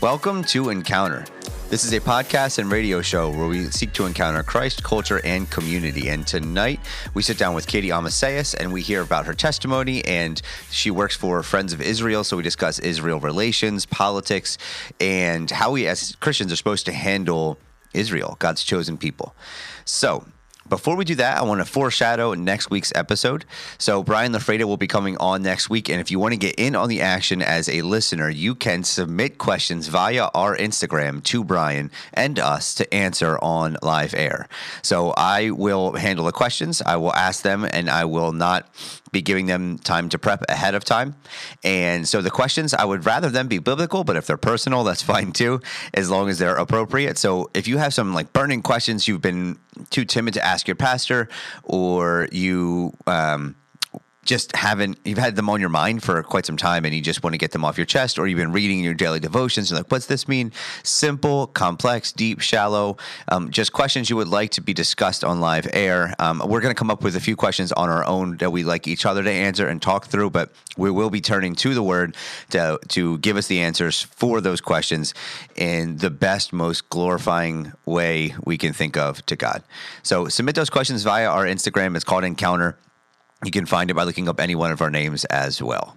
Welcome to Encounter. This is a podcast and radio show where we seek to encounter Christ, culture, and community. And tonight we sit down with Catie Almacellas and we hear about her testimony. And she works for Friends of Israel. So we discuss Israel relations, politics, and how we as Christians are supposed to handle Israel, God's chosen people. So before we do that, I want to foreshadow next week's episode. So, Brian Lafreda will be coming on next week. And if you want to get in on the action as a listener, you can submit questions via our Instagram to Brian and us to answer on live air. So, I will handle the questions, I will ask them, and I will not be giving them time to prep ahead of time. And so the questions, I would rather them be biblical, but if they're personal, that's fine too, as long as they're appropriate. So if you have some like burning questions you've been too timid to ask your pastor, or you, um, just haven't you've had them on your mind for quite some time and you just want to get them off your chest or you've been reading your daily devotions you're like what's this mean? Simple complex deep shallow um, just questions you would like to be discussed on live air. Um, we're going to come up with a few questions on our own that we like each other to answer and talk through but we will be turning to the word to, to give us the answers for those questions in the best most glorifying way we can think of to god. So submit those questions via our instagram. It's called encounter you can find it by looking up any one of our names as well.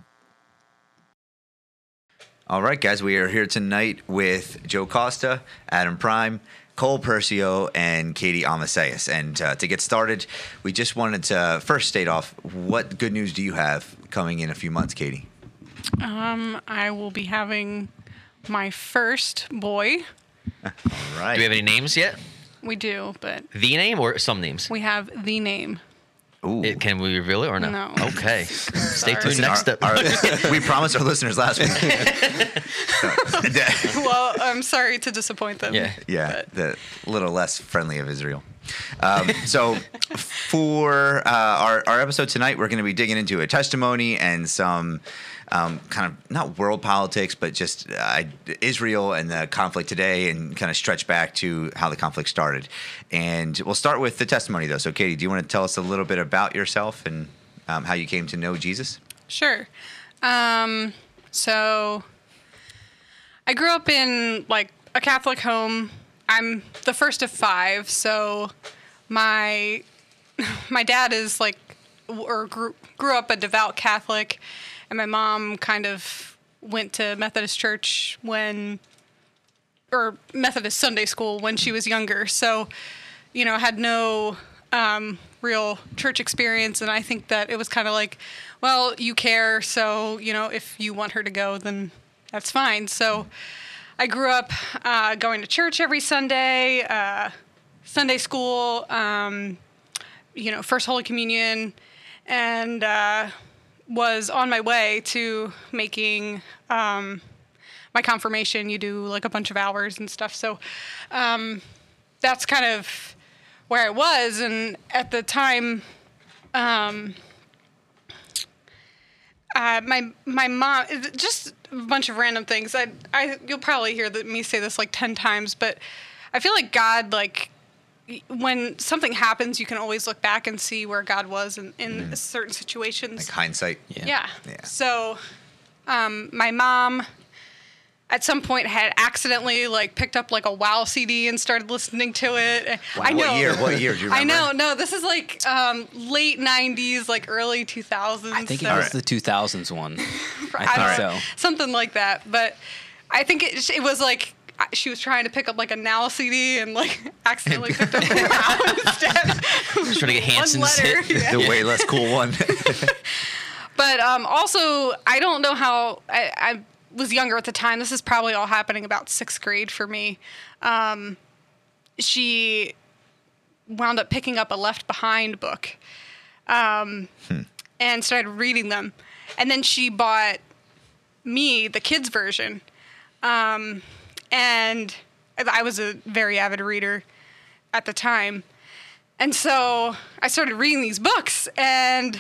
All right, guys, we are here tonight with Joe Costa, Adam Prime, Cole Percio, and Catie Almacellas. And uh, to get started, we just wanted to first state off what good news do you have coming in a few months, Catie? Um, I will be having my first boy. All right. Do we have any names yet? We do, but The name or some names? we have the name. Ooh. It- can we reveal it or no? No. Okay. Stay tuned Sorry. next Our- our- we promised our listeners last week. well, I'm sorry to disappoint them. Yeah. Yeah, but- the little less friendly of Israel. Um, so, for uh, our our episode tonight, we're going to be digging into a testimony and some um, kind of not world politics, but just uh, Israel and the conflict today, and kind of stretch back to how the conflict started. And we'll start with the testimony, though. So, Catie, do you want to tell us a little bit about yourself and um, how you came to know Jesus? Sure. Um, so I grew up in like a Catholic home. I'm the first of five, so my my dad is like or grew, grew up a devout Catholic, and my mom kind of went to Methodist church when or Methodist Sunday school when she was younger. So, you know, had no um, real church experience, and I think that it was kind of like, well, you care, so you know, if you want her to go, then that's fine. So, I grew up uh, going to church every Sunday, uh, Sunday school, um, you know, First Holy Communion, and uh, was on my way to making um, my confirmation. You do like a bunch of hours and stuff. So um, that's kind of where I was. And at the time, um, uh, my my mom just a bunch of random things. I I you'll probably hear me say this like ten times, but I feel like God like when something happens, you can always look back and see where God was in, in certain situations. Like hindsight. Yeah. Yeah. So, um, my mom at some point had accidentally like picked up like a WoW CD and started listening to it. I know. What year? What year? Do you remember? I know. No, this is like um, late '90s, like early 2000s. I think it so- was the 2000s one. I think don't so. something like that. But I think it, it was like she was trying to pick up like a Now CD and like accidentally picked up a Wow instead. Just trying to get One Hanson's hit. yeah. The way less cool one. But um, also, I don't know how I, I was younger at the time. This is probably all happening about sixth grade for me. Um, she wound up picking up a Left Behind book um, and started reading them. And then she bought me the kids' version. Um, and I was a very avid reader at the time. And so I started reading these books and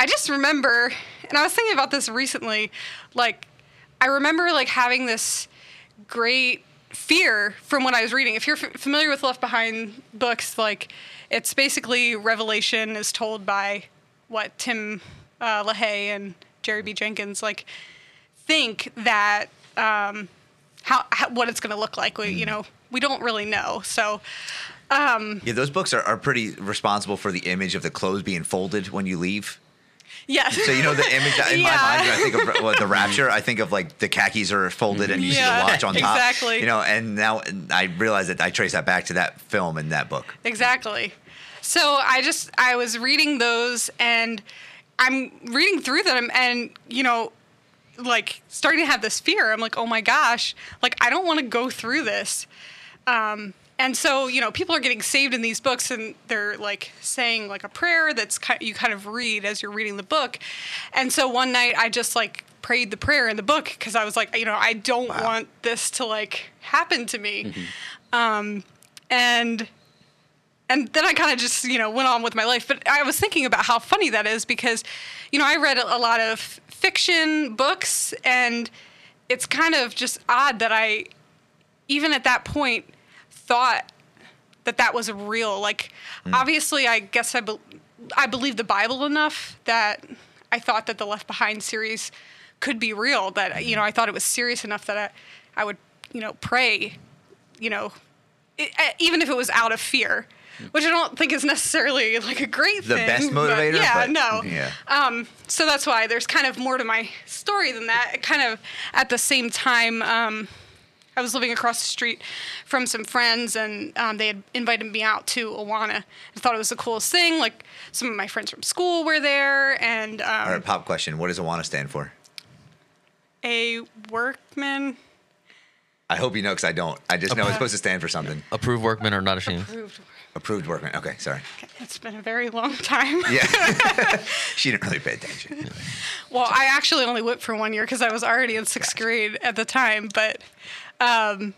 I just remember, and I was thinking about this recently, like I remember like having this great fear from what I was reading. If you're f- familiar with Left Behind books, like it's basically Revelation is told by what Tim uh, LaHaye and Jerry B. Jenkins like think that um, how, how what it's going to look like. We, Mm. you know, we don't really know. So Um, Yeah, those books are, are pretty responsible for the image of the clothes being folded when you leave. Yes. So you know the image in my mind when I think of what, the rapture, I think of like the khakis are folded and you see Yeah, the watch on top. exactly. You know, and now I realize that I trace that back to that film and that book. Exactly. So I just I was reading those and I'm reading through them and you know like starting to have this fear. I'm like, "Oh my gosh, like I don't want to go through this." Um and so, you know, people are getting saved in these books and they're like saying like a prayer that's ki- you kind of read as you're reading the book. And so one night I just like prayed the prayer in the book because I was like, you know, I don't Wow. want this to like happen to me. Um and and then I kind of just you know went on with my life. But I was thinking about how funny that is because, you know, I read a lot of fiction books, and it's kind of just odd that I, even at that point, thought that that was real. Like, hmm. obviously, I guess I, be- I believe the Bible enough that I thought that the Left Behind series could be real. That you know, I thought it was serious enough that I, I would you know pray, you know, it, even if it was out of fear. Which I don't think is necessarily like a great The thing. best but motivator, yeah, but- no. yeah. Um, so that's why there's kind of more to my story than that. It kind of at the same time, um, I was living across the street from some friends, and um, they had invited me out to Awana. I thought it was the coolest thing. Like some of my friends from school were there, and um, All right, pop question. What does Awana stand for? a workman I hope you know because I don't. I just know it's supposed to stand for something. Approved workmen are not ashamed. approved. Approved workman. Okay, sorry. It's been a very long time. Yeah. she didn't really pay attention. Well, I actually only went for one year because I was already in sixth grade at the time. But um,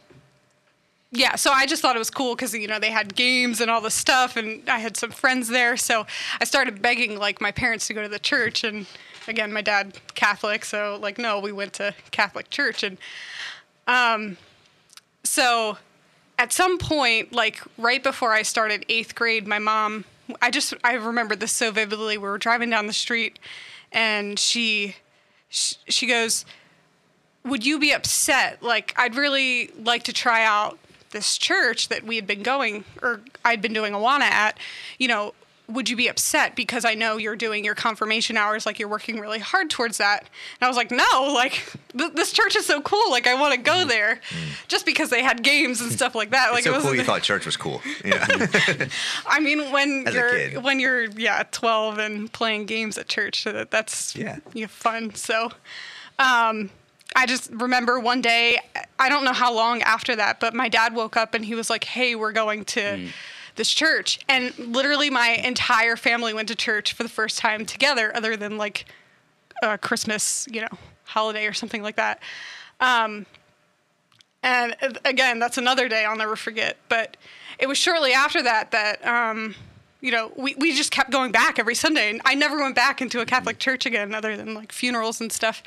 yeah, so I just thought it was cool because you know they had games and all this stuff, and I had some friends there. So I started begging like my parents to go to the church, and again, my dad Catholic, so like no, we went to Catholic church, and um, so at some point, like right before I started eighth grade, my mom, I just, I remember this so vividly. We were driving down the street and she, she, goes, Would you be upset? Like, I'd really like to try out this church that we had been going, or I'd been doing Awana at, you know. Would you be upset because I know you're doing your confirmation hours, like you're working really hard towards that? And I was like, no, like th- this church is so cool, like I want to go there, just because they had games and stuff like that. Like Mm-hmm. It's so it cool wasn't. you thought church was cool. Yeah. I mean, when As you're when you're yeah 12 and playing games at church, that, that's Yeah. you know, fun. So, um, I just remember one day, I don't know how long after that, but my dad woke up and he was like, "Hey, we're going to." This church, and literally my entire family went to church for the first time together, other than like a Christmas, you know, holiday or something like that. Um, and uh, again, that's another day I'll never forget. But it was shortly after that that, um, you know, we, we just kept going back every Sunday. And I never went back into a Catholic church again, other than like funerals and stuff.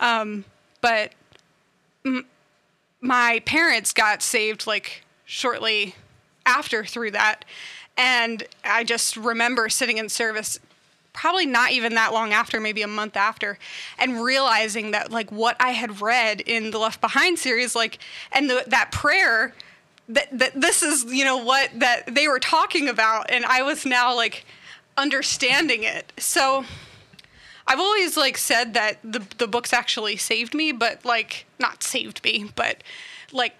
Um, but m- my parents got saved like shortly after through that. And I just remember sitting in service probably not even that long after, maybe a month after, and realizing that like what I had read in the Left Behind series, like, and the, that prayer, that that this is you know what that they were talking about, and I was now like understanding it. So I've always like said that the the books actually saved me, but like not saved me, but like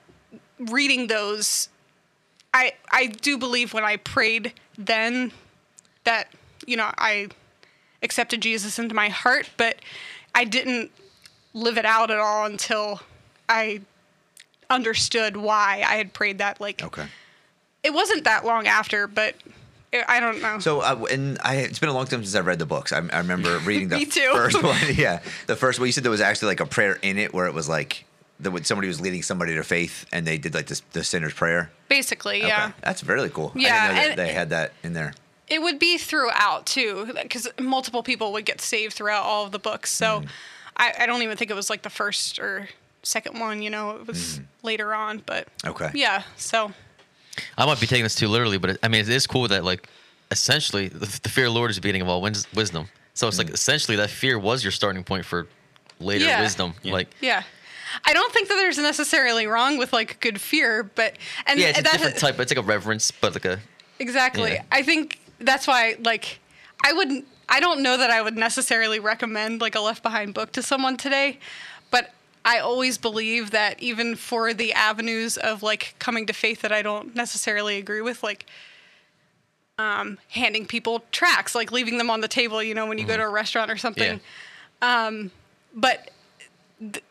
reading those I I do believe when I prayed then that you know I accepted Jesus into my heart, but I didn't live it out at all until I understood why I had prayed that. Like okay. it wasn't that long after, but I don't know. So, uh, and I, it's been a long time since I've read the books. I, I remember reading the Me too. first one. Yeah, the first one. You said there was actually like a prayer in it where it was like the, when somebody was leading somebody to faith, and they did like this, the sinner's prayer. Basically, Okay. yeah. that's really cool. I Yeah, didn't know that they had that in there. It would be throughout too, because multiple people would get saved throughout all of the books. So mm. I, I don't even think it was like the first or second one. You know, it was mm. later on. But Okay. yeah. So I might be taking this too literally, but it, I mean, it is cool that like essentially the, the fear of the Lord is the beginning of all wins, wisdom. So it's like mm. essentially that fear was your starting point for later Yeah. wisdom. Yeah. Like yeah. I don't think that there's necessarily wrong with like good fear, but and Yeah, it's a different type. It's like a reverence, but like a exactly. Yeah. I think that's why like I wouldn't. I don't know that I would necessarily recommend like a Left Behind book to someone today, but I always believe that even for the avenues of like coming to faith that I don't necessarily agree with, like um, handing people tracks, like leaving them on the table, you know, when you go to a restaurant or something. Um, but th-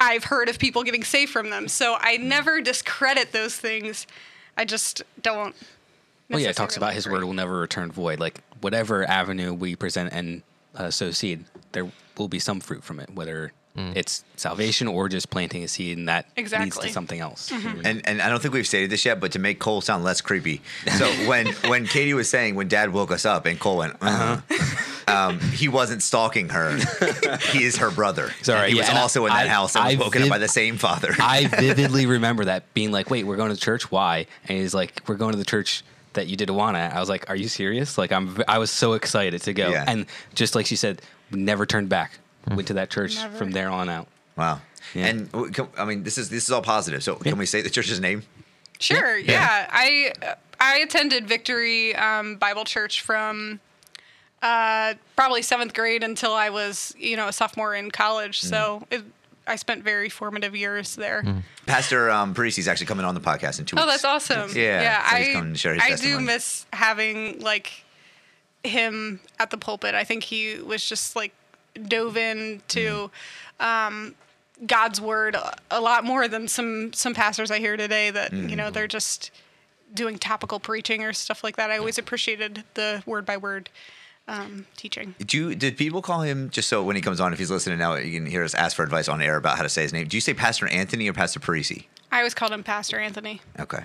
I've heard of people getting saved from them, so I never discredit those things. I just don't. Well, yeah, it talks about his word will never return void. Like whatever avenue we present and uh, sow seed, there will be some fruit from it, whether it's salvation or just planting a seed and that leads to something else. And and I don't think we've stated this yet, but to make Cole sound less creepy. So when when Catie was saying when Dad woke us up and Cole went, uh um, he wasn't stalking her. he is her brother. Sorry, he yeah, was and I- also in that I- house and was I woken up viv- by the same father. I vividly remember that being like, "Wait, we're going to church? Why?" And he's like, "We're going to the church that you did Awana." at." I was like, "Are you serious?" Like, I'm. v- I was so excited to go, Yeah. and just like she said, never turned back. Went to that church Never. from there on out. wow. Yeah. And can- I mean, this is this is all positive. So can we say the church's name? Sure. Yeah. I I attended Victory um, Bible Church from uh, probably seventh grade until I was you know a sophomore in college. So it, I spent very formative years there. Pastor um, Parisi's actually coming on the podcast in two. weeks. Oh, that's awesome. Yeah, Yeah. so he's I coming to share his I do miss having like him at the pulpit. I think he was just like dove into um, God's word a- lot more than some some pastors I hear today that you know they're just doing topical preaching or stuff like that. I always appreciated the word by word um, teaching. Do you, did people call him just so when he comes on, if he's listening now, you can hear us ask for advice on air about how to say his name? Do you say Pastor Anthony or Pastor Parisi? I always called him Pastor Anthony. Okay.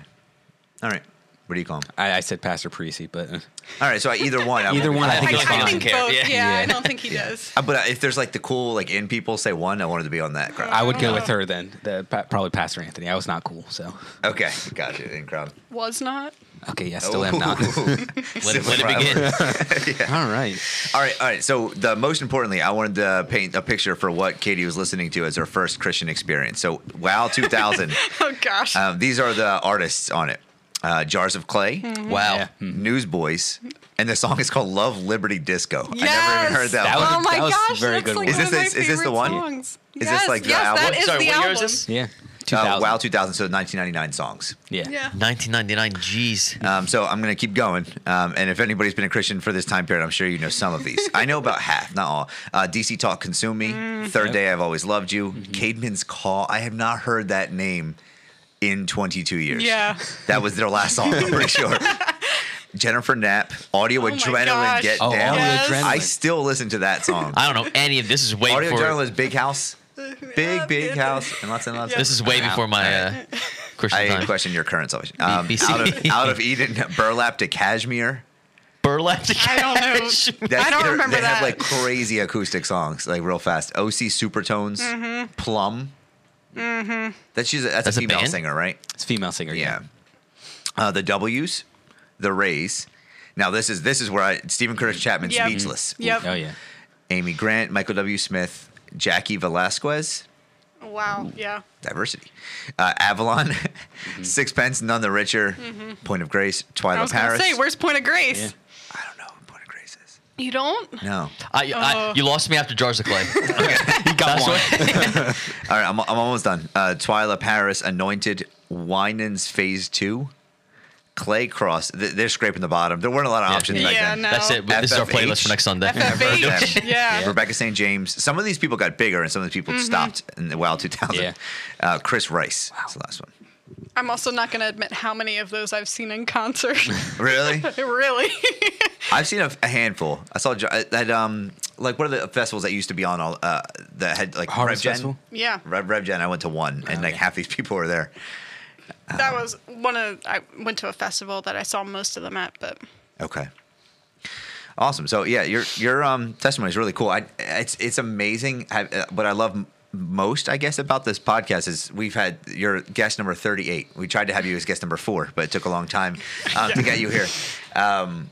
All right. What do you call him? I, I said Pastor Parisi, but uh, All right. So either one. I Either won't- one, I I, think feel it's like I he fine. think doesn't care. both. Yeah. Yeah, Yeah. I don't think he does. Uh, But if there's like the cool like in people say one, I wanted to be on that crowd. I would go with her then. The pa- probably Pastor Anthony. I was not cool, so Okay, gotcha. In crowd. Was not. okay. Yeah, still am not. let, it- let it begin. All right. All right, all right. So the most importantly, I wanted to paint a picture for what Catie was listening to as her first Christian experience. So Wow 2000. Oh gosh. um, these are the artists on it: uh, Jars of Clay, Wow. Yeah. Hmm. Newsboys, and the song is called "Love Liberty Disco." I never even heard that. That one. was- oh my that was gosh, a very that's good like one. one Is this- my is this the one? Songs. Is this yes, like the yes, album? that is Sorry, the what album. year is this? Yeah. Uh, wow 2000, so 1999 songs. Yeah. Yeah. 1999. Jeez. Um, so I'm going to keep going. Um, and if anybody's been a Christian for this time period, I'm sure you know some of these. I know about half, not all. Uh, DC Talk Consume Me, Mm. Third Yep. Day I've Always Loved You, Mm-hmm. Caedmon's Call. I have not heard that name in 22 years. Yeah. That was their last song, I'm pretty sure. Jennifer Knapp, Audio Oh Adrenaline gosh. Get Oh, Down. Audio Yes. Adrenaline. I still listen to that song. I don't know any of this. Is way Audio before. Adrenaline is Big House. Big, big house. And lots and lots. This is way before my uh, Christian I time. question your current salvation. Um, out, of, out of Eden, Burlap to Cashmere. Burlap. to cashmere. I don't know. That's- I don't they're- remember they that. have like crazy acoustic songs, like real fast. OC Supertones, Mm-hmm. Plumb. Mm-hmm. That's she's a, that's, That's a a female band? singer, right? It's a female singer. Yeah. Uh, the W's, the Rays. Now this is this is where I Steven Curtis Chapman Yep. speechless. Yep. Oh yeah. Amy Grant, Michael W. Smith, Jaci Velasquez. wow. Yeah. Diversity. Uh, Avalon, Sixpence, None the Richer, Point of Grace, I Twila was gonna Paris. say, where's Point of Grace? Yeah. I don't know what Point of Grace is. You don't? No. I, I, Oh. you lost me after Jars of Clay. He got That's one. All right, I'm, I'm almost done. Uh, Twila Paris, Anointed, Winans Phase 2, Clay Crosse. Th- They're scraping the bottom. There weren't a lot of Yeah. options back Yeah, then. no. That's it. This is our FFH. playlist for next Sunday. FFH. yeah. Rebecca St. James. Some of these people got bigger and some of these people stopped in the wild 2000. Yeah. Uh, Chris Rice. That's the last one. I'm also not going to admit how many of those I've seen in concert. Really? really? I've seen a, a handful. I saw Jo- uh, that, um, like, one of the festivals that used to be on all, uh, that had, like, Harvest RevGen? Festival? yeah. Rev, RevGen, I went to one, and, Oh, like, yeah. half these people were there. That was one of I went to a festival that I saw most of them at, but Okay. Awesome. So yeah, your your um testimony is really cool. I it's it's amazing. I, uh, what I love m- most, I guess, about this podcast is we've had your guest number thirty eight. We tried to have you as guest number four, but it took a long time um, to get you here. Um,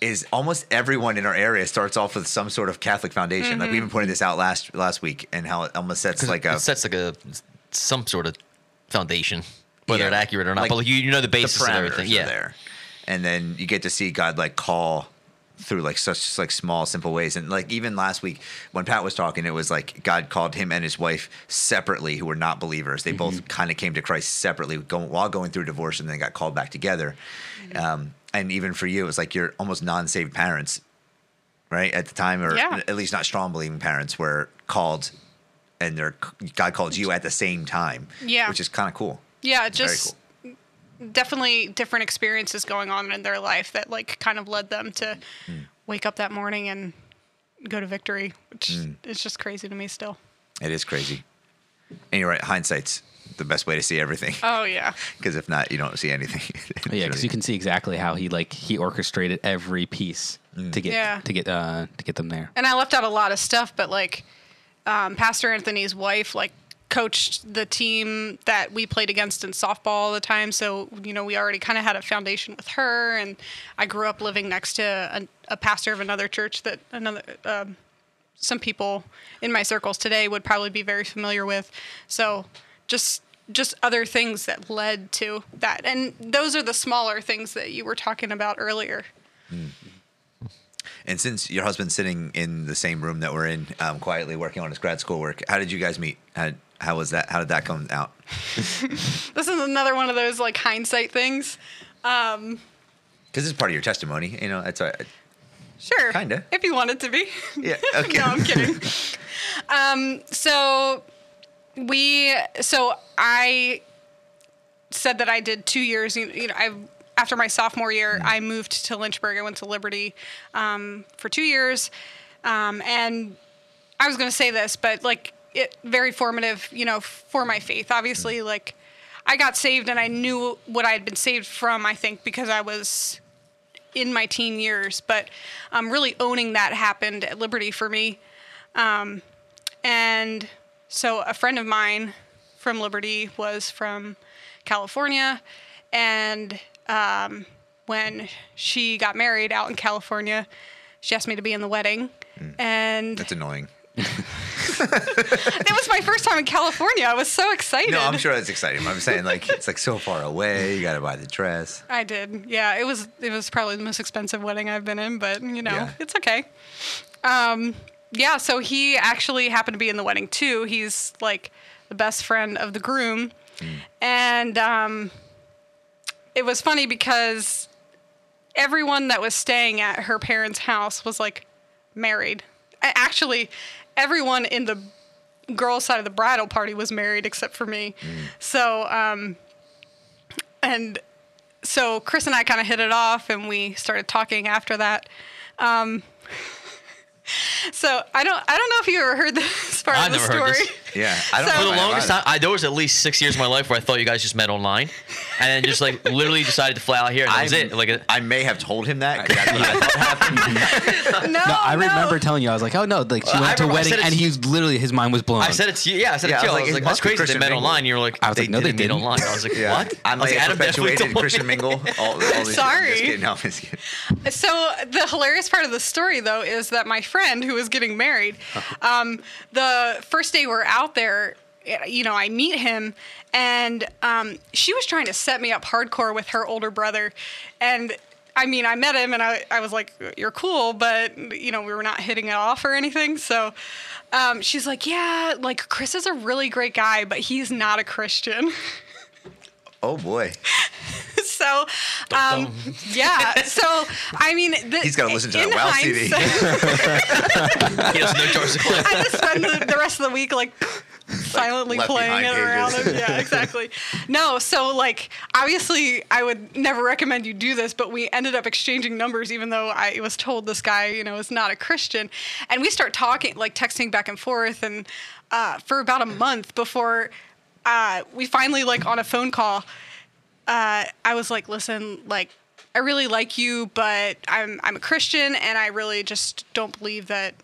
is almost everyone in our area starts off with some sort of Catholic foundation. Like we even pointed this out last last week, and how it almost sets like a it sets like a some sort of foundation, whether Yeah. it's accurate or not. Like, but like, you, you know the the basis of everything. Yeah. there, and then you get to see God like call through like such like small simple ways. And like even last week when pat was talking it was like god called him and his wife separately who were not believers. They both kind of came to christ separately going, while going through divorce and then got called back together. Um, and even for you it was like your almost non-saved parents right at the time or Yeah. at least not strong believing parents were called and their god called you at the same time Yeah. which is kind of cool. Yeah, It's very just definitely different experiences going on in their life that like kind of led them to Hmm. wake up that morning and go to victory, which Hmm. is just crazy to me still. It is crazy. And you're right, hindsight's the best way to see everything. Oh yeah. Because if not, you don't see anything. Yeah, because you can see exactly how he like he orchestrated every piece to get Yeah. to get uh to get them there. And I left out a lot of stuff, but like um, Pastor Anthony's wife, like coached the team that we played against in softball all the time. So you know we already kind of had a foundation with her, and I grew up living next to a, a pastor of another church that another. Um, some people in my circles today would probably be very familiar with. So just just other things that led to that. And those are the smaller things that you were talking about earlier. And since your husband's sitting in the same room that we're in, um, quietly working on his grad school work, how did you guys meet? How, how was that? How did that come out? This is another one of those like hindsight things. Because this is part of your testimony. You know, it's a, Sure. Kinda. If you want it to be. yeah. Okay. no, I'm kidding. um, so we, so I said that I did two years. You you know, I after my sophomore year, I moved to Lynchburg. I went to Liberty um, for two years, um, and I was going to say this, but like it very formative, you know, for my faith. Obviously, like I got saved, and I knew what I had been saved from. I think because I was in my teen years, but um, really owning that happened at Liberty for me. Um, and so a friend of mine from Liberty was from California, and um, when she got married out in California, she asked me to be in the wedding, and That's annoying. it was my first time in California. I was so excited. No, I'm sure that's exciting. I'm saying like it's like so far away. You got to buy the dress. I did. Yeah, it was it was probably the most expensive wedding I've been in, but you know, Yeah. it's okay. Um yeah, so he actually happened to be in the wedding too. He's like the best friend of the groom. And um it was funny because everyone that was staying at her parents' house was like married. Actually, everyone in the girls' side of the bridal party was married except for me. So, um, and so Chris and I kind of hit it off, and we started talking after that. Um, so I don't, I don't know if you ever heard this part I've of the story. This. Yeah, I don't So- For the longest time, I, there was at least six years of my life where I thought you guys just met online, and then just like literally decided to fly out here, and that was I'm- it. Like, it- I may have told him that because that's what I thought happened. No, No, I remember telling you. I was like, oh no, like she Well, I went to remember I wedding, said and to he was literally his mind was blown. I said it to you. Yeah, I said Yeah, it to you. I I was was like, like, it that's must be crazy. They Christian met Mingle. online. You were like, I was like, no, they didn't meet didn't. online. I was like, Yeah. what? I I was like, have Adam definitely perpetuated told Christian me. mingle. All, all these, Sorry. I'm just kidding. No, I'm just kidding. So the hilarious part of the story, though, is that my friend who was getting married, um, the first day we're out there, you know, I meet him, and um, she was trying to set me up hardcore with her older brother, and. I mean, I met him and I, I was like, you're cool, but, you know, we were not hitting it off or anything. So um, she's like, yeah, like, Chris is a really great guy, but he's not a Christian. Oh boy, so um, yeah so i mean the, he's got to listen to that in WoW CD. hindsight- He has no choice. I just spend the, the rest of the week like silently left playing it around him. Yeah, exactly. No, so like obviously I would never recommend you do this, but we ended up exchanging numbers even though I was told this guy, you know, is not a Christian. And we start talking, like texting back and forth and uh, for about a month before uh, we finally like on a phone call uh, I was like, listen, like, I really like you, but I'm I'm a Christian, and I really just don't believe that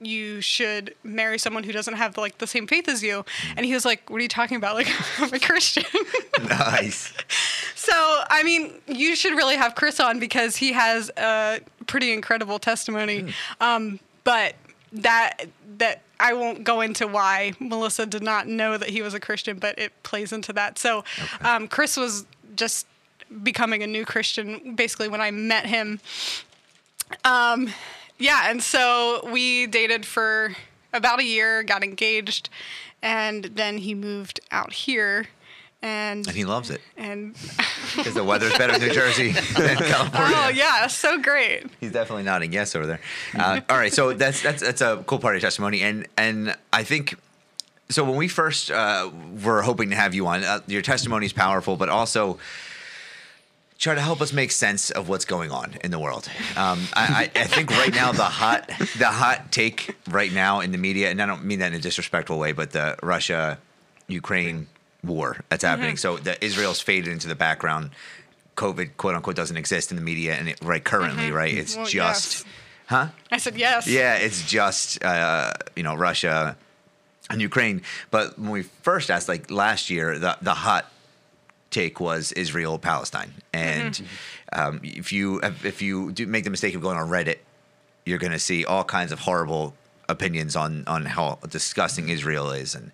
you should marry someone who doesn't have like the same faith as you. And he was like, what are you talking about? Like, I'm a Christian. nice. So, I mean, you should really have Chris on because he has a pretty incredible testimony. Um, but that that I won't go into why Melissa did not know that he was a Christian, but it plays into that. So, um, Chris was just becoming a new Christian basically when I met him. Um, yeah, and so we dated for about a year, got engaged, and then he moved out here. And, And he loves it and because the weather's better in New Jersey than California. oh yeah, so great. He's definitely nodding yes over there. Uh, all right, so that's that's that's a cool part of your testimony, and and I think so. When we first uh, were hoping to have you on, uh, your testimony is powerful, but also try to help us make sense of what's going on in the world. Um, I, I, I think right now the hot the hot take right now in the media, and I don't mean that in a disrespectful way, but the Russia Ukraine war that's happening. So the Israel's faded into the background. COVID, quote unquote, doesn't exist in the media, and it, right currently, right? It's Well, just, yes. huh? I said yes. Yeah, it's just uh, you know Russia and Ukraine. But when we first asked, like last year, the the hot take was Israel Palestine, and um, if you if you do make the mistake of going on Reddit, you're going to see all kinds of horrible opinions on on how disgusting Israel is, and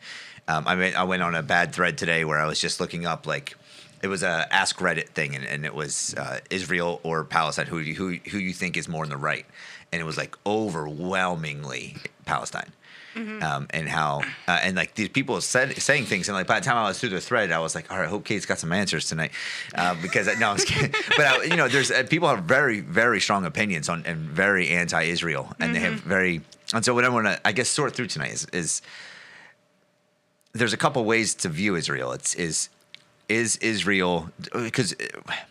um, I mean I went on a bad thread today where I was just looking up like. It was a Ask Reddit thing, and, and it was uh, Israel or Palestine. Who do you, who who you think is more on the right? And it was like overwhelmingly Palestine um, and how uh, and like these people said saying things and like by the time I was through the thread I was like all right I hope Kate's got some answers tonight uh, because no I was kidding. But I, you know there's uh, people have very very strong opinions on and very anti-Israel and they have very and so what I want to I guess sort through tonight is is there's a couple ways to view Israel. It's is is Israel because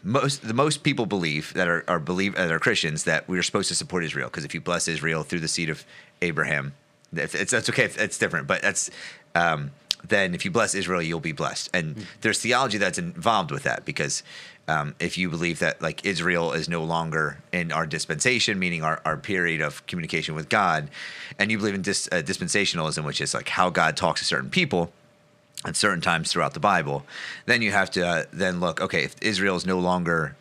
most the most people believe that are, are believe that are Christians that we are supposed to support Israel because if you bless Israel through the seed of Abraham, it's, it's that's okay. It's different, but that's um, then if you bless Israel, you'll be blessed. And there's theology that's involved with that because um, if you believe that like Israel is no longer in our dispensation, meaning our, our period of communication with God, and you believe in dis, uh, dispensationalism, which is like how God talks to certain people at certain times throughout the Bible, then you have to uh, then look. Okay, if Israel is no longer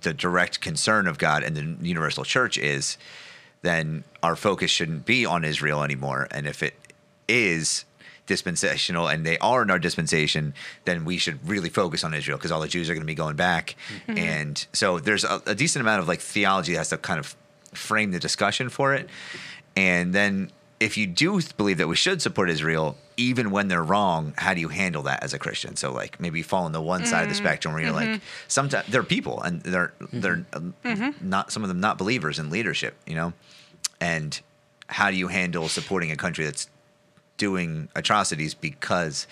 the direct concern of God, and the universal church is, then our focus shouldn't be on Israel anymore. And if it is dispensational and they are in our dispensation, then we should really focus on Israel because all the Jews are going to be going back. Mm-hmm. And so there's a, a decent amount of like theology that has to kind of frame the discussion for it. And then if you do believe that we should support Israel, even when they're wrong, how do you handle that as a Christian? So like maybe you fall on the one side of the mm-hmm. spectrum where you're like, mm-hmm. sometimes they're people and they're mm-hmm. they're uh, not some of them not believers in leadership, you know, and how do you handle supporting a country that's doing atrocities because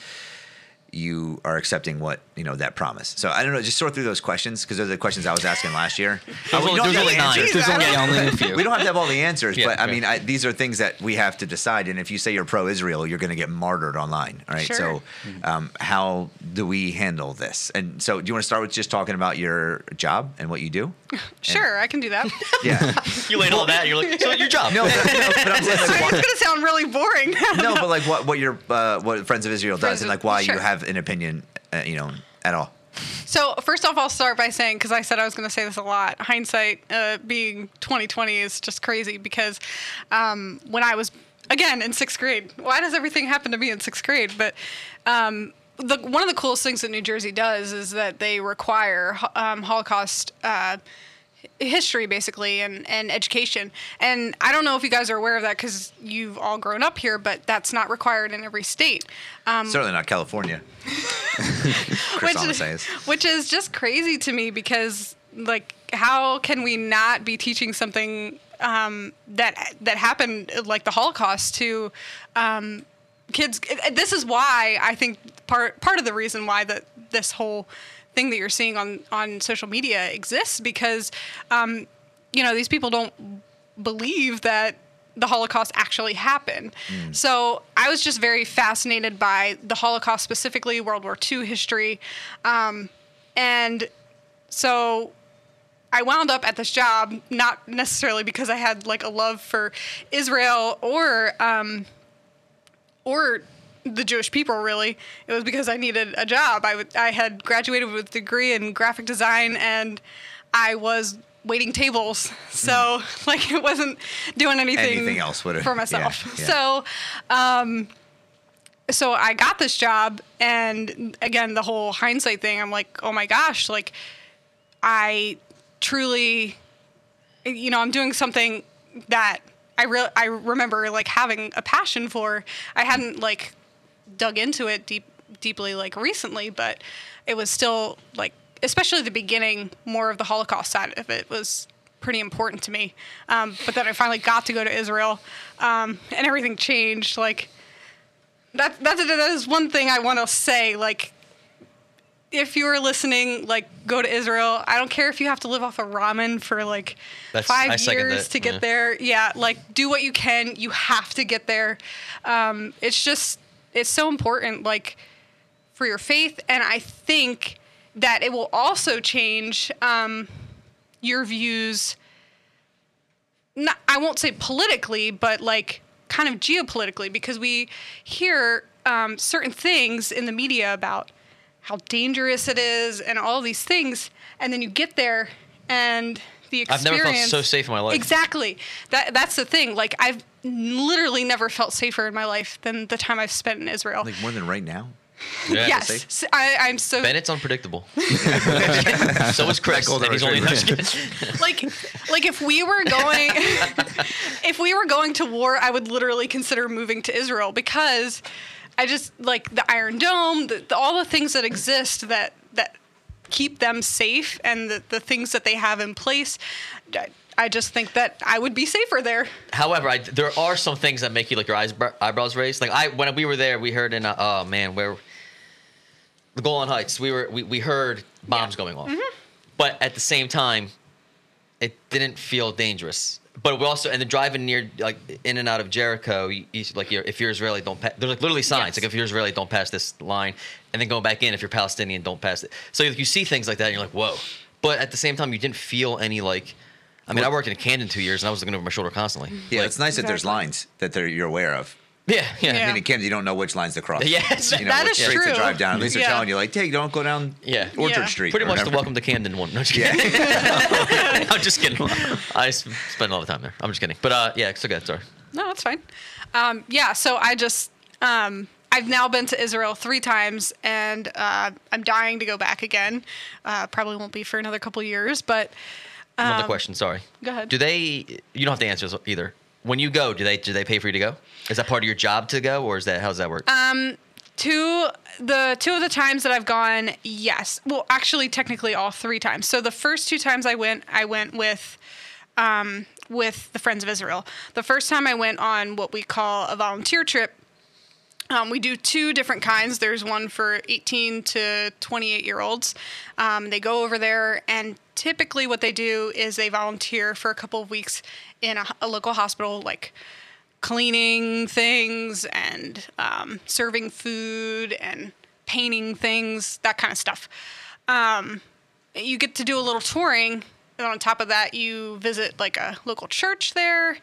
you are accepting what you know that promise. So I don't know. Just sort through those questions because those are the questions I was asking last year. There's we only- don't there's have only the nine. answers. There's only, only a few. We don't have to have all the answers, Yeah, but I yeah. mean, I, these are things that we have to decide. And if you say you're pro-Israel, you're going to get martyred online, all right? Sure. So, um, how do we handle this? And so, do you want to start with just talking about your job and what you do? Sure, I can do that. Yeah. You laid all that. You're like, so your job. no, but, no, but I'm saying like, it's what, gonna sound really boring. no, but like what what your uh, what Friends of Israel does, Friends and like why sure. you have an opinion, uh, you know, at all. So first off, I'll start by saying because I said I was going to say this a lot. Hindsight uh, being 2020 is just crazy because um, when I was again in sixth grade, why does everything happen to me in sixth grade? But um, the, one of the coolest things that New Jersey does is that they require um, Holocaust. Uh, history basically and, and education and i don't know if you guys are aware of that because you've all grown up here but that's not required in every state um, Certainly not California. Which is, which is just crazy to me because like how can we not be teaching something um, that that happened like the Holocaust to um, kids? This is why I think part part of the reason why that this whole thing that you're seeing on on social media exists because um, you know these people don't believe that the Holocaust actually happened. So I was just very fascinated by the Holocaust, specifically World War II history. Um, and so I wound up at this job, not necessarily because I had like a love for Israel or, um, or the Jewish people really. It was because I needed a job. I, w- I had graduated with a degree in graphic design and I was waiting tables. So like it wasn't doing anything, Anything else for myself. yeah, yeah. So um, so I got this job and again the whole hindsight thing I'm like oh my gosh like I truly you know I'm doing something that I re- I remember like having a passion for I hadn't like dug into it deep deeply like recently but it was still like especially the beginning more of the Holocaust side of it was pretty important to me um, but then I finally got to go to Israel um, and everything changed like that, that, that is one thing I want to say. Like, if you are listening, like, go to Israel. I don't care if you have to live off of ramen for like That's- I years to get yeah. there. Yeah, like, do what you can. You have to get there. Um, it's just, it's so important, like, for your faith. And I think that it will also change um, your views not, I won't say politically, but like kind of geopolitically, because we hear um, certain things in the media about how dangerous it is and all these things, and then you get there and the I've never felt so safe in my life. Exactly. That that's the thing. Like I've literally never felt safer in my life than the time I've spent in Israel. Like more than right now. Yeah. yes, safe? S- I, I'm so Bennett's unpredictable. so is Chris. and he's only retriever. like like if we were going if we were going to war i would literally consider moving to israel because i just like the iron dome the, the, all the things that exist that that keep them safe and the, the things that they have in place I, just think that i would be safer there However, I, there are some things that make you like your eyes, eyebrows raised. Like I, when we were there, we heard in uh, oh man, where the Golan Heights, we were we, we heard bombs going off, but at the same time, it didn't feel dangerous. But we also and the driving near like in and out of Jericho, you, you, like you're, if you're Israeli, don't pass. There's like literally signs Yes. like if you're Israeli, don't pass this line, and then going back in if you're Palestinian, don't pass it. So you see things like that, and you're like, whoa. But at the same time, you didn't feel any like. I mean, I worked in Camden two years, and I was looking over my shoulder constantly. Yeah, Like, it's nice that there's lines that you're aware of. Yeah, yeah, Yeah. I mean, in Camden, you don't know which lines to cross. Yes. you know, That which is streets to true. drive down. At least they're telling you, like, hey, don't go down Yeah. Orchard Yeah. Street. Pretty or much the welcome to Camden one. No, just kidding. I'm just kidding. I s- spend a lot of time there. I'm just kidding. But uh, yeah, so good. Sorry. No, that's fine. Um, yeah, so I just um, I've now been to Israel three times, and uh, I'm dying to go back again. Uh, probably won't be for another couple years, but Another question. Sorry. Um, go ahead. Do they? You don't have to answer this either. When you go, do they do they pay for you to go? Is that part of your job to go, or is that how does that work? Um, two the two of the times that I've gone, yes. Well, actually, technically all three times. So the first two times I went, I went with um, with the Friends of Israel. The first time I went on what we call a volunteer trip. Um, we do two different kinds. There's one for 18 to 28 year olds. Um, they go over there, and typically what they do is they volunteer for a couple of weeks in a, a local hospital, like cleaning things and um, serving food and painting things, that kind of stuff. Um, you get to do a little touring. And on top of that, you visit like a local church there.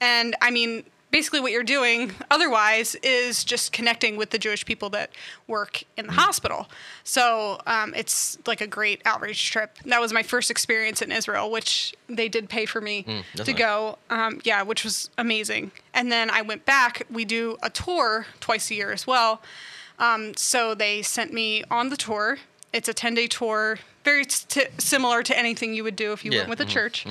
And I mean, basically, what you're doing otherwise is just connecting with the Jewish people that work in the hospital. So um, it's like a great outreach trip. That was my first experience in Israel, which they did pay for me that's to go. Um, yeah, which was amazing. And then I went back. We do a tour twice a year as well. Um, so they sent me on the tour. It's a 10 day tour, very t- similar to anything you would do if you Yeah, went with a mhm, church.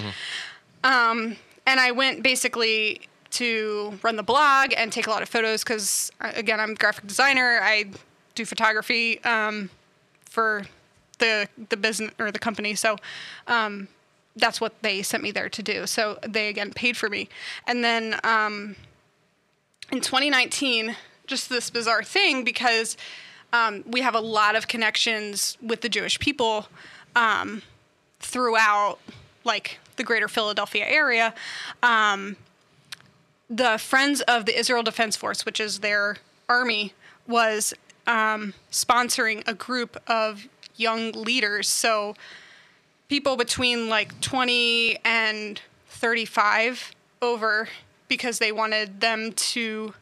Um, and I went basically to run the blog and take a lot of photos because, again, I'm a graphic designer. I do photography um, for the the business or the company. So um, that's what they sent me there to do. So they again paid for me, and then um, in 2019, just this bizarre thing because um, we have a lot of connections with the Jewish people um, throughout, like the greater Philadelphia area. The Friends of the Israel Defense Force, which is their army, was um, sponsoring a group of young leaders. So people between like 20 and 35 over because they wanted them to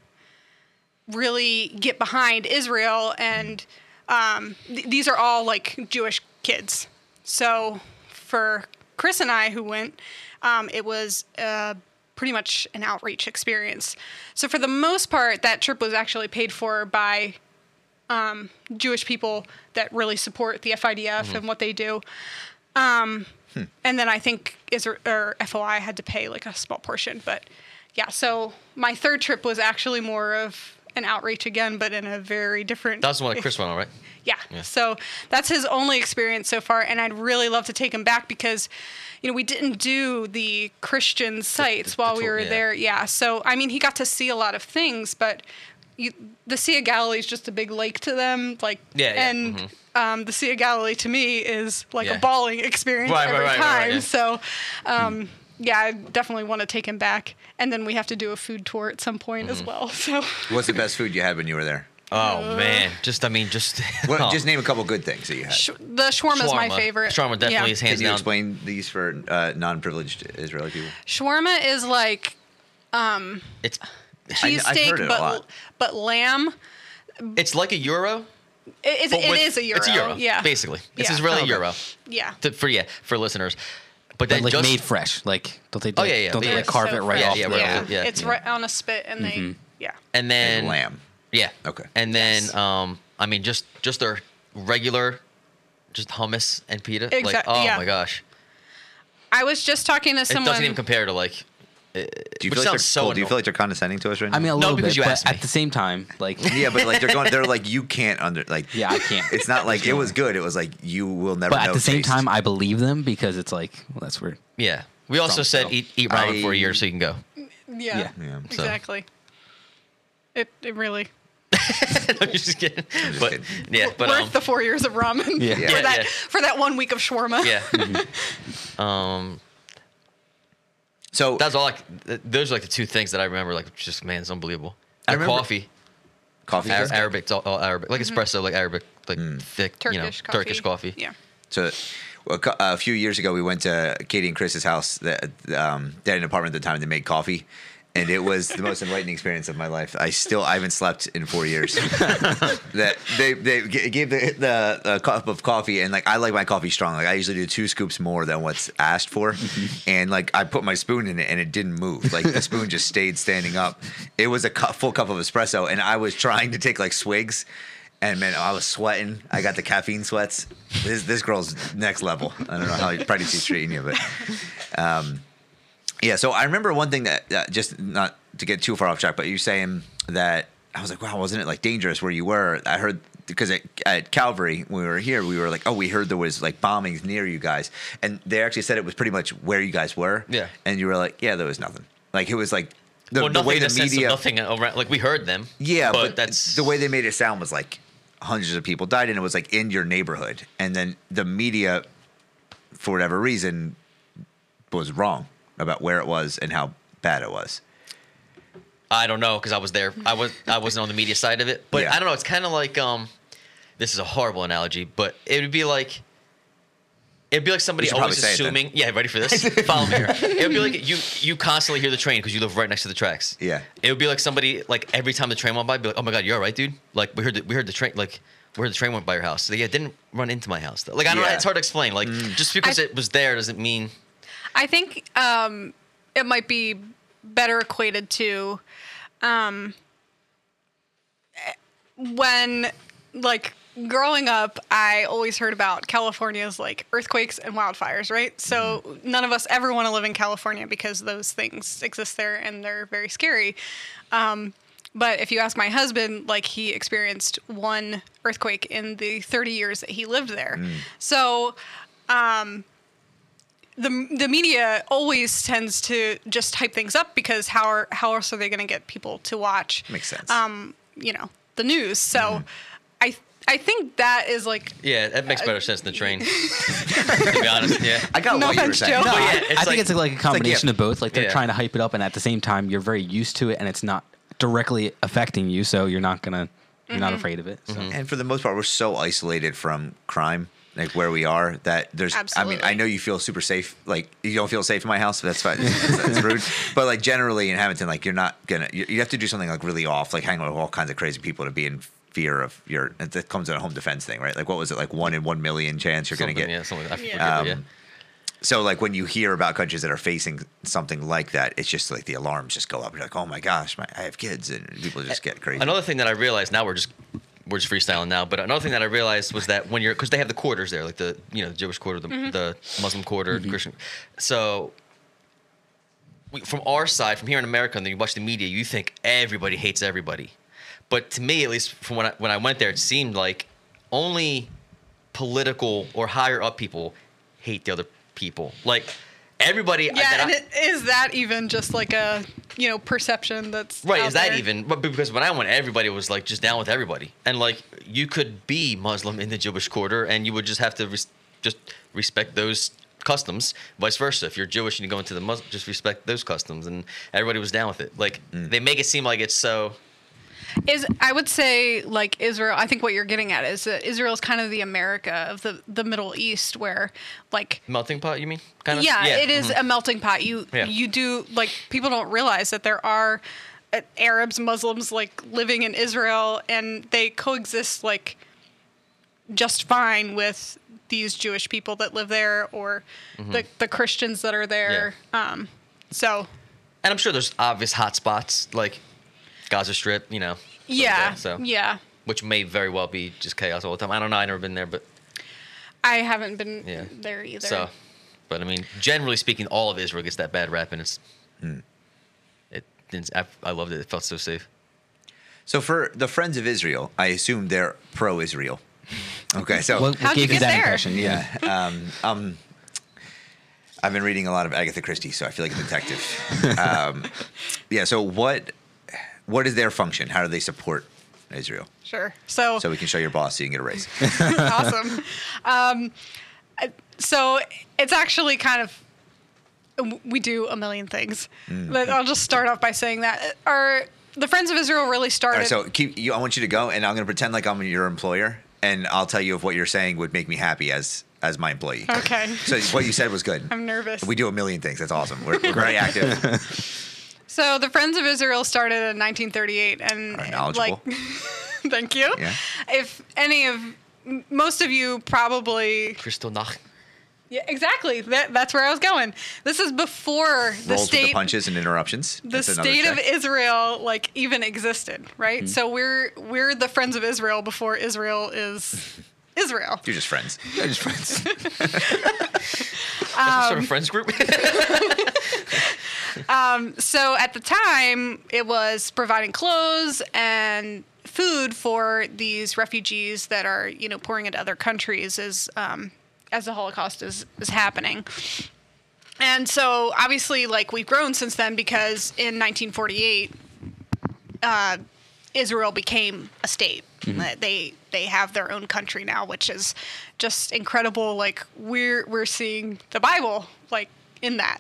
really get behind Israel, and um, th- these are all like Jewish kids. So for Chris and I who went, um, it was uh, pretty much an outreach experience. So for the most part, that trip was actually paid for by um, Jewish people that really support the FIDF and what they do. Um, And then I think Israel or FOI had to pay like a small portion, but yeah. So my third trip was actually more of an outreach again, but in a very different. That's the one that Chris went on, right? Yeah. Yeah. So that's his only experience so far, and I'd really love to take him back because, you know, we didn't do the Christian sites while we tour, were yeah. there. Yeah. So I mean, he got to see a lot of things, but you, the Sea of Galilee is just a big lake to them, like, Yeah, yeah, and. Um, the Sea of Galilee to me is like Yeah. a bawling experience Right, every right, right, time. So, um, yeah, I definitely want to take him back, and then we have to do a food tour at some point Mm-hmm. as well. So, What's the best food you had when you were there? Oh man, just I mean, just Well, oh. Just name a couple good things that you had. sh- the shawarma is my favorite. Shawarma definitely Yeah. is hands Can you down. explain these for uh, non-privileged Israeli people? Shawarma is like um, It's cheesesteak, I've it a but lot. but lamb. it's like a gyro. It, it's, it with- is a gyro. It's a gyro. Yeah, basically, it's Yeah. Israeli Oh, okay. gyro. Yeah. To, for yeah, for listeners. But But then like just made fresh. Like don't they? Oh, yeah, yeah, Don't they yeah. like carve So it right fresh. off Yeah, the? yeah. yeah, it's yeah. right on a spit, and they yeah. and then Lamb. Yeah. Okay. And then Yes. um, I mean, just just their regular, just hummus and pita. Like, oh yeah. my gosh, I was just talking to someone. it doesn't even compare to like. Do you which feel like they're sounds so Cole, Do you feel like they're condescending to us right now? I mean, a No, little because bit, you but asked me. at the same time, like yeah, but like they're going. They're like you can't under like. Yeah, I can't. It's not like it was good. It was like you will never. But at know the same time, I believe them because it's like well, that's weird. Yeah. We also From, said so. eat eat ramen for a I- year so you can go. yeah, Yeah. Yeah, so. exactly. It it really I'm just kidding. just but kidding. yeah, but worth um, the four years of ramen Yeah. for Yeah, that yeah. for that one week of shawarma. yeah. um, So that's all. Like, those are like the two things that I remember. Like, just man, it's unbelievable. I remember- coffee, coffee. Ar- Arabic, it's all, all Arabic, like espresso, like Arabic, like thick, Turkish you know, coffee. Turkish coffee. Yeah. So a, a few years ago, we went to Catie and Chris's house. That um, they had an apartment at the time. and They made coffee, and it was the most enlightening experience of my life. I still I haven't slept in four years. that they they gave the, the the cup of coffee, and like I like my coffee strong. Like I usually do two scoops more than what's asked for, and like I put my spoon in it, and it didn't move. Like the spoon just stayed standing up. It was a cu- full cup of espresso, and I was trying to take like swigs. And man, I was sweating. I got the caffeine sweats. This this girl's next level. I don't know how pregnancy's treating you, but um, yeah. So I remember one thing that, just not to get too far off track, but you saying that I was like, wow, wasn't it like dangerous where you were? I heard because at, at Calvary when we were here, we were like, oh, we heard there was like bombings near you guys, and they actually said it was pretty much where you guys were. Yeah. and you were like, yeah, there was nothing. Like it was like the, well, the nothing way the the sense of media. nothing around. Like we heard them. Yeah, but, but, that's the way they made it sound was like hundreds of people died, and it was like in your neighborhood, and then the media, for whatever reason, was wrong about where it was and how bad it was. I don't know because I was there. I was I wasn't on the media side of it, but Yeah. I don't know. It's kind of like um, this is a horrible analogy, but it would be like. It'd be like somebody should always say it then. assuming. Yeah, ready for this? Follow me here. It would be like you you constantly hear the train because you live right next to the tracks. Yeah. It would be like somebody like every time the train went by, be like, "Oh my god, you're all right, dude." Like we heard the, we heard the train like we heard the train went by your house. So, yeah, it didn't run into my house. Though. Like I don't know. Yeah. Mm. It's hard to explain. Like just because I- it was there doesn't mean. I think um, it might be better equated to um, when, like, growing up, I always heard about California's like earthquakes and wildfires, right? So none of us ever want to live in California because those things exist there and they're very scary. Um, but if you ask my husband, like he experienced one earthquake in the 30 years that he lived there. So the the media always tends to just hype things up because how are how else are they going to get people to watch? Makes sense. Um, you know, the news. So, mm-hmm. I I think that is like Yeah, that makes better sense than the train. to be honest, yeah. I got No what you were saying. No, yeah, I- it's like- think it's like a combination yeah. of both. Like they're Yeah. trying to hype it up, and at the same time, you're very used to it, and it's not directly affecting you, so you're not gonna you're not mm-hmm. afraid of it. So. Mm-hmm. and for the most part, we're so isolated from crime like where we are that there's Absolutely. i mean i know you feel super safe like you don't feel safe in my house but that's fine that's, that's rude but like generally in hamilton like you're not gonna you, you have to do something like really off like hang out with all kinds of crazy people to be in fear of your that comes in a home defense thing right like what was it like one in one million chance you're gonna get yeah, something. I forget, Yeah. but yeah. Um, so like when you hear about countries that are facing something like that it's just like the alarms just go up you're like oh my gosh my, i have kids and people just get crazy Another thing that I realized now we're just we're just freestyling now, but another thing that I realized was that when you're because they have the quarters there, like the you know Jewish quarter, the, mm-hmm. the Muslim quarter, the Christian. So we, from our side, from here in America, and then you watch the media, you think everybody hates everybody, but to me, at least from when I, when I went there, it seemed like only political or higher up people hate the other people. Like everybody. Yeah, that and I- it, is that even just like a you know perception that's Right, out is that there? even? But because when I went, everybody was like just down with everybody, and like you could be Muslim in the Jewish quarter, and you would just have to res- just respect those customs. Vice versa, if you're Jewish and you go into the Muslim, just respect those customs, and everybody was down with it. Like mm. they make it seem like it's so. Is I would say like Israel. I think what you're getting at is that Israel is kind of the America of the the Middle East, where like Melting pot, you mean? Kind of. yeah, it is mhm. a melting pot. You Yeah. you do like people don't realize that there are uh, Arabs, Muslims like living in Israel, and they coexist like just fine with these Jewish people that live there or the the Christians that are there. Um, so And I'm sure there's obvious hot spots like Gaza Strip, you know. yeah, that, so yeah. which may very well be just chaos all the time. I don't know. I've never been there, but I haven't been Yeah. there either. So, but I mean, generally speaking, all of Israel gets that bad rap, and it's Hmm. it. It's, I, I loved it. It felt so safe. So for the Friends of Israel, I assume they're pro-Israel. Okay, so What, what How'd you gave you get that there? impression? Yeah. yeah, um, um, I've been reading a lot of Agatha Christie, so I feel like a detective. um, yeah. So what what is their function? How do they support Israel? sure. So, So we can show your boss so you can get a raise. awesome. Um, so it's actually kind of we do a million things. Mm. But I'll just start off by saying that our the Friends of Israel really All started. right, so keep. You, I want you to go, and I'm going to pretend like I'm your employer, and I'll tell you if what you're saying would make me happy as as my employee. okay. So what you said was good. I'm nervous. We do a million things. That's awesome. We're, we're very active. So the Friends of Israel started in 1938, and All right, knowledgeable. like, thank you. Yeah. If any of most of you probably Kristallnacht. yeah exactly that that's where I was going. This is before the Rolls with the state punches and interruptions. the That's another state of. Israel like even existed, right? Mm-hmm. So we're we're the friends of Israel before Israel is Israel. You're just friends. You're just friends. Um, sort of friends group. So at the time, it was providing clothes and food for these refugees that are you know pouring into other countries as um, as the Holocaust is is happening. And so obviously, like we've grown since then because in 1948, uh, Israel became a state. Uh, They they have their own country now, which is just incredible. Like we're we're seeing the Bible like in that.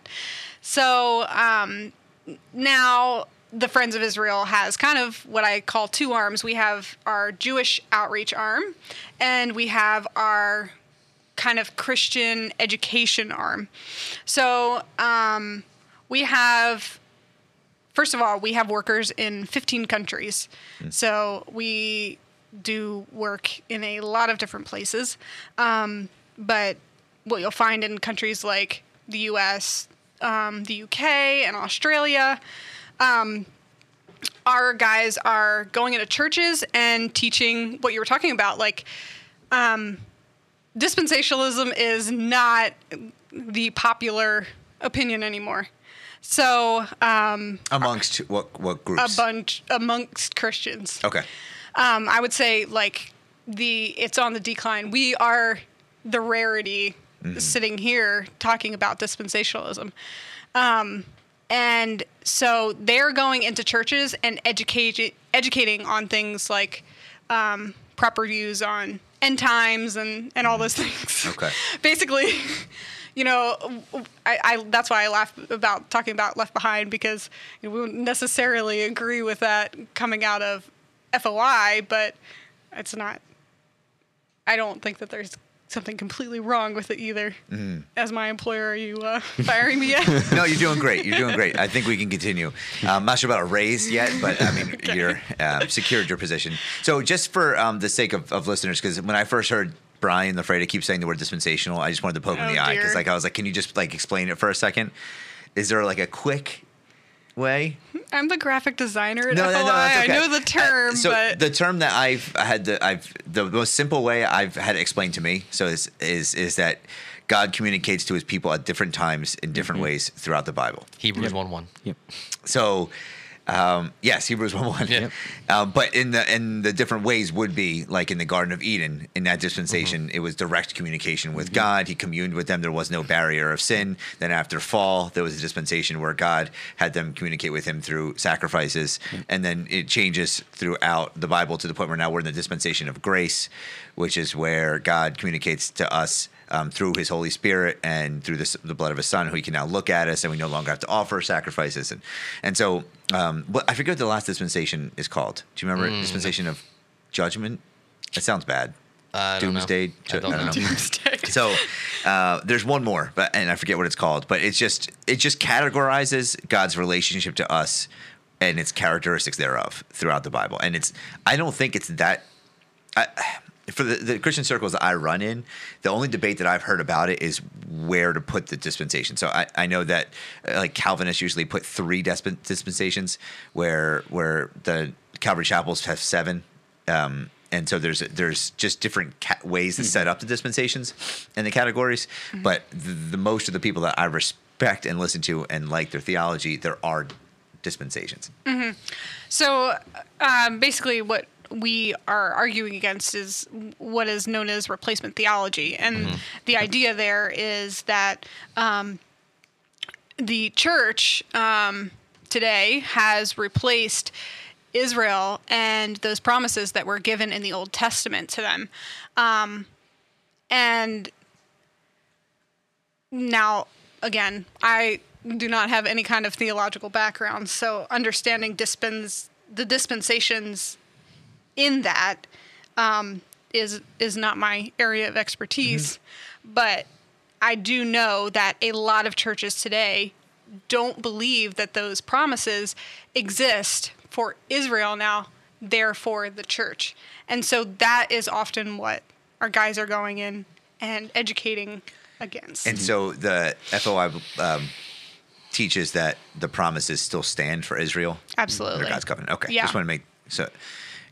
So um, now the Friends of Israel has kind of what I call two arms. We have our Jewish outreach arm, and we have our kind of Christian education arm. So um, we have, first of all, we have workers in 15 countries. So we do work in a lot of different places. Um, but what you'll find in countries like the US, um, the UK, and Australia, um, our guys are going into churches and teaching what you were talking about, like um, dispensationalism is not the popular opinion anymore. So um, Amongst what what groups? a bunch amongst Christians, Okay. Um, I would say like the it's on the decline. We are the rarity sitting here talking about dispensationalism. Um, and so they're going into churches and educate, educating on things like um, proper views on end times and, and all those things. Okay. Basically, you know, I, I that's why I laugh about talking about Left Behind because you know, we wouldn't necessarily agree with that coming out of FOI, but it's not. I don't think that there's something completely wrong with it either. Mm-hmm. As my employer, are you uh, firing me yet? no, you're doing great. You're doing great. I think we can continue. Um, I'm not sure about a raise yet, but I mean, you're uh, secured your position. So, just for um, the sake of, of listeners, because when I first heard Brian LaFreda keep saying the word dispensational, I just wanted to poke him in Oh, the eye because, like, I was like, can you just like explain it for a second? Is there like a quick way? I'm the graphic designer at No, FOI. no, no, okay. I know the term, Uh, so but the term that I've had the I've the most simple way I've had it explained to me so is is is that God communicates to His people at different times in different Mm-hmm. ways throughout the Bible. Hebrews one one. Yep. So, um, yes, Hebrews one one. Yeah. Um, but in the in the different ways would be like in the Garden of Eden in that dispensation, Mm-hmm. it was direct communication with God. He communed with them. There was no barrier of sin. Then after fall, there was a dispensation where God had them communicate with Him through sacrifices, and then it changes throughout the Bible to the point where now we're in the dispensation of grace, which is where God communicates to us um, through his Holy Spirit and through this, the blood of his Son, who he can now look at us, and we no longer have to offer sacrifices. And and so, um, but I forget what the last dispensation is called. Do you remember it? Dispensation of judgment? It sounds bad. Don't know. Doomsday. I don't know. Doomsday. So uh, there's one more, but and I forget what it's called. But it's just it just categorizes God's relationship to us and its characteristics thereof throughout the Bible. And it's I don't think it's that. I, for the, the Christian circles that I run in, the only debate that I've heard about it is where to put the dispensation. So I, I know that uh, like Calvinists usually put three disp- dispensations, where where the Calvary chapels have seven. Um, and so there's there's just different ca- ways to set up the dispensations and the categories. But the, the most of the people that I respect and listen to and like their theology, there are dispensations. So um, basically, what we are arguing against is what is known as replacement theology. And the idea there is that um, the church um, today has replaced Israel and those promises that were given in the Old Testament to them. Um, and now, again, I do not have any kind of theological background, so understanding dispens the dispensations in that um, is is not my area of expertise. But I do know that a lot of churches today don't believe that those promises exist for Israel now, therefore the church. And so that is often what our guys are going in and educating against. And so the FOI um, teaches that the promises still stand for Israel. Absolutely. Under God's covenant. Okay. Yeah. Just want to make so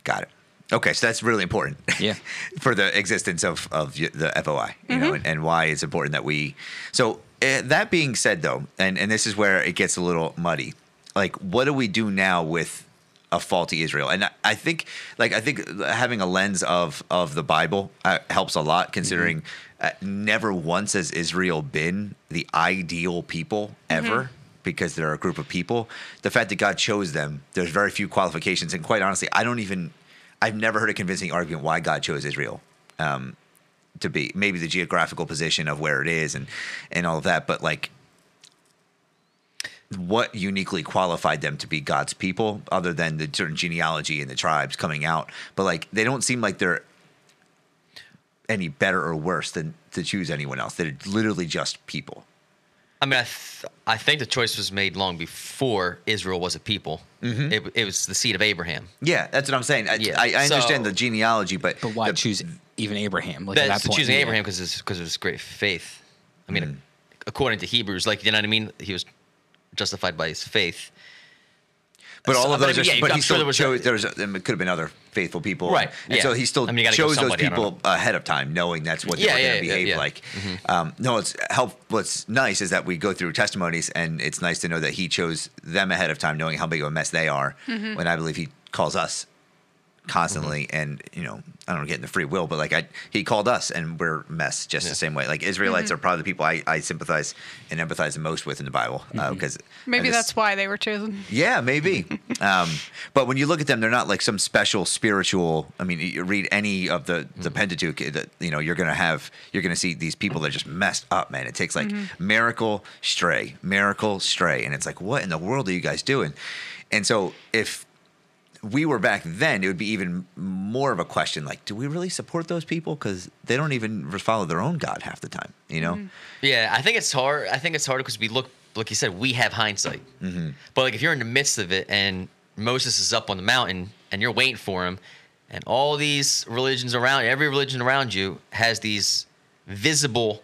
got it. Okay, so that's really important. Yeah. for the existence of of the FOI, you know, and, and why it's important that we. So uh, that being said, though, and and this is where it gets a little muddy. Like, what do we do now with a faulty Israel? And I, I think, like, I think having a lens of of the Bible uh, helps a lot, considering uh, never once has Israel been the ideal people ever. Because they're a group of people, the fact that God chose them, there's very few qualifications, and quite honestly, I don't even I've never heard a convincing argument why God chose Israel um, to be. Maybe the geographical position of where it is and and all of that, but like, what uniquely qualified them to be God's people, other than the certain genealogy and the tribes coming out? But like, they don't seem like they're any better or worse than to choose anyone else. They're literally just people. I mean, I, th- I think the choice was made long before Israel was a people. It, it was the seed of Abraham. Yeah, that's what I'm saying. I, Yeah, I, I understand so- the genealogy, but But why the- choose even Abraham? Like at That's that point, choosing yeah. Abraham because because of his great faith. I mean, Mm. according to Hebrews, like you know what I mean, he was justified by his faith. But all of but I those, mean, are, yeah, but I'm he sure still there chose. There was, a, it could have been other faithful people, Right, And yeah. so he still I mean, you gotta go chose those somebody, people ahead of time, knowing that's what they Yeah, were going to behave yeah. Mm-hmm. like. Um, no, it's help. What's nice is that we go through testimonies, and it's nice to know that he chose them ahead of time, knowing how big of a mess they are. When I believe he calls us constantly, Mm-hmm. and you know, I don't get the free will, but like I, he called us, and we're messed just Yeah. the same way. Like Israelites mm-hmm. are probably the people I, I sympathize and empathize the most with in the Bible uh, mm-hmm. because Maybe that's why they were chosen. yeah, maybe. um, but when you look at them, they're not like some special spiritual. I mean, you read any of the the mm-hmm. Pentateuch, eh, that you know, you're gonna have you're gonna see these people that are just messed up, man. It takes like miracle stray, miracle stray, and it's like, what in the world are you guys doing? And so if we were back then, it would be even more of a question. Like, do we really support those people? Because they don't even follow their own God half the time. You know? Yeah, I think it's hard. I think it's hard because we look, like you said, we have hindsight. Mm-hmm. But like if you're in the midst of it and Moses is up on the mountain and you're waiting for him, and all these religions around, every religion around you has these visible,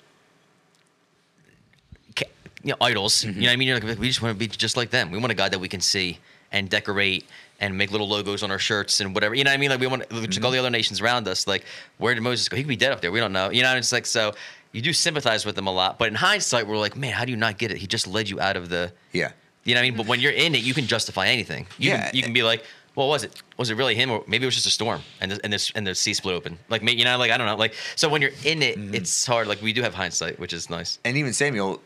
you know, idols. You know what I mean? You're like, we just want to be just like them. We want a God that we can see and decorate and make little logos on our shirts and whatever. You know what I mean? Like we want just all the other nations around us. Like where did Moses go? He could be dead up there. We don't know. You know, it's like so. You do sympathize with them a lot, but in hindsight, we're like, man, how do you not get it? He just led you out of the. Yeah. You know what I mean? But when you're in it, you can justify anything. You Yeah. Can, you can be like, What was it? Was it really him, or maybe it was just a storm and the, and this and the sea split open? Like, you know, like I don't know. Like, so when you're in it, Mm-hmm. it's hard. Like we do have hindsight, which is nice. And even Samuel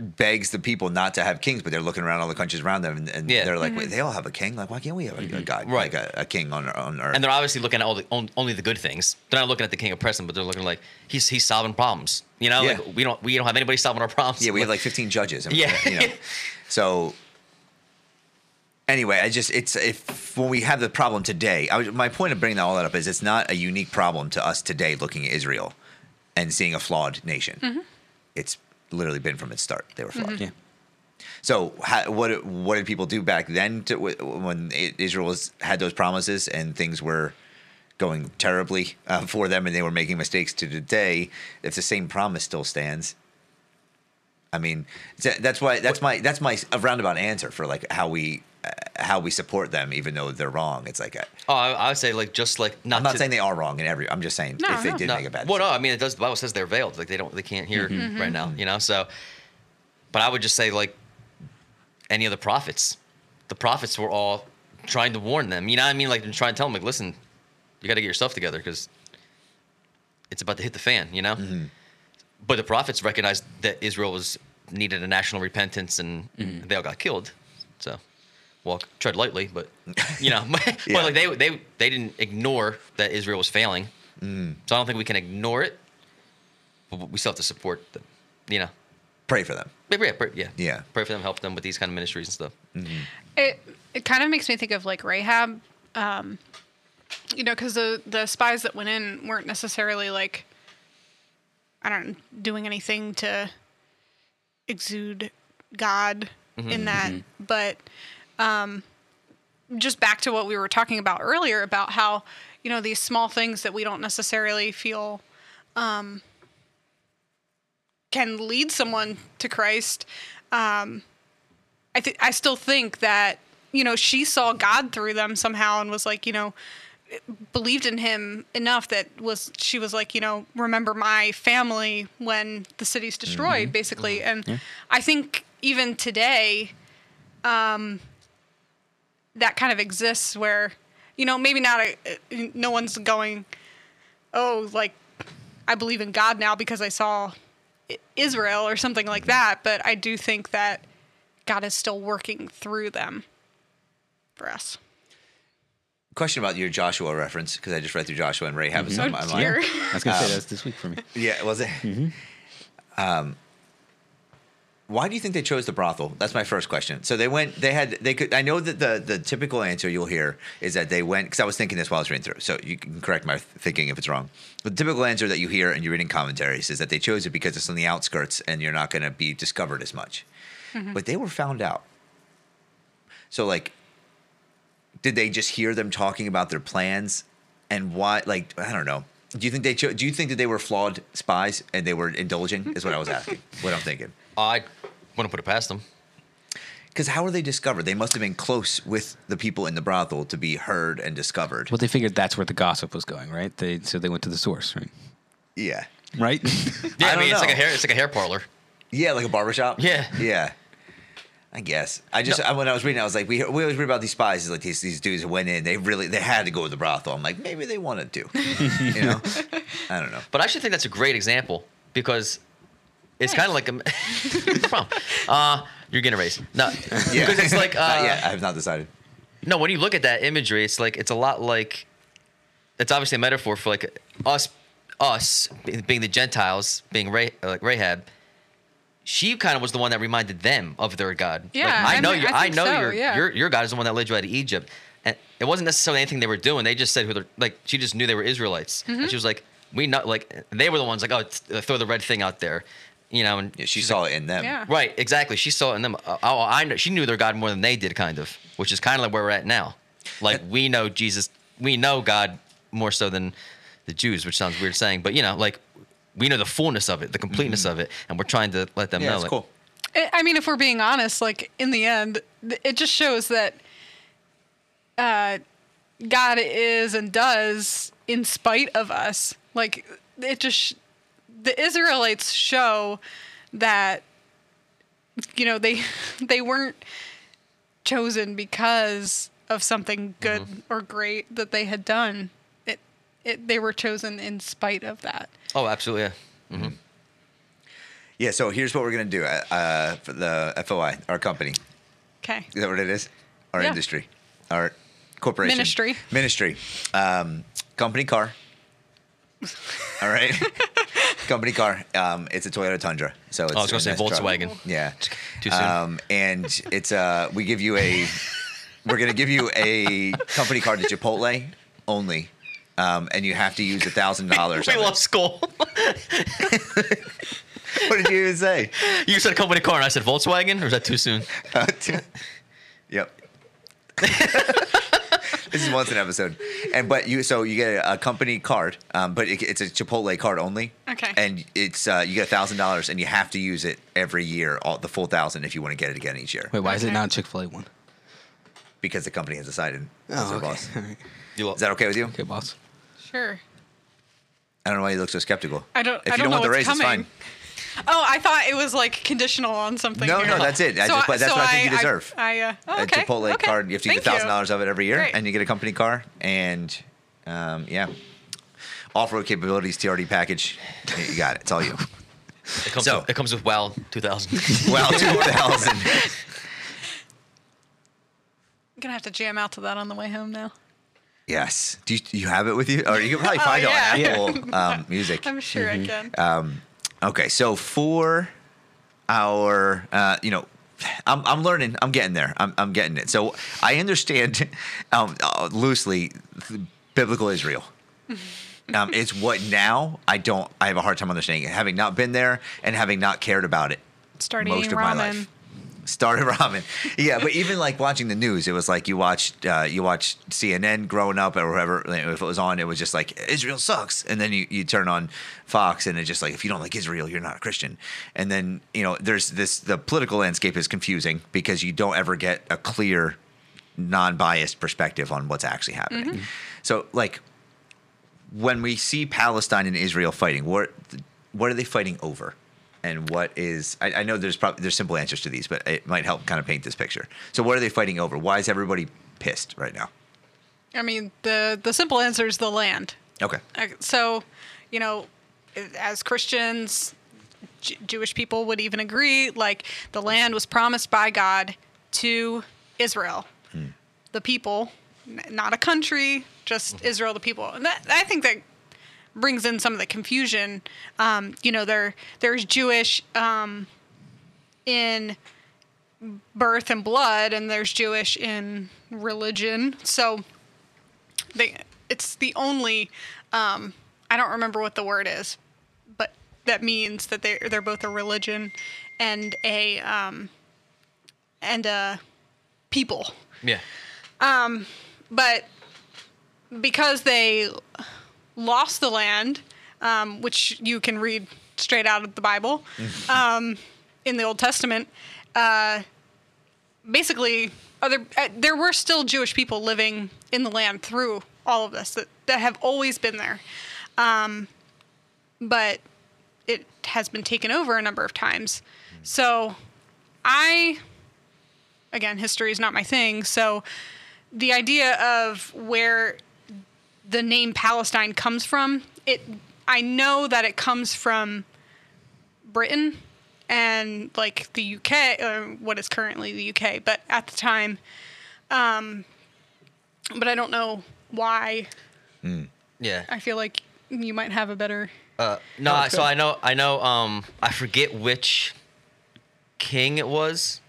begs the people not to have kings, but they're looking around all the countries around them, and, and Yeah. they're like, Wait, they all have a king. Like, why can't we have a, a god, Mm-hmm. Right. like a, a king on on earth? And they're obviously looking at all the on, only the good things. They're not looking at the king of oppressing, but they're looking like he's he's solving problems. You know, Yeah. like we don't we don't have anybody solving our problems. yeah, we have like 15 judges. And, Yeah. you know. so anyway, I just it's if when we have the problem today, I my point of bringing all that up is it's not a unique problem to us today looking at Israel and seeing a flawed nation. It's literally been from its start. They were flawed. Yeah. So, how, what what did people do back then to, when Israel was, had those promises and things were going terribly uh, for them and they were making mistakes to today? If the same promise still stands, I mean, that's why that's my that's my roundabout answer for like how we how we support them even though they're wrong. It's like uh, Oh, I, I would say like just like not. I'm not to- saying they are wrong in every. I'm just saying No, if they did no, make a bad. Well, no. I mean it does. The Bible says they're veiled, like they don't, they can't hear right now. You know, so. But I would just say like any of the prophets, the prophets were all trying to warn them. You know what I mean? Like they're trying to tell them, like, listen, you got to get yourself together because it's about to hit the fan. You know. But the prophets recognized that Israel was needed a national repentance, and they all got killed. So. Walk tread lightly, but you know, but like they they they didn't ignore that Israel was failing. Mm. So I don't think we can ignore it, but we still have to support them. You know, Pray for them. But yeah, pray, yeah, Yeah. Pray for them, help them with these kind of ministries and stuff. Mm-hmm. It it kind of makes me think of like Rahab, um, you know, because the the spies that went in weren't necessarily like, I don't know, doing anything to exude God mm-hmm. in that, mm-hmm. but um, just back to what we were talking about earlier about how you know these small things that we don't necessarily feel um, can lead someone to Christ. Um, I I still think that you know she saw God through them somehow and was like you know believed in him enough that was she was like you know remember my family when the city's destroyed basically. And I think even today um that kind of exists where you know maybe not a, no one's going oh like I believe in God now because I saw Israel or something like that but I do think that God is still working through them for us. Question about your Joshua reference because I just read through Joshua and Rahab is on my mind. Dear. I was gonna say that's this week for me. Yeah, was it? Um, why do you think they chose the brothel? That's my first question. So they went. They had. They could. I know that the the typical answer you'll hear is that they went because I was thinking this while I was reading through. So you can correct my thinking if it's wrong. But the typical answer that you hear and you're reading commentaries is that they chose it because it's on the outskirts and you're not going to be discovered as much. Mm-hmm. But they were found out. So like, did they just hear them talking about their plans and why? Like I don't know. Do you think they cho- do you think that they were flawed spies and they were indulging? Is what I was asking. what I'm thinking. I wouldn't put it past them. Because how were they discovered? They must have been close with the people in the brothel to be heard and discovered. Well, they figured that's where the gossip was going, right? They so they went to the source, right? yeah. Right. Yeah, I, I mean don't it's like a hair it's like a hair parlor. Yeah, like a barbershop. Yeah. Yeah. I guess. I just No. I, when I was reading, I was like, we we always read about these spies. It's like these these dudes who went in. They really they had to go to the brothel. I'm like, maybe they wanted to. you know. I don't know. But I actually think that's a great example because it's kind of like a no problem. Uh, you're getting a raise. No, Yeah. because it's like uh, Not yet. I have not decided. no. When you look at that imagery, it's like it's a lot like it's obviously a metaphor for like us, us being the Gentiles, being Ra- like Rahab, she kind of was the one that reminded them of their God. Like, Yeah, I I know mean, you. I I, think know so, your yeah. your your God is the one that led you out of Egypt, and it wasn't necessarily anything they were doing. They just said who they're like. She just knew they were Israelites, Mm-hmm. and she was like, "We know." Like they were the ones like, "Oh, t- throw the red thing out there," you know. And Yeah, she saw like, it in them. Yeah. Right, exactly. She saw it in them. Uh, Oh, I know. She knew their God more than they did, kind of, which is kind of like where we're at now. Like we know Jesus, we know God more so than the Jews, which sounds weird saying, but you know, like we know the fullness of it, the completeness of it, and we're trying to let them Mm-hmm. Yeah, know. it's like, cool. I I mean, if we're being honest, like in the end, it just shows that uh, God is and does in spite of us. Like it just sh- the Israelites show that you know they they weren't chosen because of something good or great that they had done. It it they were chosen in spite of that. Oh, absolutely. Yeah. Yeah. So here's what we're gonna do. Uh, uh, for the FOI, our company. Okay. Is that what it is? Our Yeah. industry, our corporation, Ministry. ministry, um, company car. All right, company car. Um, it's a Toyota Tundra. So it's Oh, I was gonna a say nice truck. Volkswagen. Yeah. Too soon. Um, and it's uh, we give you a, we're gonna give you a company card to Chipotle only, um, and you have to use a thousand dollars. We love school. What did you even say? you said company car, and I said Volkswagen, or is that too soon? yep. This is once an episode, and but you so you get a, a company card, um, but it, it's a Chipotle card only. Okay. And it's uh, you get a thousand dollars, and you have to use it every year, all the full thousand, if you want to get it again each year, Wait, why is it Okay. not Chick Fil A one? because the company has decided. as Oh, their okay. boss. All right. You lo- Is that okay with you? Okay, boss. Sure. I don't know why you look so skeptical. I don't. If I you don't, don't want the what's raise, it's coming. Fine. Oh, I thought it was like conditional on something. No, here. no, that's it. I just- that's what I think you deserve. I, uh, oh, A okay. Chipotle okay. card, you have to use a thousand dollars of it every year, Great. and you get a company car, and um, yeah, off-road capabilities, TRD package. You got it. It's all you. It comes, So- with, it comes with WoW 2000. Well, two thousand. I'm gonna have to jam out to that on the way home now. Yes. Do you, do you have it with you, or you can probably Oh, find yeah. it on Apple um, Music? I'm sure I Mm-hmm. can. Okay, so for our, uh, you know, I'm, I'm learning. I'm getting there. I'm, I'm getting it. So I understand um, uh, loosely th- biblical Israel. Um, it's what now I don't. I have a hard time understanding it, having not been there and having not cared about it most of ramen. my life. Started ramen, yeah. But even like watching the news, it was like you watched uh, you watched CNN growing up or whatever. If it was on, it was just like Israel sucks, and then you, you turn on Fox, and it's just like if you don't like Israel, you're not a Christian. And then you know there's this the political landscape is confusing because you don't ever get a clear, non-biased perspective on what's actually happening. So like when we see Palestine and Israel fighting, what what are they fighting over? And what is I, I know there's probably there's simple answers to these, but it might help kind of paint this picture. So what are they fighting over? Why is everybody pissed right now? I mean, the the simple answer is the land. Okay. So, you know, as Christians, J- Jewish people would even agree, like the land was promised by God to Israel, hmm. the people, n- not a country, just mm-hmm. Israel, the people. And that, I think that brings in some of the confusion. Um, you know, there there's Jewish um, in birth and blood, and there's Jewish in religion. So they it's the only um I don't remember what the word is, but that means that they they're both a religion and a um and a people. yeah. Um, But because they lost the land, um, which you can read straight out of the Bible, um, in the Old Testament, uh, basically, other uh, there were still Jewish people living in the land through all of this that, that have always been there, um, but it has been taken over a number of times. So, I again, history is not my thing. So, the idea of where the name Palestine comes from, it I know that it comes from Britain and like the UK, or what is currently the UK, but at the time, um, but I don't know why. Yeah. I feel like you might have a better. Uh, no, I- so I know, I know. Um, I forget which king it was.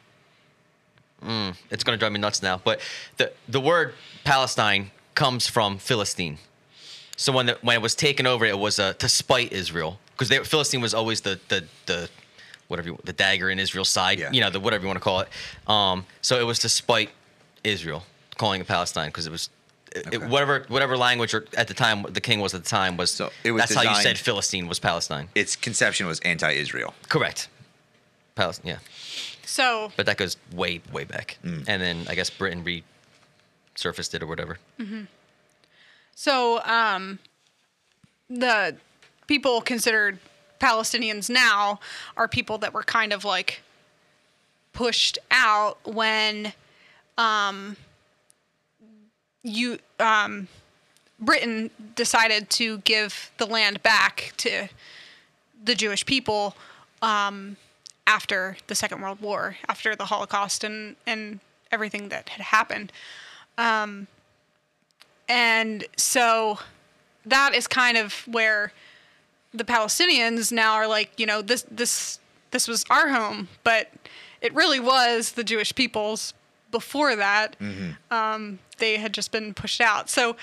Mm, it's gonna drive me nuts now. But the the word Palestine comes from Philistine. So when the, when it was taken over, it was uh, to spite Israel because Philistine was always the the the whatever you, the dagger in Israel's side. Yeah. You know the whatever you want to call it. Um, so it was to spite Israel, calling it Palestine because it was. It, whatever whatever language or at the time the king was at the time was So it was that's how you said Philistine was Palestine. Its conception was anti-Israel. Correct. Palestine, yeah. So But that goes way, way back. Mm. And then I guess Britain resurfaced it or whatever. So, um, the people considered Palestinians now are people that were kind of like pushed out when, um, you, um, Britain decided to give the land back to the Jewish people, um, after the Second World War, after the Holocaust and, and everything that had happened. Um, and so that is kind of where the Palestinians now are like, you know, this this this was our home, but it really was the Jewish people's before that. Mm-hmm. Um, they had just been pushed out. So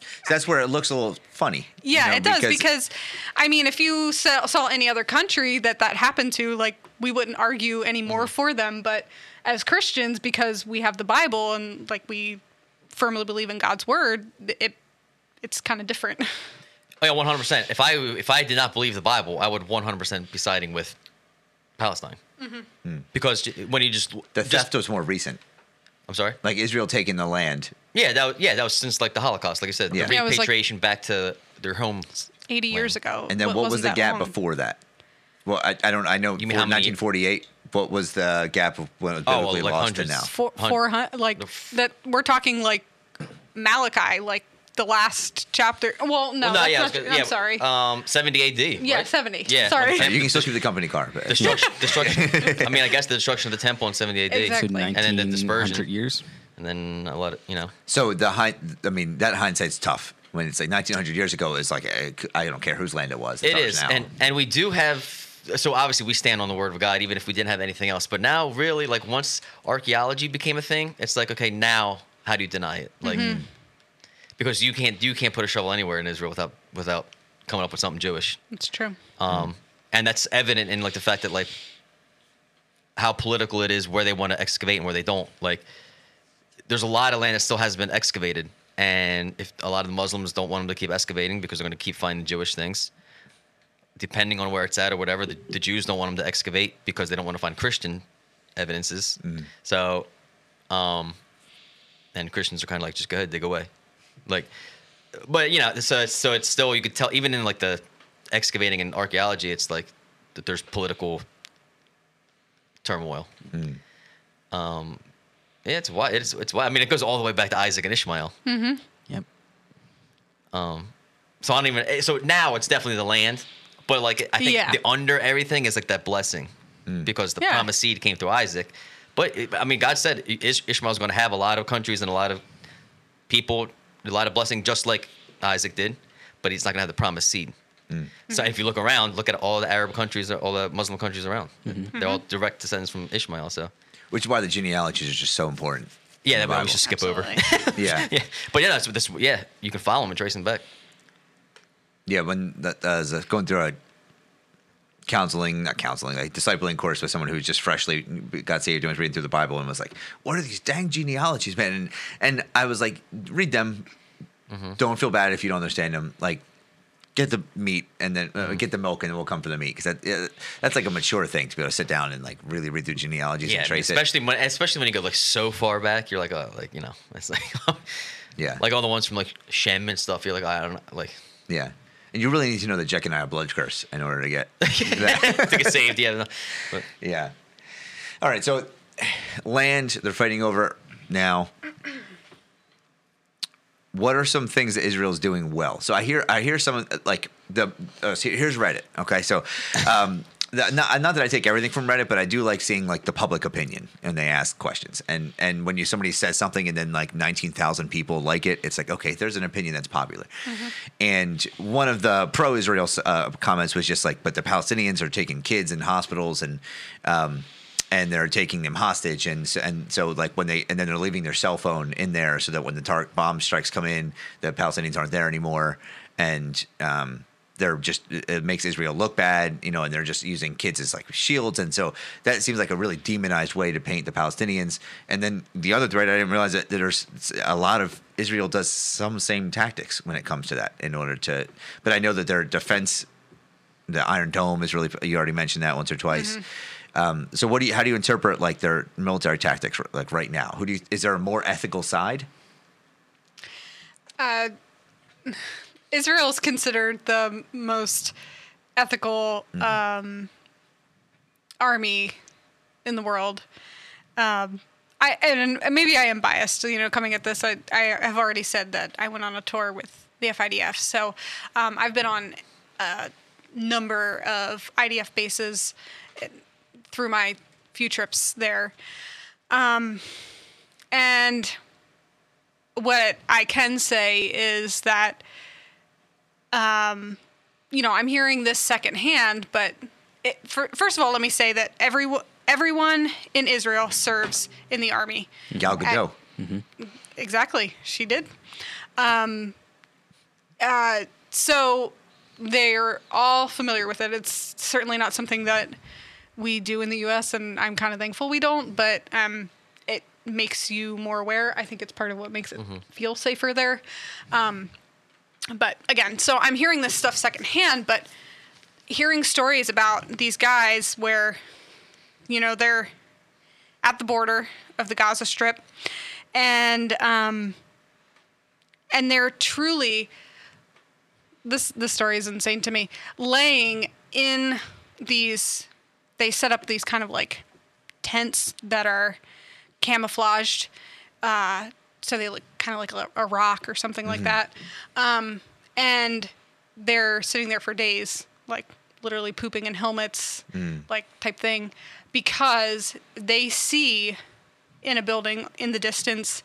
So that's where it looks a little funny. you yeah, know, it does because, I mean, if you saw, saw any other country that that happened to, like we wouldn't argue anymore mm-hmm. for them. But as Christians, because we have the Bible and like we firmly believe in God's word, it it's kind of different. Oh, yeah, 100%. If I if I did not believe the Bible, I would 100% be siding with Palestine. Mm-hmm. Hmm. Because when you just. the just- theft was more recent. I'm sorry? Like Israel taking the land. Yeah, that was, yeah, that was since like the Holocaust. Like I said, Yeah. the Yeah, it like- repatriation back to their home. 80 years ago. And then what, was wasn't the gap long. before that? Well, I, I don't. I know. You mean for how many- 1948. What was the gap of when it was Oh, biblically like lost to hundreds. now? Four, 400, like that. We're talking like Malachi, like the last chapter. Well, no, Well, that's yeah, not, gonna, yeah, I'm sorry. Um, 70 AD. Yeah, right? 70. Yeah, Sorry. okay. you can still keep the company car. But Destruction, destruction. I mean, I guess the destruction of the temple in 70 AD. Exactly. So And then the 1900 dispersion. years. And then a lot of, you know. So the hind, I mean, that hindsight's tough. When it's like 1900 years ago, it's like I don't care whose land it was. It's It now. and and we do have. So obviously we stand on the word of God, even if we didn't have anything else. But now, really, like once archaeology became a thing, it's like, okay, now how do you deny it? Like, because you can't you can't put a shovel anywhere in Israel without without coming up with something Jewish. it's true. Um, and that's evident in like the fact that like how political it is where they want to excavate and where they don't. Like, there's a lot of land that still hasn't been excavated, and if a lot of the Muslims don't want them to keep excavating because they're going to keep finding Jewish things, depending on where it's at or whatever, the, the Jews don't want them to excavate because they don't want to find Christian evidences. Mm. So, um, and Christians are kind of like, just go ahead, dig away, like. But you know, so it's, so it's still you could tell even in like the excavating and archaeology, it's like that there's political turmoil. Mm. Um, yeah, it's why it's it's why I mean it goes all the way back to Isaac and Ishmael. Mm-hmm. Yep. Um, so I don't even. Eh, so now it's definitely the land, but like I think Yeah. the under everything is like that blessing, mm. because the Yeah. promised seed came through Isaac. But I mean, God said Ish- Ishmael's going to have a lot of countries and a lot of people, a lot of blessing, just like Isaac did. But he's not going to have the promised seed. Mm. So if you look around, look at all the Arab countries, all the Muslim countries around. Mm-hmm. They're mm-hmm. all direct descendants from Ishmael. So Which is why the genealogies are just so important. yeah, in that we should skip over. Yeah. yeah, but yeah, that's what this. Yeah, you can follow them and trace them back. Yeah, when that uh, I was going through a counseling, not counseling, like discipling course with someone who just freshly got saved and was reading through the Bible and was like, "What are these dang genealogies, man?" And and I was like, "Read them. Mm-hmm. Don't feel bad if you don't understand them. Like, get the meat and then Mm-hmm. uh, get the milk, and then we'll come for the meat because that uh, that's like a mature thing to be able to sit down and like really read through genealogies Yeah, and trace it. especially when especially when you go like so far back, you're like, oh, like you know, it's like, Yeah, like all the ones from like Shem and stuff. You're like, I don't know, like yeah. And you really need to know the Jeconiah blood curse in order to get that. to get saved. Yeah, but Yeah. All right. So, land they're fighting over now. What are some things that Israel's doing well? So I hear I hear some like the uh, so here's Reddit. Okay, so um, that- not, not that I take everything from Reddit, but I do like seeing like the public opinion and they ask questions. And and when you somebody says something and then like nineteen thousand people like it, it's like okay, there's an opinion that's popular. And one of the pro-Israel uh, comments was just like, but the Palestinians are taking kids in hospitals and. Um, and they're taking them hostage, and so, and so like when they and then they're leaving their cell phone in there so that when the tar- bomb strikes come in, the Palestinians aren't there anymore, and um, they're just it makes Israel look bad, you know, and they're just using kids as like shields, and so that seems like a really demonized way to paint the Palestinians. And then the other thread, I didn't realize that there's a lot of Israel does some same tactics when it comes to that in order to, but I know that their defense, the Iron Dome is really you already mentioned that once or twice. Um, so what do you how do you interpret like their military tactics like right now? Who do you is there a more ethical side? Uh, Israel is considered the most ethical um, army in the world. Um, I and maybe I am biased. You know, coming at this, I, I have already said that I went on a tour with the FIDF, so um, I've been on a number of IDF bases eh, through my few trips there, um, and what I can say is that, um, you know, I'm hearing this secondhand, but it, for, first of all, let me say that every, everyone in Israel serves in the army. Gal Gadot. Exactly, she did. Um, uh, so they're all familiar with it. It's certainly not something that we do in the U.S., and I'm kind of thankful we don't. But um, it makes you more aware. I think it's part of what makes it feel safer there. Um, but again, so I'm hearing this stuff secondhand, but hearing stories about these guys where, you know, they're at the border of the Gaza Strip, and um, and they're truly this this story is insane to me. Laying in these, they set up these kind of like tents that are camouflaged, uh, so they look kind of like a, a rock or something like that. Um, and they're sitting there for days, like literally pooping in helmets, like type thing, because they see in a building in the distance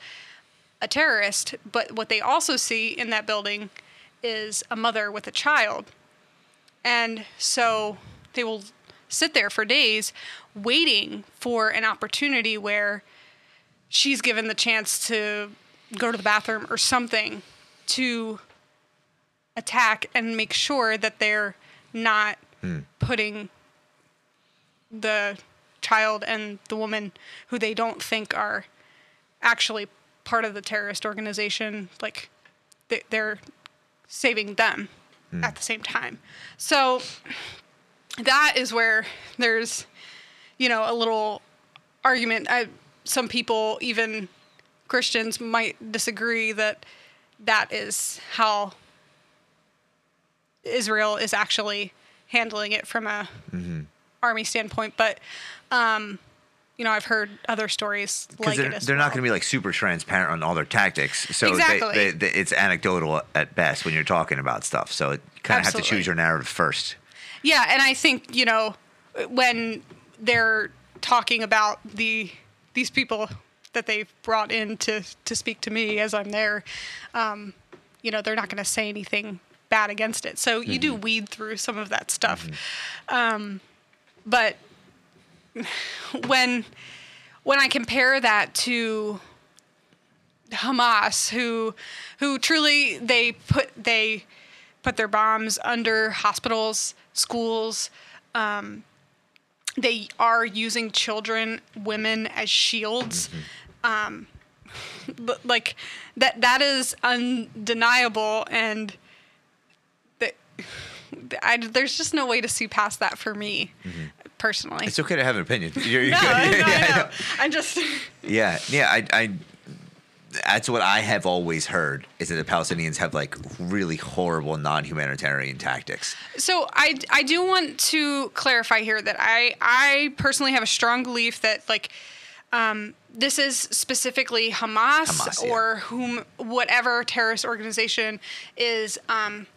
a terrorist, but what they also see in that building is a mother with a child. And so they will sit there for days waiting for an opportunity where she's given the chance to go to the bathroom or something to attack and make sure that they're not hmm. putting the child and the woman who they don't think are actually part of the terrorist organization like they- they're saving them hmm. at the same time. So that is where there's you know a little argument. I, some people even christians might disagree that that is how israel is actually handling it from a army standpoint but um you know i've heard other stories because like they're, they're not going to be like super transparent on all their tactics. So Exactly. they, they, it's anecdotal at best when you're talking about stuff. So you kind of have to choose your narrative first. Yeah, and I think you know when they're talking about the these people that they've brought in to to speak to me as I'm there, um, you know, they're not going to say anything bad against it. So you do weed through some of that stuff, um, but when when I compare that to Hamas, who who truly they put they put their bombs under hospitals, schools. Um, they are using children, women as shields. Um, but, like that that is undeniable, and that I, there's just no way to see past that for me personally. It's okay to have an opinion. You're, you're no, good. I Yeah, I I know. know. I'm just Yeah, yeah. I, I, that's what I have always heard is that the Palestinians have like really horrible non-humanitarian tactics. So I, I do want to clarify here that I I personally have a strong belief that like um, this is specifically Hamas, Hamas, yeah. or whom whatever terrorist organization is um,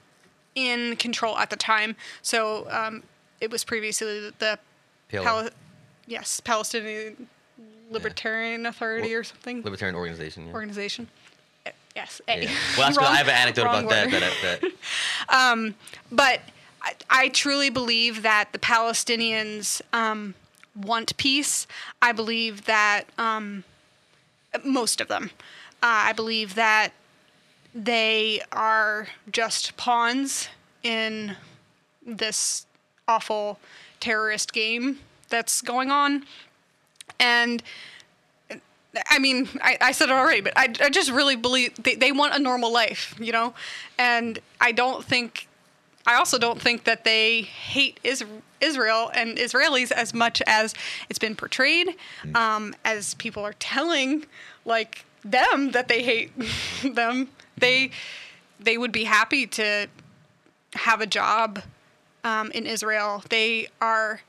in control at the time. So um, it was previously the Pal- yes Palestinian Libertarian Authority or something Libertarian organization. Yeah. organization. Eh, Yes, A. Yeah. Well, that's good. I have an anecdote Wrong about that. word. That, that But I, I truly believe that the Palestinians um, want peace. I believe that um, most of them. Uh, I believe that they are just pawns in this awful terrorist game that's going on. And I mean, I, I said it already, but I, I just really believe they, they want a normal life, you know? And I don't think, I also don't think that they hate is, Israel and Israelis as much as it's been portrayed, um, as people are telling, like, them that they hate them. They, they would be happy to have a job um, in Israel. They are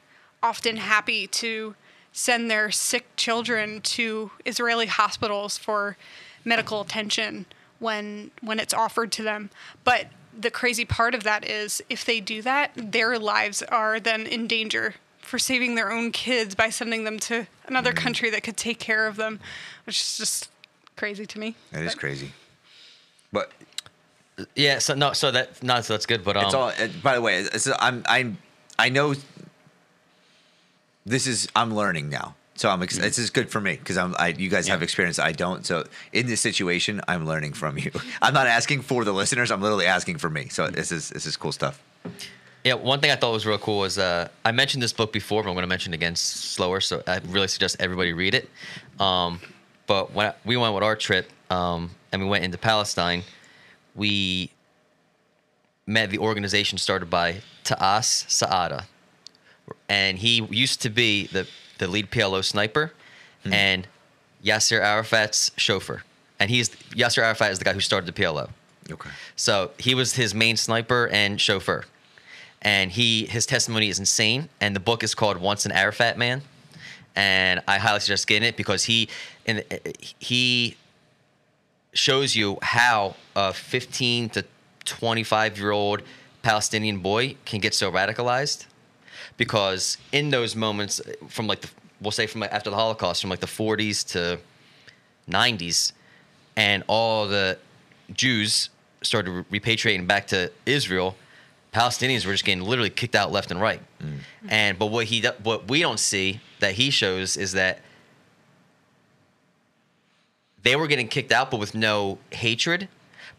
often happy to send their sick children to Israeli hospitals for medical attention when when it's offered to them. But the crazy part of that is if they do that, their lives are then in danger for saving their own kids by sending them to another country that could take care of them, which is just crazy to me. That is But- crazy. But yeah. So no. So that no. So that's good. But um, it's all. uh, By the way, it's, I'm. I'm. I know. This is. I'm learning now, so I'm. Ex- This is good for me because I'm. I, you guys have experience. I don't. So in this situation, I'm learning from you. I'm not asking for the listeners. I'm literally asking for me. So this is. This is cool stuff. Yeah, one thing I thought was real cool was uh, I mentioned this book before, but I'm going to mention it again slower. So I really suggest everybody read it. Um, but when we went with our trip um, and we went into Palestine, we met the organization started by Tass Saada, and he used to be the the lead PLO sniper hmm. and Yasser Arafat's chauffeur, and he's Yasser Arafat is the guy who started the PLO. Okay. So he was his main sniper and chauffeur, and he his testimony is insane. And the book is called Once an Arafat Man, and I highly suggest getting it because he and he shows you how a 15 to 25 year old Palestinian boy can get so radicalized because in those moments from like the we'll say from like after the Holocaust from like the 40s to 90s and all the Jews started repatriating back to Israel, Palestinians were just getting literally kicked out left and right. And but what he what we don't see that he shows is that they were getting kicked out, but with no hatred.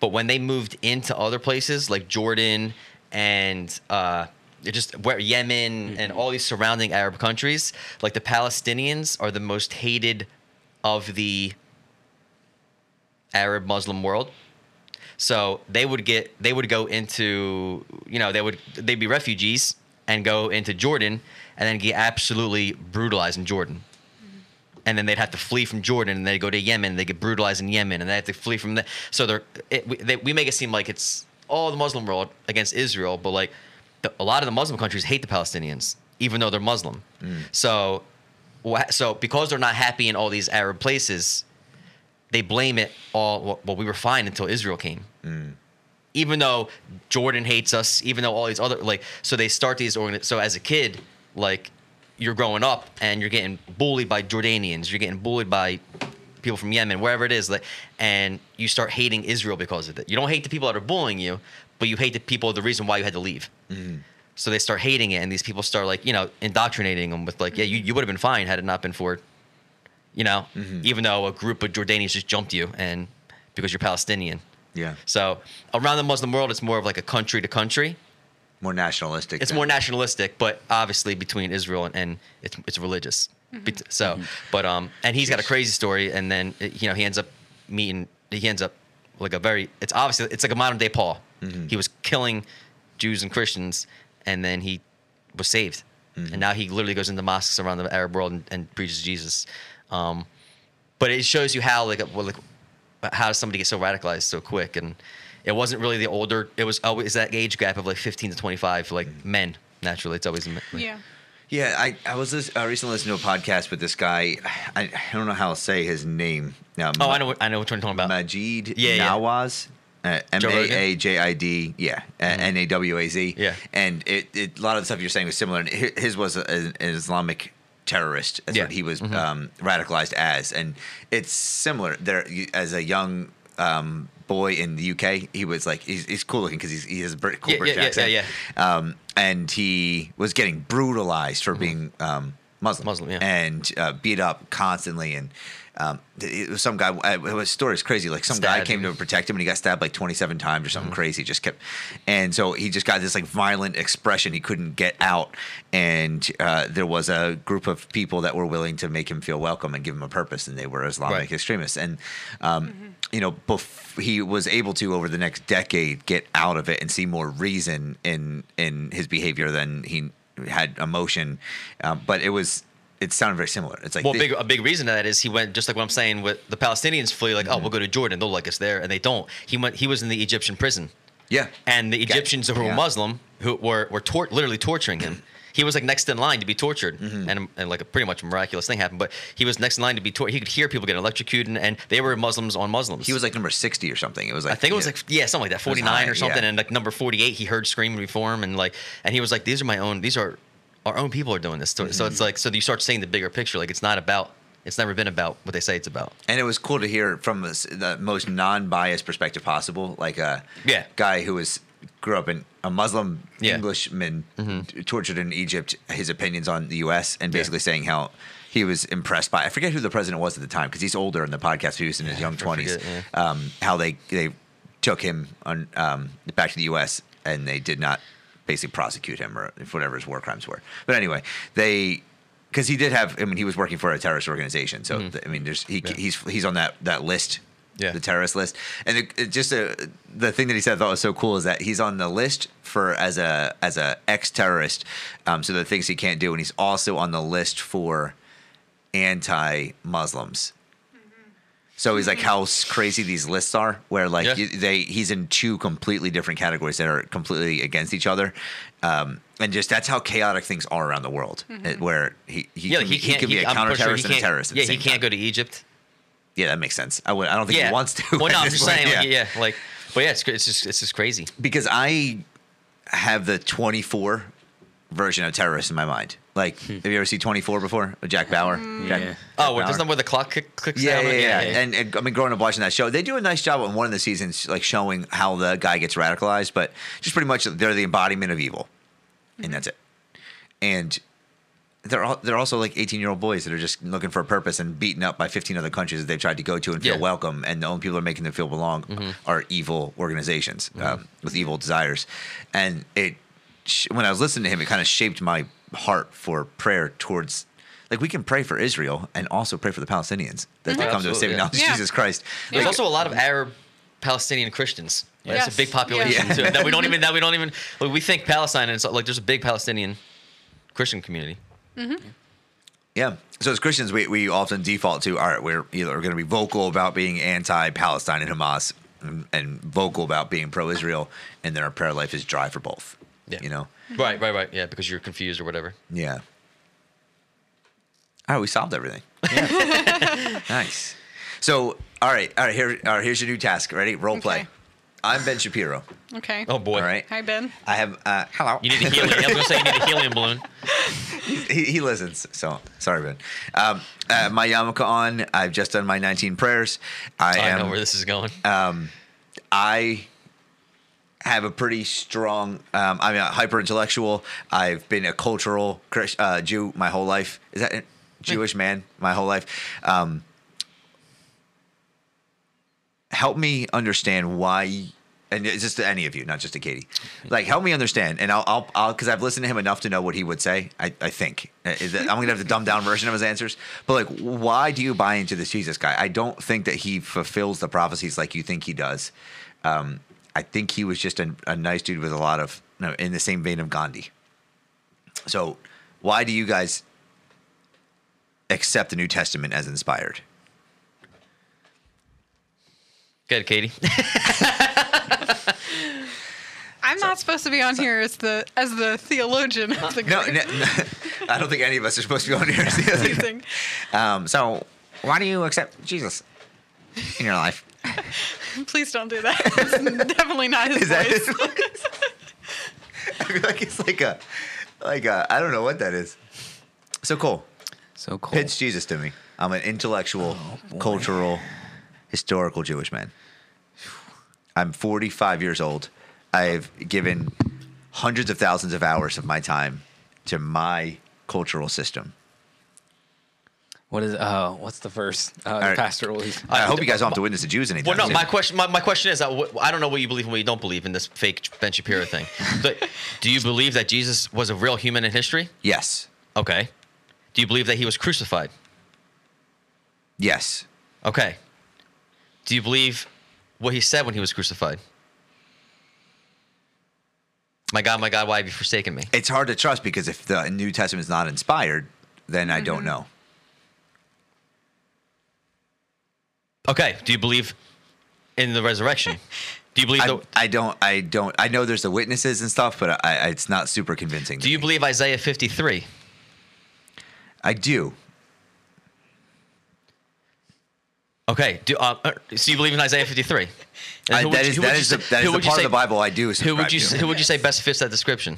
But when they moved into other places like Jordan and uh, just where Yemen and mm-hmm. all these surrounding Arab countries, like the Palestinians are the most hated of the Arab Muslim world. So they would get they would go into you know they would they'd be refugees and go into Jordan and then get absolutely brutalized in Jordan. Mm-hmm. And then they'd have to flee from Jordan, and they'd go to Yemen. They get brutalized in Yemen, and they have to flee from there. So they're it, we, they, we make it seem like it's all the Muslim world against Israel, but like the, a lot of the Muslim countries hate the Palestinians, even though they're Muslim. Mm. So, wha- so because they're not happy in all these Arab places, they blame it all. Well, we were fine until Israel came. Mm. Even though Jordan hates us, even though all these other like, so they start these organ. So as a kid, like you're growing up and you're getting bullied by Jordanians, you're getting bullied by people from Yemen, wherever it is, like, and you start hating Israel because of it. You don't hate the people that are bullying you, but you hate the people the reason why you had to leave. Mm-hmm. So they start hating it, and these people start like you know indoctrinating them with like, yeah, you, you would have been fine had it not been for, you know, mm-hmm. even though a group of Jordanians just jumped you and because you're Palestinian. Yeah. So around the Muslim world, it's more of like a country to country. More nationalistic. It's than- more nationalistic, but obviously between Israel and, and it's it's religious. Mm-hmm. Bet- So, but um, and he's got a crazy story, and then you know he ends up meeting. He ends up like a very. It's obviously it's like a modern day Paul. Mm-hmm. He was killing Jews and Christians, and then he was saved, and mm-hmm. now he literally goes into mosques around the Arab world and, and preaches Jesus. Um, but it shows you how like well, like how does somebody get so radicalized so quick and it wasn't really the older it was always that age gap of like 15 to 25 for like mm-hmm. men naturally it's always men. Yeah. Yeah, I, I was lis- I recently listening to a podcast with this guy. I, I don't know how to say his name. Now, oh i know what- i know which one you're talking about Maajid Yeah, yeah. Uh, M A? A J I D, yeah, N A W A Z. Yeah. and it, it a lot of the stuff you're saying was similar. And his was a, an Islamic terrorist. That's Yeah. what he was um, radicalized as, and it's similar. There, as a young um, boy in the UK, he was like he's, he's cool looking because he has a cool Yeah, British yeah, yeah, accent. yeah, Um, and he was getting brutalized for being um, Muslim, Muslim, yeah. and uh, beat up constantly and. Um, it was some guy. uh, His story is crazy. Like some guy came to protect him, and he got stabbed like 27 times or something crazy. Just kept, and so he just got this like violent expression he couldn't get out. And uh, there was a group of people that were willing to make him feel welcome and give him a purpose, and they were Islamic Right. extremists. And um, you know, bef- he was able to over the next decade get out of it and see more reason in in his behavior than he had emotion. Um, but it was. It sounded very similar. It's like Well, the- big a big reason to that is he went just like what I'm saying with the Palestinians flee like oh Mm-hmm. we'll go to Jordan they'll like us there and they don't. He went he was in the Egyptian prison yeah, and the Egyptians who were yeah. Muslim who were were tor- literally torturing him. He was like next in line to be tortured, Mm-hmm. and, and like a pretty much miraculous thing happened. But he was next in line to be tortured. He could hear people getting electrocuted, and, and they were Muslims on Muslims. he was like number 60 or something. It was like I think it was like yeah, something like that, 49 or something, yeah. and like number 48, he heard scream reform, and like, and he was like, these are my own, these are our own people are doing this. So, so it's Mm-hmm. like, so you start seeing the bigger picture. Like it's not about, it's never been about what they say it's about. And it was cool to hear from the, most non-biased perspective possible, like a Yeah. guy who was grew up in a Muslim Yeah. Englishman t- tortured in Egypt. His opinions on the U.S. and basically saying how he was impressed by. I forget who the president was at the time because he's older in the podcast. He was in his young twenties. forget, um, how they they took him on um, back to the U.S. and they did not basically prosecute him or whatever his war crimes were. But anyway, they because he did have. I mean, he was working for a terrorist organization. So th- I mean, there's he Mm-hmm. Yeah. he's he's on that that list. Yeah. The terrorist list, and it, it just uh, the thing that he said I thought was so cool is that he's on the list for as a as a ex terrorist, um, so the things he can't do, and he's also on the list for anti Muslims. So he's like how crazy these lists are, where like Yeah. you- they he's in two completely different categories that are completely against each other, um, and just that's how chaotic things are around the world. uh, Where he he, Yeah, can, he he, can be a pretty sure counter terrorist and a terrorist. Yeah, he can't time. go to Egypt. Yeah, that makes sense. I would. I don't think Yeah, he wants to. Well, no, I'm just point, saying. Like, yeah, like, but yeah, it's it's just it's just crazy. because I have the 24 version of terrorist in my mind. Like, hmm. have you ever seen 24 before with Jack mm. Bauer? Jack- Yeah. Oh, Jack Oh, Bauer? doesn't that where the clock click, clicks Yeah, down? yeah, yeah, And, and I mean, growing up watching that show, they do a nice job on one of the seasons, like showing how the guy gets radicalized. But just pretty much, they're the embodiment of evil, and mm-hmm. that's it. And they're all, they're also like 18 year old boys that are just looking for a purpose and beaten up by 15 other countries that they've tried to go to and feel Yeah. welcome. And the only people that are making them feel belong mm-hmm. are evil organizations mm-hmm. um, with evil desires. And it, when I was listening to him, it kind of shaped my heart for prayer towards. Like we can pray for Israel and also pray for the Palestinians that they Mhm. come to a saving Absolutely, knowledge of yeah. Jesus Christ. There's Yeah. also a lot of Arab Palestinian Christians. Like, That's a big population Yeah. too. That we don't even that we don't even like, we think Palestine and it's like there's a big Palestinian Christian community. Yeah. So as Christians, we, we often default to all right, we're either going to be vocal about being anti-Palestine and Hamas, and, and vocal about being pro-Israel, and then our prayer life is dry for both. Yeah. You know. Right, right, right. Yeah, because you're confused or whatever. Yeah. All right, we solved everything. nice. So, all right, all right. Here, all right. Here's your new task. Ready? Role play. I'm Ben Shapiro. Okay. Oh boy. All right. Hi, Ben. I have. Uh, hello. You need a helium. I was gonna say you need a helium balloon. he, he listens. So sorry, Ben. Um, uh, my yarmulke on. I've just done my 19 prayers. I, I am. know where this is going. Um, I have a pretty strong. Um, I'm a hyper intellectual. I've been a cultural uh, Jew my whole life. Is that it? Jewish man my whole life? Um, help me understand why. And it's just to any of you, not just to Catie. Like, help me understand, and I'll, I'll, I'll, because I've listened to him enough to know what he would say. I, I think Uh, is that- I'm gonna have the dumbed down version of his answers. But like, why do you buy into this Jesus guy? I don't think that he fulfills the prophecies like you think he does. Um, I think he was just a, a nice dude with a lot of, you know, in the same vein of Gandhi. So, why do you guys accept the New Testament as inspired? Good, Catie. I'm not supposed to be on here as the as the theologian of the No, group. no, no, I don't think any of us are supposed to be on here. Amazing. um, so, why do you accept Jesus in your life? Please don't do that. It's definitely not his Is that voice. his voice? I feel like it's like a, like a, I don't know what that is. So cool. So cool. Pitch Jesus to me. I'm an intellectual, oh, cultural, historical Jewish man. I'm 45 years old. I've given hundreds of thousands of hours of my time to my cultural system. What is uh what's the verse? Uh, the right. pastor always I hope you guys don't have to witness the Jews anytime. Well, no. My question, my, my question is, uh, wh- I don't know what you believe and what you don't believe in this fake Ben Shapiro thing. but do you believe that Jesus was a real human in history? Yes. Okay. Do you believe that he was crucified? Yes. Okay. Do you believe what he said when he was crucified? My God, my God, why have you forsaken me? It's hard to trust because if the New Testament is not inspired, then I don't know. Okay. Do you believe in the resurrection? Do you believe I, the, I don't. I don't. I know there's the witnesses and stuff, but I, I, it's not super convincing. to Do you me. believe Isaiah 53? I do. Okay. Do uh, uh, so you believe in Isaiah 53? And I, who would that you- is, would that you is the, that the part say- of the Bible I do. Who would you to. who would you say best fits that description?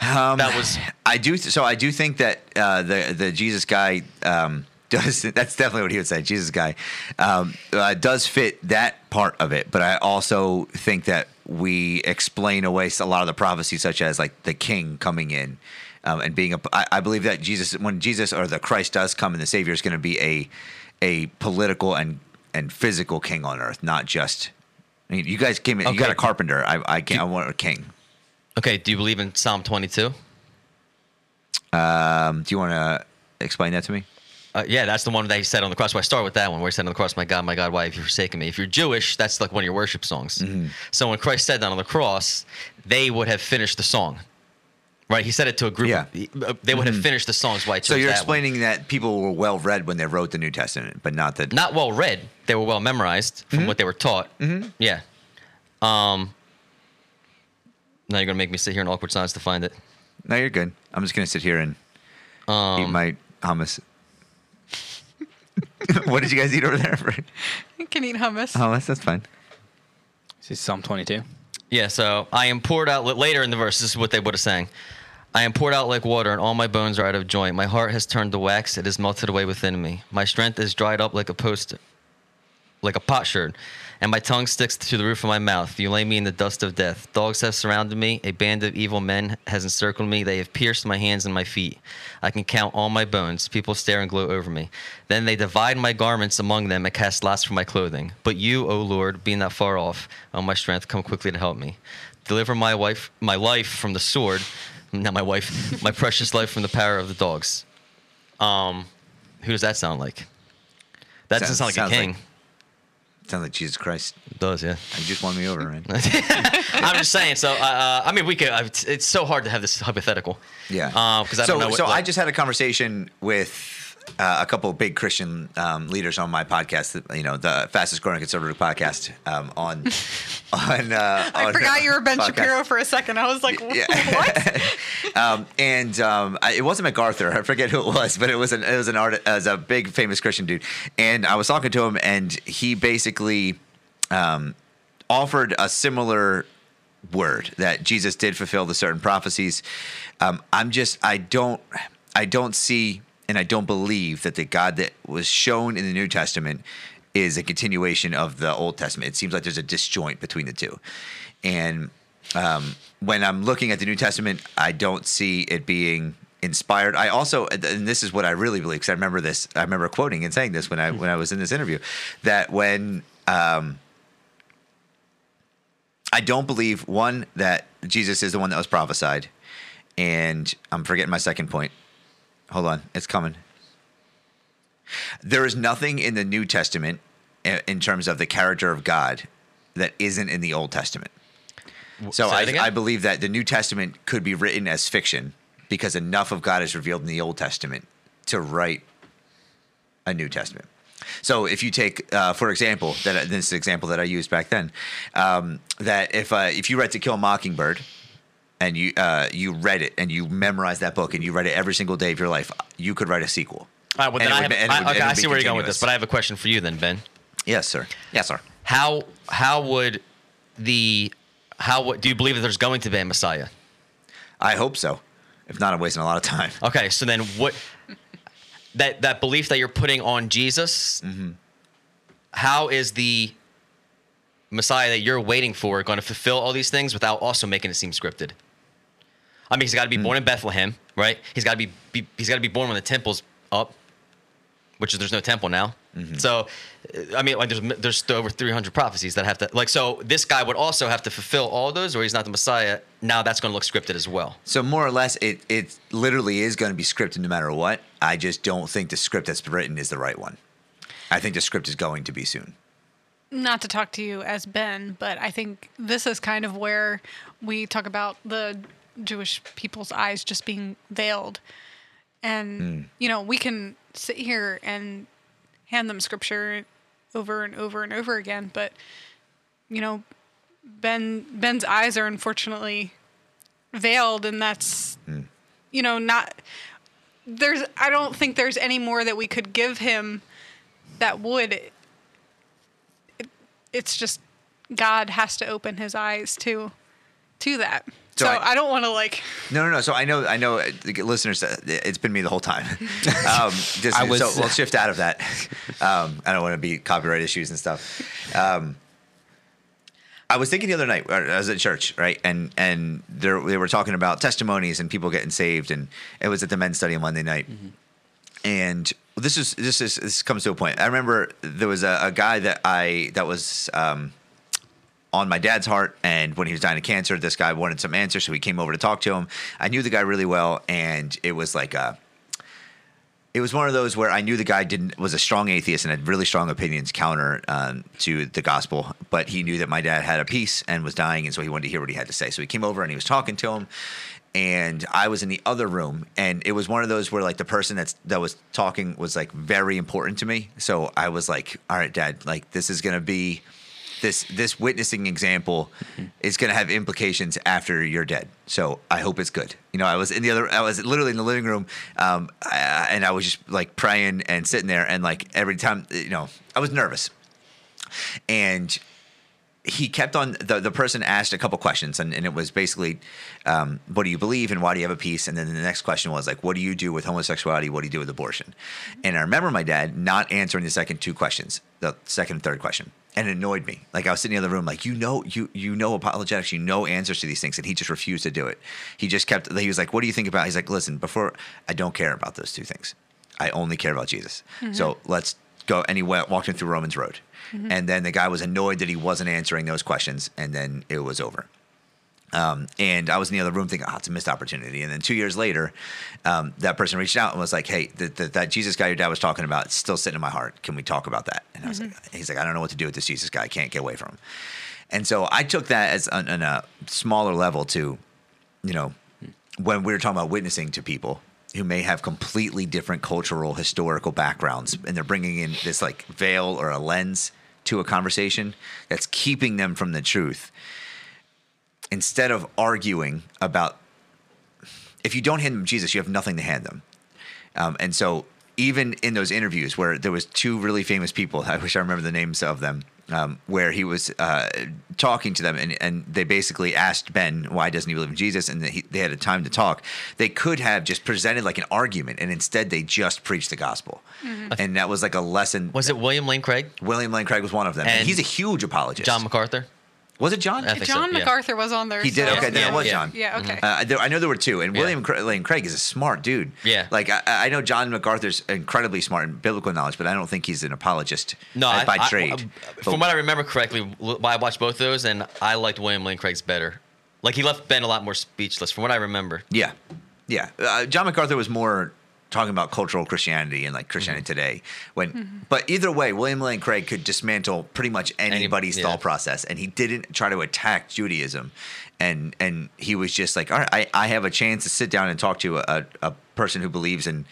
Um, That was I do. So I do think that uh, the the Jesus guy um, does. That's definitely what he would say. Jesus guy um, uh, does fit that part of it, but I also think that we explain away a lot of the prophecies, such as like the King coming in. Um, and being a, I, I believe that Jesus, when Jesus or the Christ does come, and the Savior is going to be a, a political and and physical king on earth, not just. I mean, you guys came in. You got a carpenter. I I can't. I want a king. okay. Do you believe in Psalm 22? Um, do you want to explain that to me? Uh, yeah, that's the one that he said on the cross. Well, I start with that one where he said on the cross, "My God, my God, why have you forsaken me?" If you're Jewish, that's like one of your worship songs. Mm-hmm. So when Christ said that on the cross, they would have finished the song, right? He said it to a group. Yeah. Mm-hmm. Of, they would have finished the songs. Why? So you're that one. explaining that people were well read when they wrote the New Testament, but not that. not well read. They were well memorized from Mm-hmm. what they were taught. Yeah. Um. Now you're gonna make me sit here in awkward silence to find it. No, you're good. I'm just gonna sit here and Um, eat my hummus. what did you guys eat over there? For You can eat hummus. hummus, that's fine. This is Psalm 22. Yeah, so I am poured out later in the verse. This is what they would have sang. I am poured out like water, and all my bones are out of joint. My heart has turned to wax; it is melted away within me. My strength is dried up like a post, like a potsherd, and my tongue sticks to the roof of my mouth. You lay me in the dust of death. Dogs have surrounded me. A band of evil men has encircled me. They have pierced my hands and my feet. I can count all my bones. People stare and gloat over me. Then they divide my garments among them and cast lots for my clothing. But you, O Lord, being not far off, O my strength, come quickly to help me. Deliver my wife, my life from the sword, not my wife, my precious life from the power of the dogs. Um, who does that sound like? That doesn't sound like a king. like- Sounds like Jesus Christ. it does, yeah. You just won me over, man. I'm just saying. So, uh, uh, I mean, we could. Uh, it's, it's so hard to have this hypothetical. Yeah. Because I so, don't know. What, so I just had a conversation with uh, a couple of big Christian um, leaders on my podcast. You know, the fastest growing conservative podcast um, on on. Uh, I on- forgot you were Ben podcast. Shapiro for a second. I was like, what? um, and um, I, it wasn't MacArthur. I forget who it was, but it was an it was an art as a big famous Christian dude. And I was talking to him, and he basically um, offered a similar word that Jesus did fulfill the certain prophecies. Um, I'm just I don't I don't see and I don't believe that the God that was shown in the New Testament is a continuation of the Old Testament. It seems like there's a disjoint between the two, and um, when I'm looking at the New Testament, I don't see it being inspired. I also, and this is what I really believe, because I remember this. I remember quoting and saying this when I when I was in this interview, that when um, I don't believe one that Jesus is the one that was prophesied, and I'm forgetting my second point. Hold on, it's coming. There is nothing in the New Testament in terms of the character of God that isn't in the Old Testament. So I. I believe that the New Testament could be written as fiction because enough of God is revealed in the Old Testament to write a New Testament. So if you take, uh, for example, that this is an example that I used back then, um, that if uh, if you read To Kill a Mockingbird and you uh, you read it and you memorized that book and you read it every single day of your life, you could write a sequel. All right, well, then I, have, be- and it I, would- okay, I see where you're going with this, but I have a question for you then, Ben. Yes, sir. Yes, sir. How how would the how would do you believe that there's going to be a Messiah? I hope so. If not, I'm wasting a lot of time. Okay, so then what that that belief that you're putting on Jesus, how is the Messiah that you're waiting for going to fulfill all these things without also making it seem scripted? I mean, he's got to be born in Bethlehem, right? He's got to be, be he's got to be born when the temple's up, which is there's no temple now. So, uh, I mean, like there's there's still over 300 prophecies that have to like. So this guy would also have to fulfill all those, or he's not the Messiah. Now that's going to look scripted as well. So more or less, it it literally is going to be scripted no matter what. I just don't think the script that's written is the right one. I think the script is going to be soon. not to talk to you as Ben, but I think this is kind of where we talk about the Jewish people's eyes just being veiled. And, hmm. you know, we can sit here and hand them scripture over and over and over again, but, you know, Ben Ben's eyes are unfortunately veiled and that's hmm. you know not there's I don't think there's any more that we could give him that would it's just God has to open his eyes to to that. So So, I- I, don't want to like No, no, no. So I know, I know, uh, listeners. uh, It's been me the whole time. um, just, I was- so we'll shift out of that. Um, I don't want to be copyright issues and stuff. Um, I was thinking the other night. uh, I was at church, right, and and there, they were talking about testimonies and people getting saved, and it was at the men's study on Monday night. And this is this is this comes to a point. I remember there was a, a guy that I that was. Um, on my dad's heart. And when he was dying of cancer, this guy wanted some answers, so he came over to talk to him. I knew the guy really well, and it was like a. It was one of those where I knew the guy didn't was a strong atheist and had really strong opinions counter um, to the gospel, but he knew that my dad had a peace and was dying, and so he wanted to hear what he had to say. So he came over and he was talking to him, and I was in the other room, and it was one of those where like the person that's that was talking was like very important to me. So I was like, "All right, Dad, like this is gonna be." This this witnessing example is going to have implications after you're dead. So I hope it's good. You know, I was in the other, I was literally in the living room, um, I, and I was just like praying and sitting there, and like every time, you know, I was nervous, and he kept on the, the person asked a couple questions and, and it was basically um, what do you believe and why do you have a peace? And then the next question was like what do you do with homosexuality? What do you do with abortion? And i remember my dad not answering the second two questions the second and third question and it annoyed me. Like i was sitting in the other room like you know you you know apologetics you know answers to these things and he just refused to do it. He just kept he was like what do you think about he's like listen before i don't care about those two things. I only care about jesus. So mm-hmm. let's go and he went walked him through romans road. Mm-hmm. And then the guy was annoyed that he wasn't answering those questions and then it was over um, and I was in the other room thinking, oh, it's a missed opportunity. And then two years later, um, that person reached out and was like, hey, the, the, that Jesus guy your dad was talking about, still sitting in my heart. Can we talk about that? And I was like, he's like, I don't know what to do with this Jesus guy. I can't get away from him. And so I took that as on, on a smaller level to, you know, when we were talking about witnessing to people who may have completely different cultural, historical backgrounds, and they're bringing in this like veil or a lens to a conversation that's keeping them from the truth instead of arguing about if you don't hand them Jesus, you have nothing to hand them. Um, and so even in those interviews where there was two really famous people, I wish I remember the names of them, um, where he was uh, talking to them, and, and they basically asked Ben why doesn't he believe in Jesus, and he, they had a time to talk. They could have just presented like an argument, and instead they just preached the gospel, and that was like a lesson. Was it William Lane Craig? William Lane Craig was one of them, and, And he's a huge apologist. John MacArthur? Was it John? I think so, John yeah. MacArthur was on there. He did. so- Okay, then Yeah, it was yeah. John. Yeah, okay. Uh, there, I know there were two, and Yeah. William Cra- Lane Craig is a smart dude. Yeah. like I, I know John MacArthur's incredibly smart in biblical knowledge, but I don't think he's an apologist No, uh, by I- trade. I- But- from what I remember correctly, I watched both of those, and I liked William Lane Craig's better. Like he left Ben a lot more speechless, from what I remember. yeah, yeah. Uh, John MacArthur was more talking about cultural Christianity and like Christianity Mm-hmm. today. When, but either way, William Lane Craig could dismantle pretty much anybody's yeah. thought process, and he didn't try to attack Judaism. And and he was just like, all right, I, I have a chance to sit down and talk to a, a person who believes in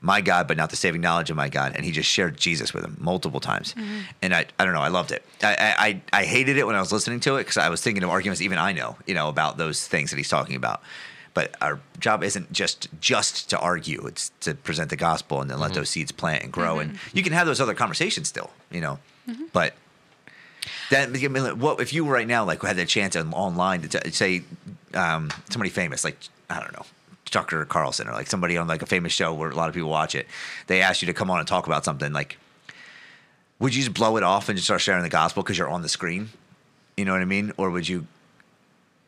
my God, but not the saving knowledge of my God. And he just shared Jesus with him multiple times. And I, I don't know, I loved it. I, I, I I hated it when I was listening to it because I was thinking of arguments even I know, you know, about those things that he's talking about. But our job isn't just just to argue. It's to present the gospel and then let mm-hmm. those seeds plant and grow. And mm-hmm. you can have those other conversations still, you know. Mm-hmm. But that what if you right now like had the chance on, online to t- say um, somebody famous like I don't know Tucker Carlson or like somebody on like a famous show where a lot of people watch it. They ask you to come on and talk about something like. Would you just blow it off and just start sharing the gospel because you're on the screen? You know what I mean? Or would you?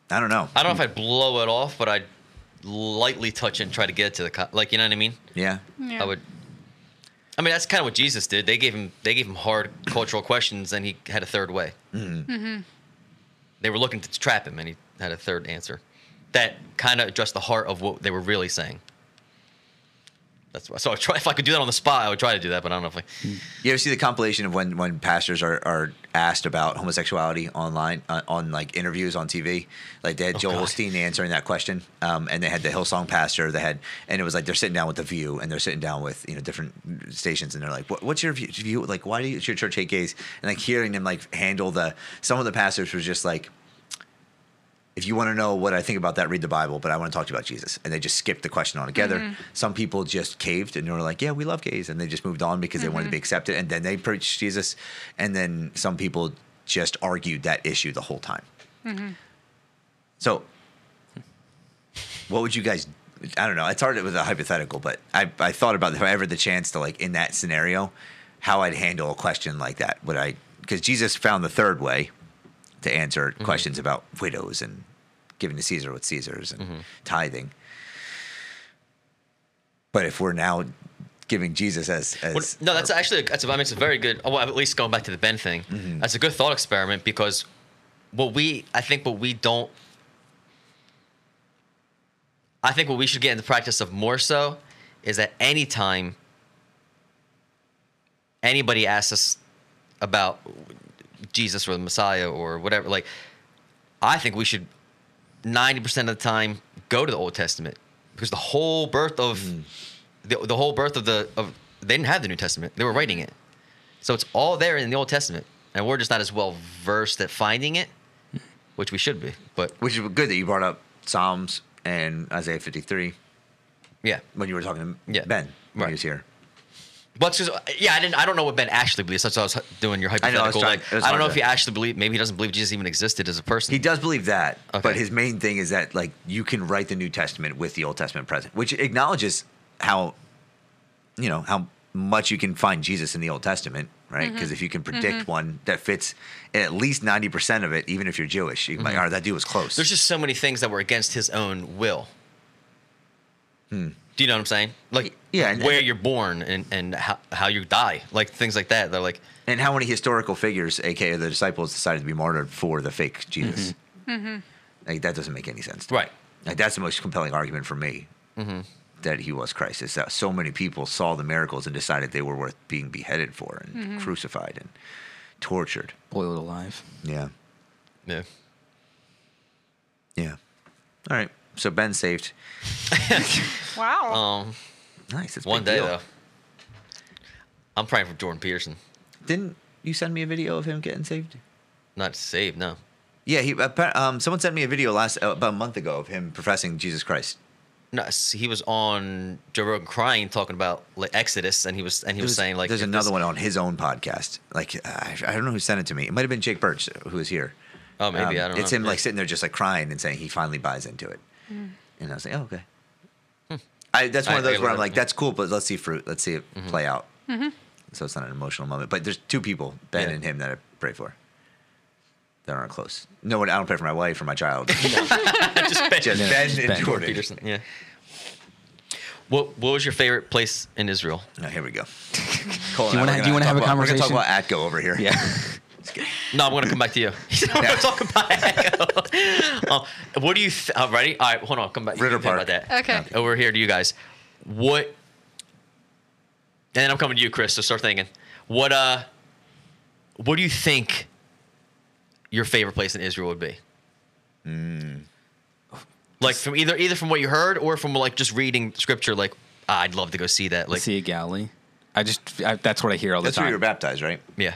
I don't know. I don't know if I'd blow it off, but I'd lightly touch it and try to get it to the co- like you know what I mean. Yeah. Yeah. I would. I mean, that's kind of what Jesus did. They gave him they gave him hard cultural questions, and he had a third way. Mm-hmm. They were looking to trap him, and he had a third answer that kind of addressed the heart of what they were really saying. That's why. So I try, if I could do that on the spot, I would try to do that, but I don't know if I. You ever see the compilation of when when pastors are, are asked about homosexuality online uh, on like interviews on TV? Like they had Joel God. Osteen answering that question, um, and they had the Hillsong pastor. They had, and it was like they're sitting down with the View, and they're sitting down with you know different stations, and they're like, what, "What's your view- view? Like, why do you, your church hate gays?" And like hearing them like handle the some of the pastors was just like. If you want to know what I think about that, read the Bible. But I want to talk to you about Jesus, and they just skipped the question altogether. Mm-hmm. Some people just caved and they were like, "Yeah, we love gays," and they just moved on because they wanted to mm-hmm. be accepted. And then they preached Jesus, and then some people just argued that issue the whole time. Mm-hmm. So, what would you guys? I don't know. It's hard with a hypothetical, but I I thought about if I ever had the chance to like in that scenario, how I'd handle a question like that. Would I? Because Jesus found the third way to answer questions about widows and giving to Caesar what Caesar's and tithing. But if we're now giving Jesus as as Well, no, that's actually that's I mean it's a very good. Well, at least going back to the Ben thing, Mm-hmm. that's a good thought experiment because what we I think what we don't. I think what we should get in the practice of more so is that anytime anybody asks us about Jesus or the Messiah or whatever, like I think we should ninety percent of the time go to the Old Testament because the whole birth of mm. the, the whole birth of the of they didn't have the New Testament; they were writing it, so it's all there in the Old Testament, and we're just not as well versed at finding it, which we should be. But which is good that you brought up Psalms and Isaiah 53 yeah, when you were talking to Yeah. Ben when Right. he was here. But it's just, yeah, I didn't. I don't know what Ben actually believes. That's why I was doing your hypothetical. I know, I trying- like, I don't know hard if he actually believes. Maybe he doesn't believe Jesus even existed as a person. He does believe that, but his main thing is that like you can write the New Testament with the Old Testament present, which acknowledges how you know how much you can find Jesus in the Old Testament, right? Mm-hmm. Because if you can mm-hmm. predict one that fits at least ninety percent of it, even if you're Jewish, you can be like, all right, that dude was close. There's just so many things that were against his own will. Hmm. Do you know what I'm saying? Like, Yeah, and- where and- you're born and, and how, how you die, like things like that. They're like, and how many historical figures, aka the disciples, decided to be martyred for the fake Jesus? Mm-hmm. Mm-hmm. Like that doesn't make any sense. right. Like that's the most compelling argument for me mm-hmm. that he was Christ. Is that so many people saw the miracles and decided they were worth being beheaded for and crucified and tortured. Boiled alive. Yeah, Yeah. yeah. All right. So Ben saved. Wow. Um, Nice. It's one day deal. though. I'm praying for Jordan Peterson. Didn't you send me a video of him getting saved? Not saved, no. Yeah. He. Um. Someone sent me a video last uh, about a month ago of him professing Jesus Christ. No, he was on Joe Rogan crying, talking about like Exodus, and he was and he was There's- saying like there's another this- one on his own podcast. Like uh, I I don't know who sent it to me. It might have been Jake Birch who was here. Oh, maybe Um, I don't know. It's him Yeah. like sitting there just like crying and saying he finally buys into it. And I was like, oh, okay. I, that's one Hmm. I- of those where I'm learned, like, that's cool, but let's see fruit. Let's see it Mm-hmm. play out. So it's not an emotional moment. But there's two people, Ben Yeah. and him, that I pray for. That aren't close. No one. I don't pray for my wife or my child. just Ben, Just Yeah, Ben just and Ben. Jordan. Peterson. Yeah. What What was your favorite place in Israel? Oh, here we go. Cole Do you wanna- we're do you gonna wanna talk have a about- We're gonna talk about Atco over here. Yeah. No, I'm gonna come back to you. I'm Yeah. gonna talk about it. Uh, what do you? Th- uh, ready? All right, hold on. Come back. Ritter can Park. About that. Okay. Over here to you guys. What? And then I'm coming to you, Chris. So start thinking. What? Uh. What do you think? Your favorite place in Israel would be? Hmm. Like from either either from what you heard or from like just reading scripture. Like ah, I'd love to go see that. Like Sea of Galilee. I just I, that's what I hear all the That's where you were baptized, right? yeah.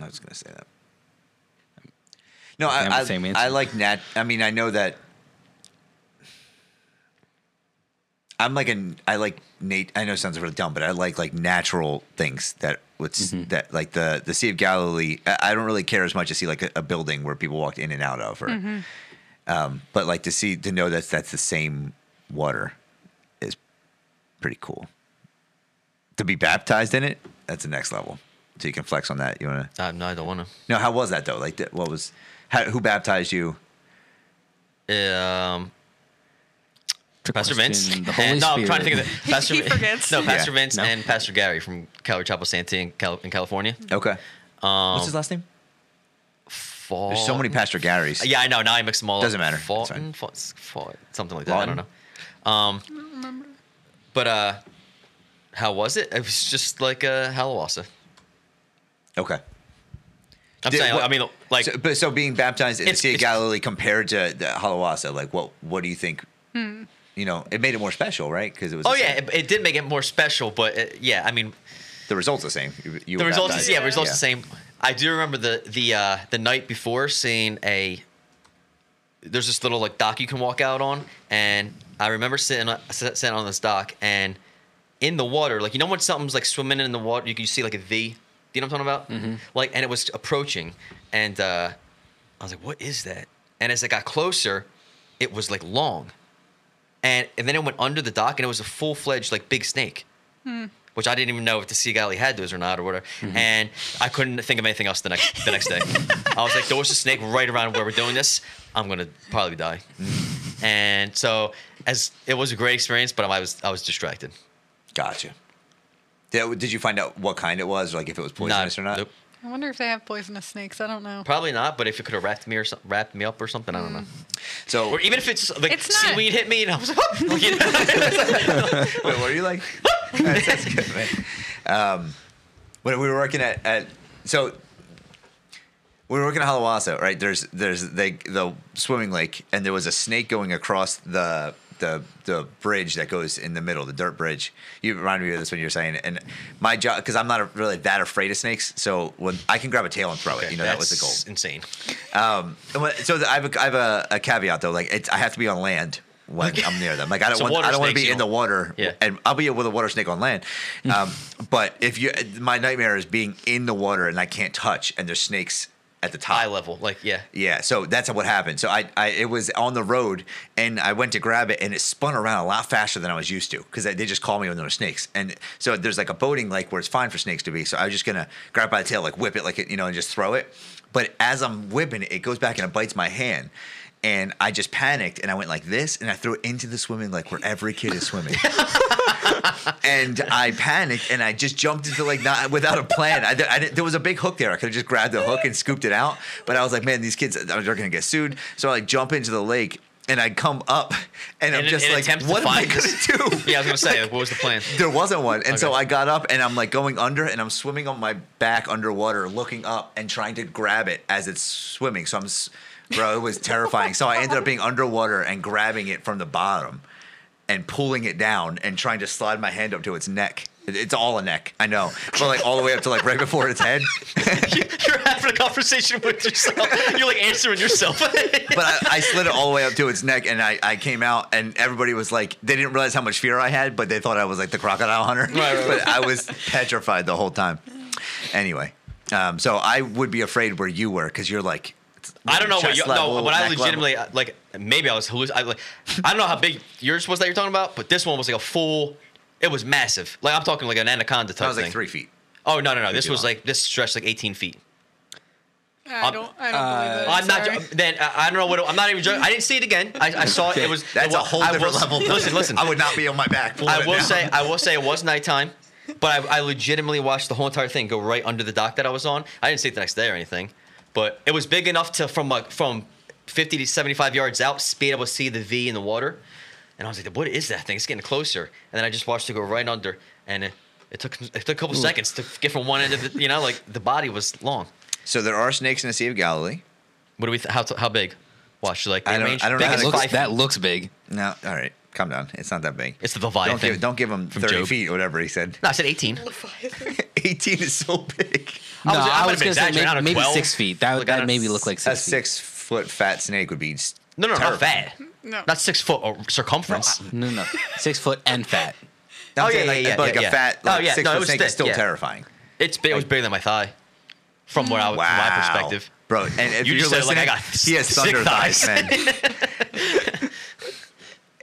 I was going to say that. No, have I, the same I, answer. I like Nat. I mean, I know that I'm like an I like Nate. I know it sounds really dumb, but I like like natural things that what's Mm-hmm. that like the the Sea of Galilee. I, I don't really care as much to see like a, a building where people walked in and out of, or Mm-hmm. um, but like to see to know that that's the same water is pretty cool. To be baptized in it, that's the next level. So you can flex on that. You wanna? Uh, no, I don't wanna. No, how was that though? Like, what was? How, who baptized you? to. Um, Trick Pastor Vince. The Holy and, no, I'm trying to think of it. Pastor He forgets. No, Pastor Yeah. Vince No. and Pastor Gary from Calvary Chapel Santee in, Cal- in California. Okay. Um, What's his last name? Fall- There's so many Pastor Garys. Yeah, I know. Now I mix them all. Doesn't up. matter. It's Fulton, fine. Fult- Fult- something like that. I don't know. Um, but uh, how was it? It was just like a Halawasa. Okay. I'm Did- saying. what- I mean, like so, but so being baptized in the Sea of Galilee compared to the Halawasa, like what what do you think? Hmm. You know, it made it more special, right? Because it was. Oh yeah, it, it did make it more special, but it, yeah, I mean, the results are the same. You, you the results, baptized. yeah, the results Yeah. the same. I do remember the the uh, the night before seeing a. There's this little like dock you can walk out on, and I remember sitting uh, sitting on this dock and in the water, like you know when something's like swimming in the water, you can see like a V. Do you know what I'm talking about? Mm-hmm. Like, and it was approaching, and uh, I was like, "What is that?" And as it got closer, it was like long, and and then it went under the dock, and it was a full fledged like big snake which I didn't even know if the Sea Galilee had those or not or whatever. And I couldn't think of anything else the next the next day. I was like, there was a snake right around where we're doing this. I'm gonna probably die. And so as it was a great experience, but I was I was distracted. Gotcha. Did, did you find out what kind it was, like if it was poisonous or not? nope. I wonder if they have poisonous snakes. I don't know. Probably not, but if it could have wrapped me or some, wrapped me up or something, I don't know. So Or even if it's like It's not- seaweed hit me and I was like, like, you know? Wait, what are you like? That's, that's good, man. Um, when we were working at, at so we were working at Halawasa, right? There's there's the the swimming lake, and there was a snake going across the the the bridge that goes in the middle, the dirt bridge. You reminded me of this when you were saying. And my job, because I'm not really that afraid of snakes, so when I can grab a tail and throw it, you know, that was the goal. Insane. Um, so the, I have a, I have a, a caveat though. Like it's, I have to be on land when I'm near them. Like I don't So want I don't want to be in the water. Yeah. And I'll be with a water snake on land. Um, but if you, my nightmare is being in the water and I can't touch, and there's snakes at the top. High level, like yeah. Yeah, so that's what happened. So I, I, it was on the road, and I went to grab it, and it spun around a lot faster than I was used to because they just call me when there were snakes. And so there's like a boating lake where it's fine for snakes to be. So I was just gonna grab by the tail, like whip it, like it, you know, and just throw it. But as I'm whipping it, it goes back and it bites my hand. And I just panicked and I went like this and I threw it into the swimming like where every kid is swimming. and I panicked and I just jumped into like not without a plan. I, I there was a big hook there. I could have just grabbed the hook and scooped it out, but I was like, man, these kids are gonna get sued. So I like jump into the lake and I come up and I'm just like, what am I gonna do? Yeah, I was gonna say, like, what was the plan? There wasn't one, and so I got up and I'm like going under, and I'm swimming on my back underwater, looking up and trying to grab it as it's swimming. So I'm, s- bro, it was terrifying. So I ended up being underwater and grabbing it from the bottom, and pulling it down and trying to slide my hand up to its neck. It's all a neck, I know, but like all the way up to like right before its head. You're having a conversation with yourself. You're like answering yourself. but I, I slid it all the way up to its neck, and I, I came out, and everybody was like, they didn't realize how much fear I had, but they thought I was like the crocodile hunter. Right, right. But I was petrified the whole time. Anyway, um, so I would be afraid where you were because you're like, I don't know what you level, no, but I neck level. legitimately like maybe I was halluc- I like I don't know how big yours was that you're talking about, but this one was like a full. It was massive. Like I'm talking like an anaconda type That was thing. like three feet. Oh no no no! This was long. like this stretched like 18 feet. I don't. I don't believe it. Uh, I'm not. Sorry. jo- Then I, I don't know what. I'm not even joking. I didn't see it again. I, I saw it. It was. That's it a whole I different will- level. Listen, listen. I would not be on my back. pulling I it will down. say, I will say, it was nighttime, but I, I legitimately watched the whole entire thing go right under the dock that I was on. I didn't see it the next day or anything, but it was big enough to from like from 50 to 75 yards out, be able to see the V in the water. And I was like, "What is that thing? It's getting closer." And then I just watched it go right under, and it, it took it took a couple seconds to get from one end of the, you know, like the body was long. So there are snakes in the Sea of Galilee. What do we? Th- how how big? Watch like I don't- range I don't know big how to- Looks, that looks big. No, all right, calm down. It's not that big. It's the Leviathan. Don't give, don't give him 30 Job. feet or whatever he said. No, I said 18. 18 is so big. I was- no, I I was gonna say maybe, don't maybe six feet. That Like, that maybe look like A six. feet. six foot fat snake would be. s- No, no, not fat. No. Not six foot or circumference. No, no, no. six foot and fat. I'm Oh, yeah, like, yeah, but like yeah, a yeah. fat, Oh, yeah, six no, it foot was snake thick, is still yeah. terrifying. It's big, it was bigger than my thigh. From where I, was, from my perspective. bro. And if You you are just said, like, listening, I got he has sick thunder thighs, thighs. man.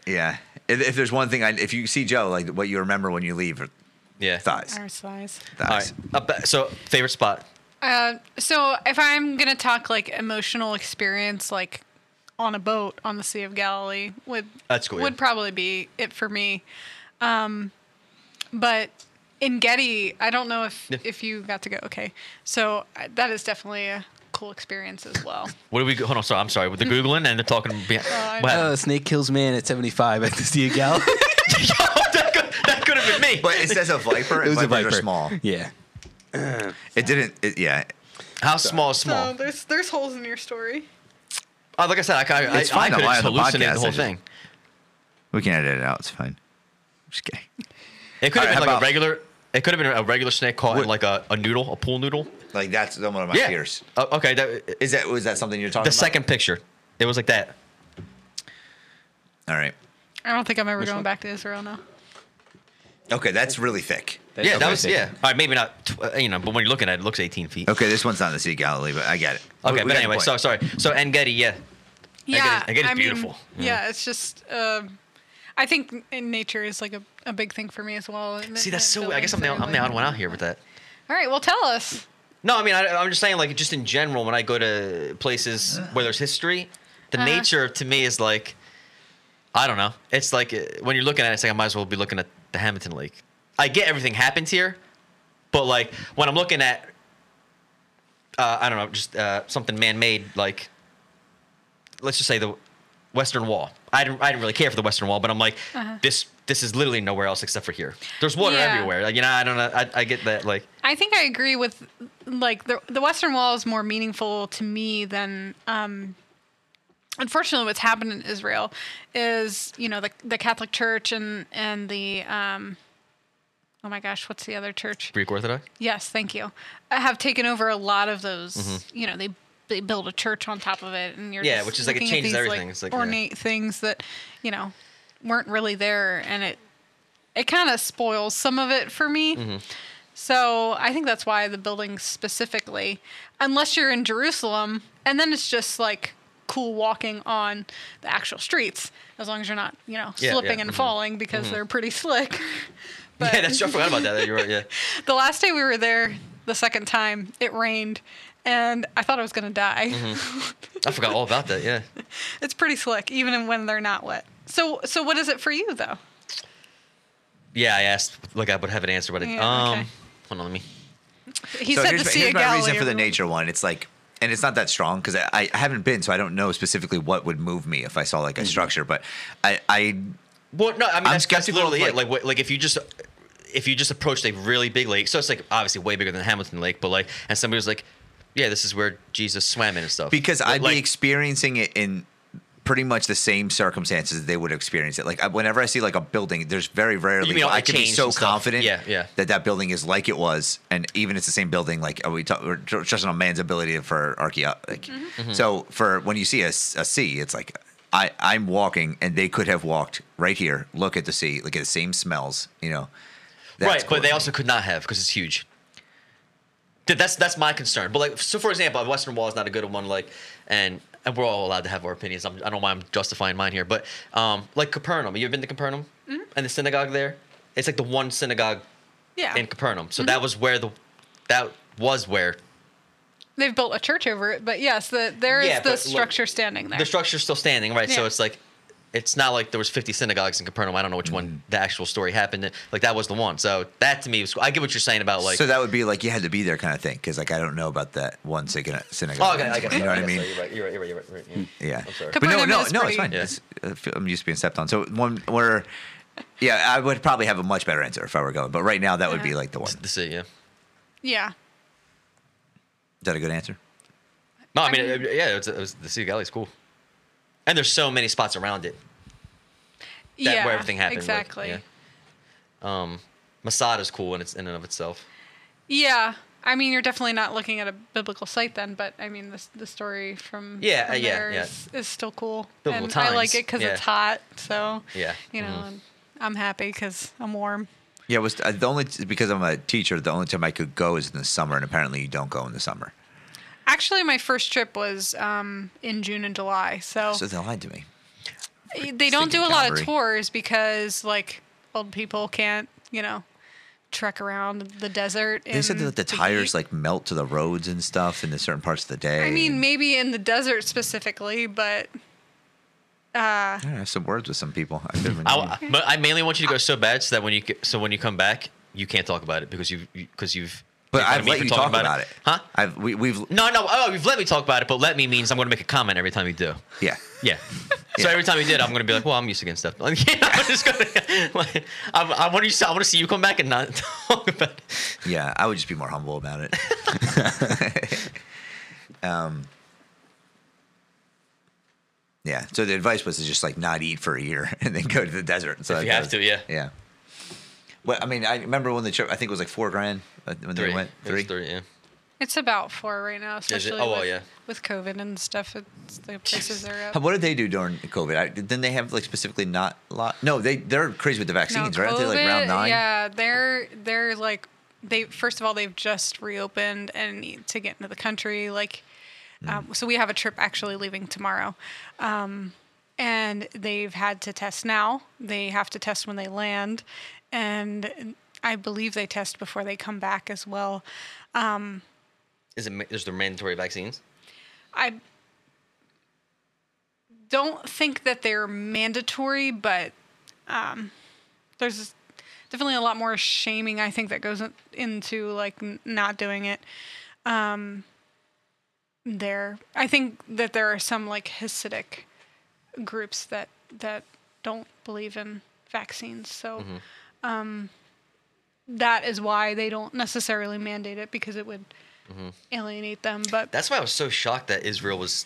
yeah. If, if there's one thing, I, if you see Joe, like what you remember when you leave, are Yeah. thighs. Our size. All Thighs. right. Uh, so favorite spot. Uh, so if I'm gonna talk like emotional experience, like on a boat on the Sea of Galilee, would That's cool, yeah. would probably be it for me. Um, but Engedi, I don't know if Yeah. if you got to go. Okay, so that is definitely a cool experience as well. What do we? Hold on. Sorry. I'm sorry. With the googling and they're talking. Behind, I what know. Uh, snake kills man at 75 at the Sea of Galilee. that could, that could have been me. But it says a viper. it was a viper. Small. Yeah. It didn't. It, yeah. How small is small? So there's there's holes in your story. Uh, like I said, I, I, I, It's I fine to could lie on the podcast, the whole just- thing. We can edit it out. It's fine. Just kidding. It could All have right, been like about- a regular. It could have been a regular snake caught in What- like a, a noodle, a pool noodle. Like that's one of my yeah. fears. Uh, okay. That, Is that was that something you're talking about? the about? second picture, it was like that. All right. I don't think I'm ever going one? back to Israel now. Okay, that's really thick. That's yeah, that okay. was yeah. All right, maybe not. tw- uh, You know, but when you're looking at it, it looks 18 feet. Okay, this one's not in the Sea of Galilee, but I get it. Okay, We- we but got your anyway, point. so sorry. So Engedi, yeah. Yeah, I get it's I mean, beautiful. Yeah. it's just. Um, I think in nature is like a, a big thing for me as well. See, that's so. I guess I'm the, I'm the odd one out here with that. All right, well, tell us. No, I mean, I, I'm just saying, like, just in general, when I go to places where there's history, the Uh-huh. nature to me is like, I don't know. It's like uh, when you're looking at it, it's like I might as well be looking at the Hamilton Lake. I get everything happens here, but like when I'm looking at, uh, I don't know, just uh, something man-made, like, let's just say the Western Wall. I didn't, I didn't really care for the Western Wall, but I'm like, this, this is literally nowhere else except for here. There's water. Yeah. everywhere. Like, you know, I don't know. I, I get that. Like, I think I agree with like the the Western Wall is more meaningful to me than um unfortunately what's happened in Israel is, you know, the the Catholic Church and and the um oh my gosh, what's the other church? Greek Orthodox. Yes, thank you. uh, Have taken over a lot of those, Mm-hmm. you know, they they build a church on top of it and you're Yeah, just which is like it changes these, everything. It's like, yeah. ornate things that, you know, weren't really there and it it kind of spoils some of it for me. Mm-hmm. So I think that's why the buildings specifically, unless you're in Jerusalem, and then it's just like cool walking on the actual streets, as long as you're not, you know, Yeah, slipping yeah, and mhm. falling because they're pretty slick. But yeah, that's true. I forgot about that. You're right. Yeah. the last day we were there, the second time, it rained, and I thought I was gonna die. I forgot all about that. Yeah. it's pretty slick, even when they're not wet. So, so what is it for you though? Yeah, I asked like I would have an answer, but it, Yeah, um, okay. hold on, let me. He so said here's, the my- Sea here's of my Galilee. reason for the nature one. It's like, and it's not that strong because I, I haven't been, so I don't know specifically what would move me if I saw like a structure. But I, I Well, no, I mean I'm that's, that's skeptical of, literally it. like- Like, what- like if you just if you just approached a really big lake, so it's like obviously way bigger than Hamilton Lake, but like, and somebody was like, "Yeah, this is where Jesus swam in and stuff." because But, I'd like, be experiencing it in pretty much the same circumstances that they would experience it. Like whenever I see like a building, there's very rarely mean all I can be so confident Yeah, yeah. that that building is like it was, and even it's the same building. Like are we talk, we're tr- trusting on man's ability for archaeo. Like, Mm-hmm. So for when you see a sea, it's like. I, I'm walking, and they could have walked right here. Look at the sea. Look at the same smells. You know, That's right, but they also could not have because it's huge. Th- That's that's my concern. But like, so for example, a Western Wall is not a good one. Like, and and we're all allowed to have our opinions. I'm, I don't know why I'm justifying mine here, but um, like Capernaum. You ever been to Capernaum and the synagogue there? It's like the one synagogue Yeah, in Capernaum. So that was where the that was where they've built a church over it, but yes, the there is Yeah, the but look, structure standing there. the structure's still standing, right? So it's like it's not like there was 50 synagogues in Capernaum. I don't know which one mm. the actual story happened. in. Like that was the one. So that to me was. I get what you're saying about like. so that would be like you had to be there kind of thing because like I don't know about that one synagogue. Uh, synagogue oh, okay, I guess. you know what I mean? You're right. You're right. You're right. You're right. You're right. Yeah. Yeah. I'm sorry. But no, Capernaum no, is no, it's fine. Yeah. It's, uh, I feel- I'm used to being stepped on. So one where, yeah, I would probably have a much better answer if I were going. But right now, that would be like the one. The city, yeah. yeah, Is that a good answer? No, I I mean, mean- yeah, it was, it was, the Sea of Galilee is cool, and there's so many spots around it that yeah, where everything happened. like, Exactly. yeah. Um, Masada's cool in its in and of itself. Yeah, I mean, you're definitely not looking at a biblical site then, but I mean, the the story from Yeah, from uh, yeah, there yeah. Is, is still cool, Biblical and I like it because yeah. it's hot. So Yeah, you know, mhm. I'm happy because I'm warm. Yeah, it was uh, the only because I'm a teacher. The only time I could go is in the summer, and apparently you don't go in the summer. Actually, my first trip was um, in June and July, so, So they lied to me. They don't do a stinking lot of tours because like old people can't, you know, trek around the desert. They said that the heat. tires like melt to the roads and stuff in the certain parts of the day. I mean, maybe in the desert specifically, but uh, I have some words with some people. I I, but I mainly want you to go so bad so that when you so when you come back, you can't talk about it because you because you've. But made fun of I've let you talk about it. huh? I've we, we've No, no. Oh, you've let me talk about it, but let me means I'm going to make a comment every time you do. yeah. Yeah. So every time you did, I'm going to be like, well, I'm used to getting stuff. Like, you know, I'm just going to. Like, I, I want you. I want to see you come back and not talk about it. Yeah, I would just be more humble about it. um, yeah. So the advice was to just like not eat for a year and then go to the desert. So If you have to, yeah. Yeah. Well, I mean, I remember when the trip. I think it was like four grand uh, when they went. It was Three. three. Yeah. it's about four right now, especially Oh, well, with, yeah. with COVID and stuff. It's, the prices are up. What did they do during COVID? I, didn't they have like specifically not a lot? No, they they're crazy with the vaccines, right? Aren't they like round COVID, nine? Yeah, they're they're like they first of all they've just reopened and need to get into the country. Like, Hmm. um, so we have a trip actually leaving tomorrow, um, and they've had to test now. They have to test when they land, and I believe they test before they come back as well. Is it? Is there mandatory vaccines? I don't think that they're mandatory, but um, there's definitely a lot more shaming I think that goes into like n- not doing it. Um, there, I think that there are some like Hasidic groups that that don't believe in vaccines, so. Um, that is why they don't necessarily mandate it because it would alienate them. But That's why I was so shocked that Israel was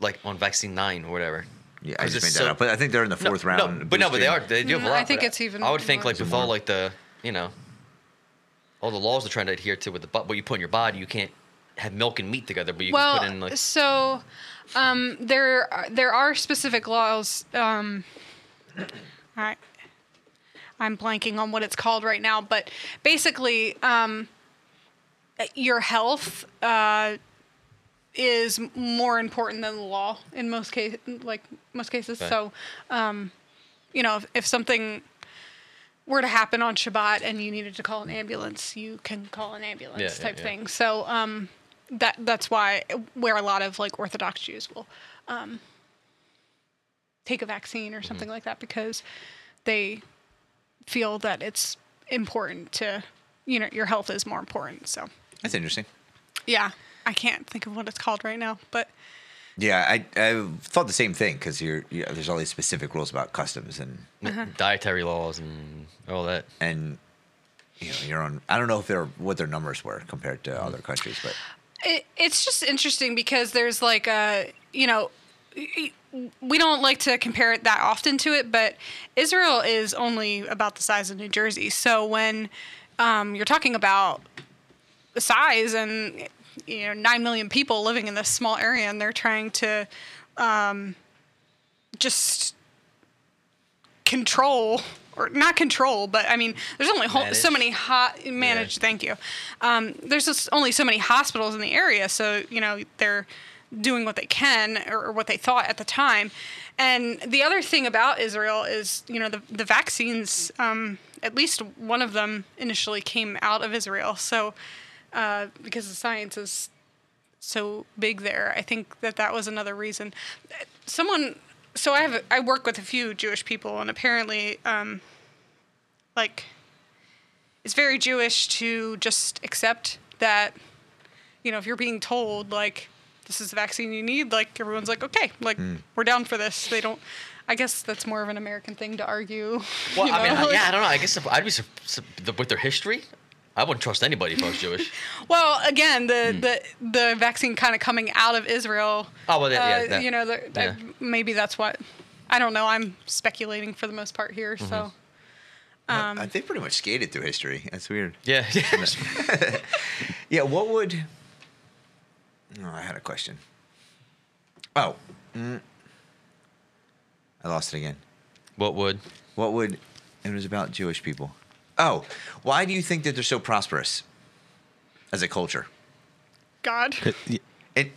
like on vaccine nine or whatever. Yeah, I just made it's that so- up. But I think they're in the No, fourth no, round. but no, but they are. They do have a Mm, lot. I think but it's even I would think more. like with all like the you know all the laws they're trying to adhere to with the bu- what you put in your body, you can't have milk and meat together, but you well, can put in like so um, there there are specific laws. Um, all right, I'm blanking on what it's called right now, but basically, um, your health uh, is more important than the law in most cases. Like most cases, Okay. so um, you know, if, if something were to happen on Shabbat and you needed to call an ambulance, you can call an ambulance Yeah, yeah, type yeah. thing. So um, that that's why where a lot of like Orthodox Jews will um, take a vaccine or Mm-hmm. something like that because they feel that it's important to you know your health is more important. So That's interesting. yeah, I can't think of what it's called right now, but Yeah, I I thought the same thing because you're yeah, there's all these specific rules about customs and Uh-huh. dietary laws and all that. and you know you're on. I don't know if they're what their numbers were compared to other countries, but it, it's just interesting because there's like a you know we don't like to compare it that often to it but israel is only about the size of new jersey. So when um, you're talking about the size and you know 9 million people living in this small area and they're trying to um, just control or not control but i mean there's only ho- so many hot managed thank you. Um, there's just only so many hospitals in the area so you know they're doing what they can or, or what they thought at the time and the other thing about israel is you know the, the vaccines um, at least one of them initially came out of israel so uh, because the science is so big there. I think that that was another reason. Someone, so I have I work with a few Jewish people, and apparently, um, like, it's very Jewish to just accept that, you know, if you're being told like this is the vaccine you need, like everyone's like, okay, like we're down for this. They don't. I guess that's more of an American thing to argue. Well, you I mean, like- yeah, I don't know. I guess if, I'd be su- su- the, with their history. I wouldn't trust anybody if I was Jewish. Well, again, the the the vaccine kind of coming out of Israel. Oh, well, yeah, yeah, uh, that- you know, the, that yeah. maybe that's what. I don't know. I'm speculating for the most part here. So, Um, Uh, they pretty much skated through history. That's weird. Yeah. Yeah, what would? Oh, I had a question. Oh, mm, I lost it again. what would? What would? It was about Jewish people. Oh, why do you think that they're so prosperous as a culture? God. It.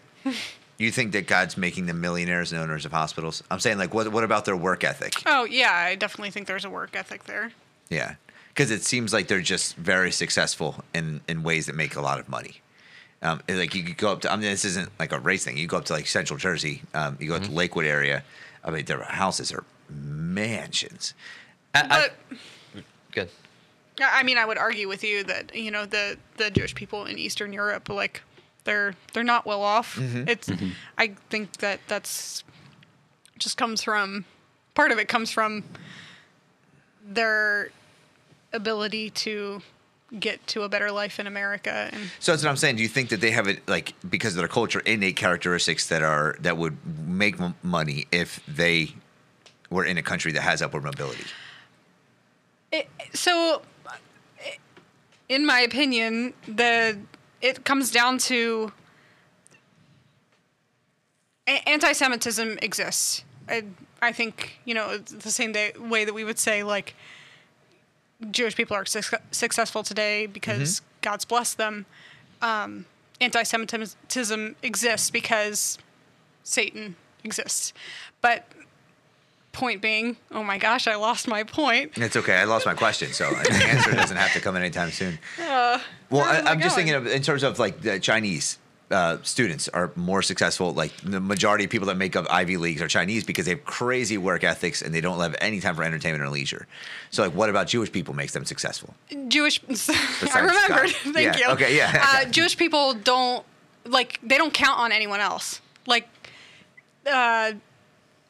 You think that God's making them millionaires and owners of hospitals? I'm saying, like, what? What about their work ethic? Oh yeah, I definitely think there's a work ethic there. Yeah, because it seems like they're just very successful in in ways that make a lot of money. Um, and, like you could go up to. I mean, this isn't like a race thing. You go up to like Central Jersey. Um, you go up to Lakewood area. I mean, their houses are mansions. I, I, But good. I mean, I would argue with you that you know the the Jewish people in Eastern Europe, like they're they're not well off. It's I think that that's just comes from part of it comes from their ability to get to a better life in America and So that's what I'm saying. Do you think that they have it like because of their culture innate characteristics that are that would make m- money if they were in a country that has upward mobility? It, so, in my opinion, the it comes down to a- anti-Semitism exists. I, I think you know the same day, way that we would say like Jewish people are suc successful today because God's blessed them. Um, anti-Semitism exists because Satan exists, but point being, oh my gosh, I lost my point. It's okay. I lost my question, so the answer doesn't have to come in anytime soon. well, where I, am just thinking of in terms of like the Chinese uh, students are more successful. Like the majority of people that make up Ivy Leagues are Chinese because they have crazy work ethics and they don't have any time for entertainment or leisure. So, like, what about Jewish people makes them successful? Jewish. I remembered. Thank Yeah, you. okay, yeah. Uh, Jewish people don't like they don't count on anyone else. Like, uh,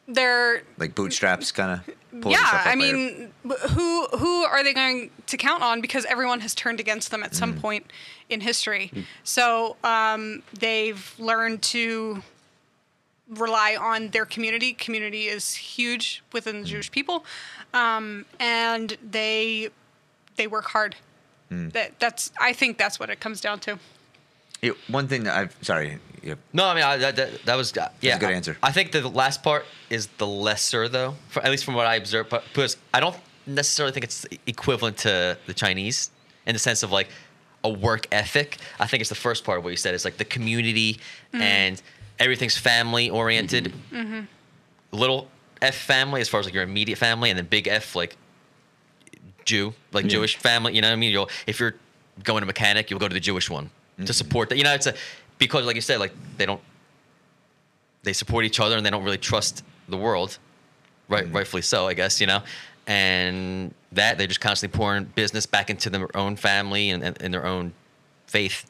they're Like bootstraps, kind of. Yeah. I mean, who who are they going to count on? Because everyone has turned against them at Mm. some point in history. So um, they've learned to rely on their community. Community is huge within Mm. the Jewish people, um, and they they work hard. Mm. That that's I think that's what it comes down to. Yeah, one thing that I've sorry. Yeah, No, I mean I, that, that that was uh, yeah. a good answer. I, think the last part is the lesser though, for, at least from what I observed. But because I don't necessarily think it's equivalent to the Chinese in the sense of like a work ethic. I think it's the first part of what you said. It's like the community mm-hmm. and everything's family oriented. Mm-hmm. Mm-hmm. Little F family as far as like your immediate family, and then big F like Jew, like Jewish family. You know what I mean? You'll if you're going to mechanic, you'll go to the Jewish one to support that. You know, it's a because like you said, like they don't they support each other and they don't really trust the world, right? Mm-hmm. Rightfully so, I guess. You know, and that they're just constantly pouring business back into their own family and, and, and their own faith.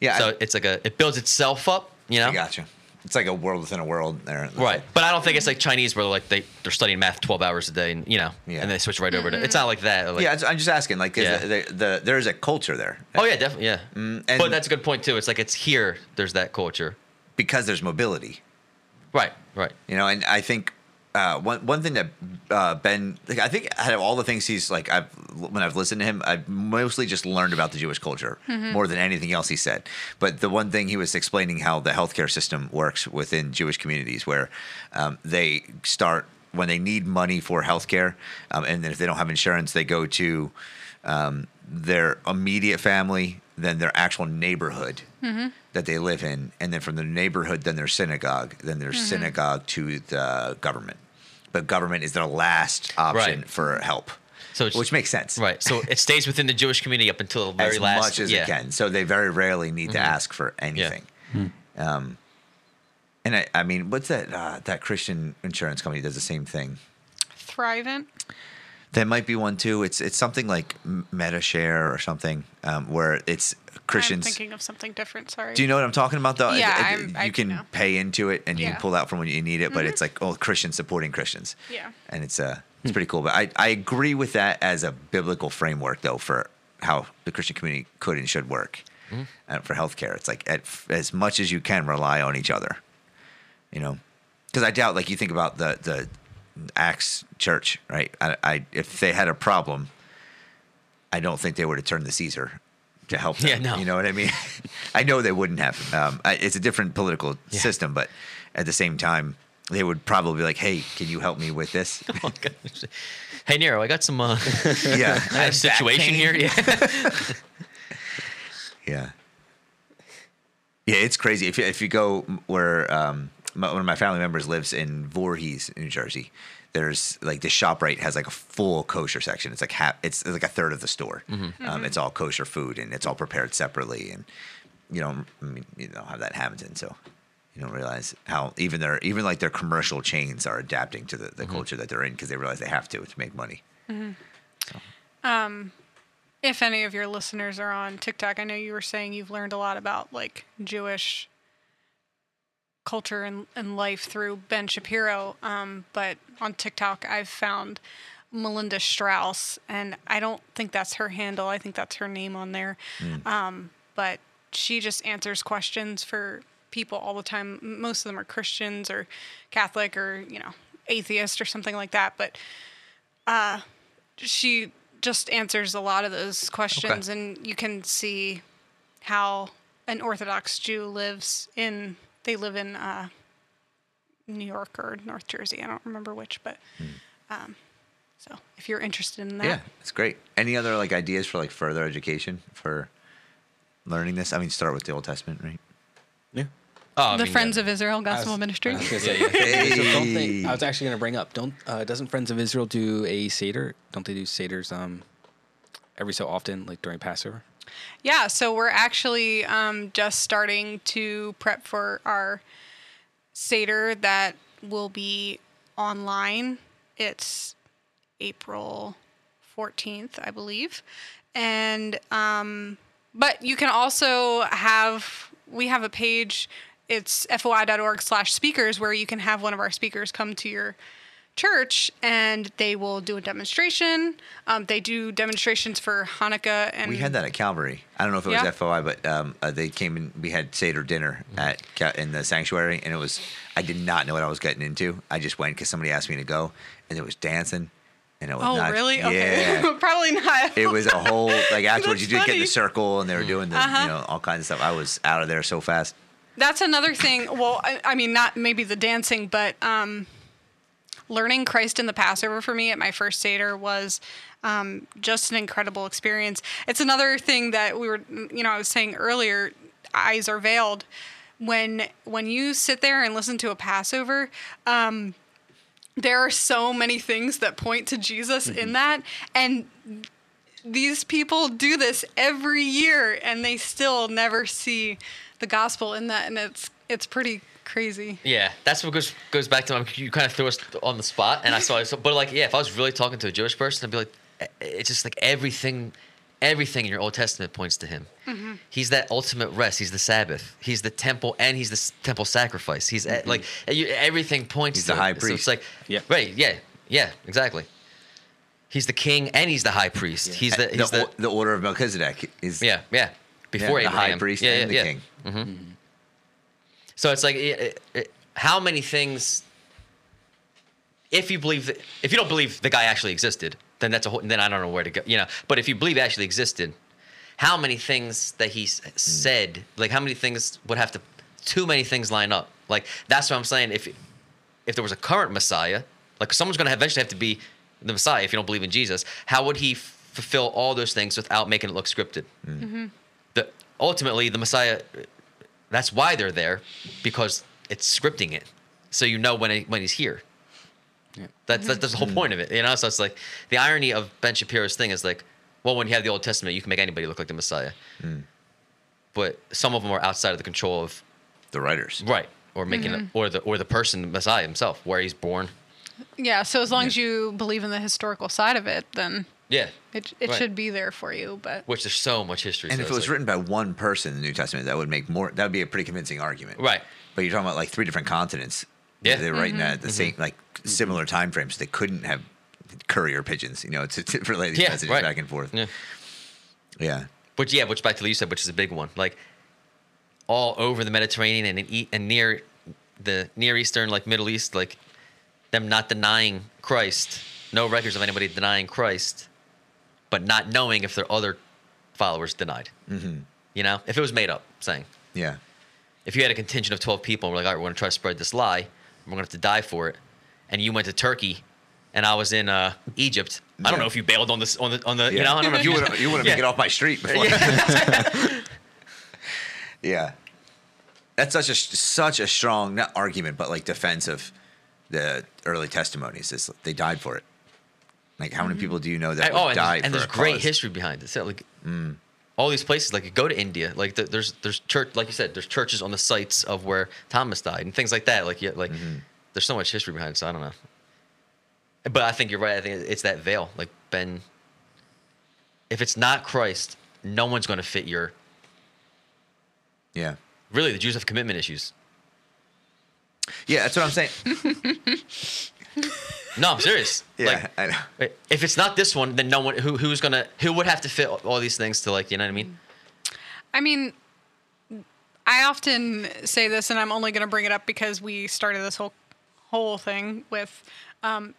yeah. so I, it's like a it builds itself up. You know, I gotcha. It's like a world within a world there. Right, but I don't think it's like Chinese where like they they're studying math twelve hours a day, and you know, Yeah. and they switch right over to. It's mm-hmm. not like that. Like, yeah, I'm just asking. Like, is Yeah. the, the, the, there is a culture there. Oh yeah, definitely. Yeah. Mm, and- but that's a good point too. It's like it's here. There's that culture. because there's mobility. Right. Right. You know, and I think uh, one one thing that uh, Ben, like, I think out of all the things he's like, I've when I've listened to him, I've mostly just learned about the Jewish culture more than anything else he said. But the one thing he was explaining how the healthcare system works within Jewish communities, where um, they start when they need money for healthcare, um, and then if they don't have insurance, they go to um, their immediate family, then their actual neighborhood that they live in, and then from the neighborhood, then their synagogue, then their synagogue to the government. But government is their last option Right. for help, So it's, which makes sense, right. So it stays within the Jewish community up until the very last. As last. much as yeah. it can. So they very rarely need to ask for anything. Yeah. Um, and I, I mean, what's that? Uh, that Christian insurance company does the same thing. Thrivent. There might be one too. It's it's something like Medi-Share or something um, where it's Christians. I'm thinking of something different. Sorry. Do you know what I'm talking about though? Yeah, It- it- I'm- you I can know. pay into it and you Yeah. can pull out from when you need it, but mm-hmm. it's like oh Christians supporting Christians. Yeah. And it's uh it's hmm. pretty cool. But I, I agree with that as a biblical framework though for how the Christian community could and should work. And for healthcare, it's like at, as much as you can rely on each other. You know, because I doubt like you think about the the Acts church, right? I, I if they had a problem, I don't think they would have turned to Caesar to help them. Yeah, no. You know what I mean? I know they wouldn't have. Um, I- it's a different political Yeah. system, but at the same time, they would probably be like, "Hey, can you help me with this?" Oh, hey Nero, I got some uh, yeah, I have a situation here. Yeah. Yeah. Yeah, it's crazy. If you, if you go where um, my, one of my family members lives in Voorhees, New Jersey, there's like the ShopRite has like a full kosher section. It's like half, it's like a third of the store. Mm-hmm. Um, mm-hmm. it's all kosher food and it's all prepared separately. And you know, I mean, you don't have that in Hamilton, so you don't realize how even their even like their commercial chains are adapting to the, the mm-hmm. culture that they're in because they realize they have to to make money. Um, if any of your listeners are on TikTok, I know you were saying you've learned a lot about like Jewish culture and, and life through Ben Shapiro. Um, but on TikTok, I've found Melinda Strauss, and I don't think that's her handle. I think that's her name on there. Um, but she just answers questions for people all the time. Most of them are Christians or Catholic or, you know, atheist or something like that. But she just answers a lot of those questions and you can see how an orthodox jew lives in they live in uh, new york or north jersey i don't remember which but um, so if you're interested in that Yeah, it's great. Any other like ideas for like further education for learning this? I mean, start with the Old Testament, right? Yeah. Oh, the mean, friends yeah. of israel gospel I was- ministry I was gonna say, so don't they, I was actually going to bring up. Don't uh, doesn't Friends of Israel do a seder? Don't they do seders um every so often, like during Passover? Yeah, so we're actually um, just starting to prep for our Seder that will be online. It's April 14th, I believe. And, um, but you can also have, we have a page, it's foi.org slash speakers, where you can have one of our speakers come to your church and they will do a demonstration. Um, they do demonstrations for Hanukkah and We had that at Calvary. I don't know if it was Yeah. FOI, but um, uh, they came and we had Seder dinner at in the sanctuary, and it was. I did not know what I was getting into. I just went because somebody asked me to go, and it was dancing, and it was Oh, not. really? Yeah. Okay. Probably not. It was a whole like afterwards. You just get in the circle, and they were doing the Uh-huh. you know all kinds of stuff. I was out of there so fast. That's another thing. Well, I, I mean, not maybe the dancing, but um, learning Christ in the Passover for me at my first Seder was um, just an incredible experience. It's another thing that we were, you know, I was saying earlier, eyes are veiled. When when you sit there and listen to a Passover, um, there are so many things that point to Jesus in that, and these people do this every year and they still never see the gospel in that and it's it's pretty crazy Yeah, that's what goes goes back to you kind of threw us on the spot, and I saw it. But like, yeah, if I was really talking to a Jewish person, I'd be like, eh, it's just like everything, everything in your Old Testament points to him. Mm-hmm. He's that ultimate rest. He's the Sabbath. He's the temple, and he's the temple sacrifice. He's eh, like eh, everything points. He's to the high it. So priest. it's like, Yeah. right, yeah, yeah, exactly. He's the king, and he's the high priest. He's the he's the, the, the order of Melchizedek is yeah yeah before the high priest yeah, and yeah, the yeah. king. So it's like, it, it, how many things? If you believe that, if you don't believe the guy actually existed, then that's a whole, then I don't know where to go, you know. But if you believe he actually existed, how many things that he s- said, like how many things would have to, too many things line up. Like that's what I'm saying. If if there was a current Messiah, like someone's going to eventually have to be the Messiah. If you don't believe in Jesus, how would he f- fulfill all those things without making it look scripted? Mm-hmm. The ultimately the Messiah that's why they're there, because it's scripting it, so you know when it, when he's here. Yeah. That's that's, mm-hmm. that's the whole point of it, you know. So it's like the irony of Ben Shapiro's thing is like, well, when you have the Old Testament, you can make anybody look like the Messiah, mm. but some of them are outside of the control of The writers. right or making it, mm-hmm. or the or the person, the Messiah himself, where he's born. yeah so as long as you believe in the historical side of it then Yeah, it, it Right. should be there for you but which there's so much history. And so if it was like- written by one person in the New Testament, that would make more. That would be a pretty convincing argument. right, But you're talking about like three different continents. Yeah. They're writing that at Mm-hmm. the same, like similar time frames. They couldn't have courier pigeons, you know, to, to relay these yeah, messages right. back and forth. Yeah. Yeah. Which yeah, which back to what you said, which is a big one. Like all over the Mediterranean and in, E- and near the Near Eastern, like Middle East, like them not denying Christ. No records of anybody denying Christ. But not knowing if their other followers denied. Mm-hmm. You know, if it was made up, saying Yeah. if you had a contingent of 12 people and we're like, all right, we're going to try to spread this lie, we're going to have to die for it, and you went to Turkey and I was in uh, Egypt, I don't know if you bailed on this on the on the you know I don't know if you would you wouldn't Yeah. make it off my street before. Yeah. That's such a such a strong not argument, but like defense of the early testimonies. Is they died for it. Like how many people do you know that I- oh, and, and there's great cause? history behind it. So, like all these places, like you go to India, like the, there's there's church, like you said, there's churches on the sites of where Thomas died and things like that. Like yeah, like Mm-hmm. there's so much history behind it. So I don't know. But I think you're right. I think it's that veil. Like Ben, if it's not Christ, no one's going to fit your. Yeah. Really, the Jews have commitment issues. Yeah, that's what I'm saying. No, I'm serious. Yeah, Like, I know. if it's not this one, then no one who who's gonna who would have to fit all these things to like you know what I mean? I mean, I often say this, and I'm only going to bring it up because we started this whole whole thing with. Um,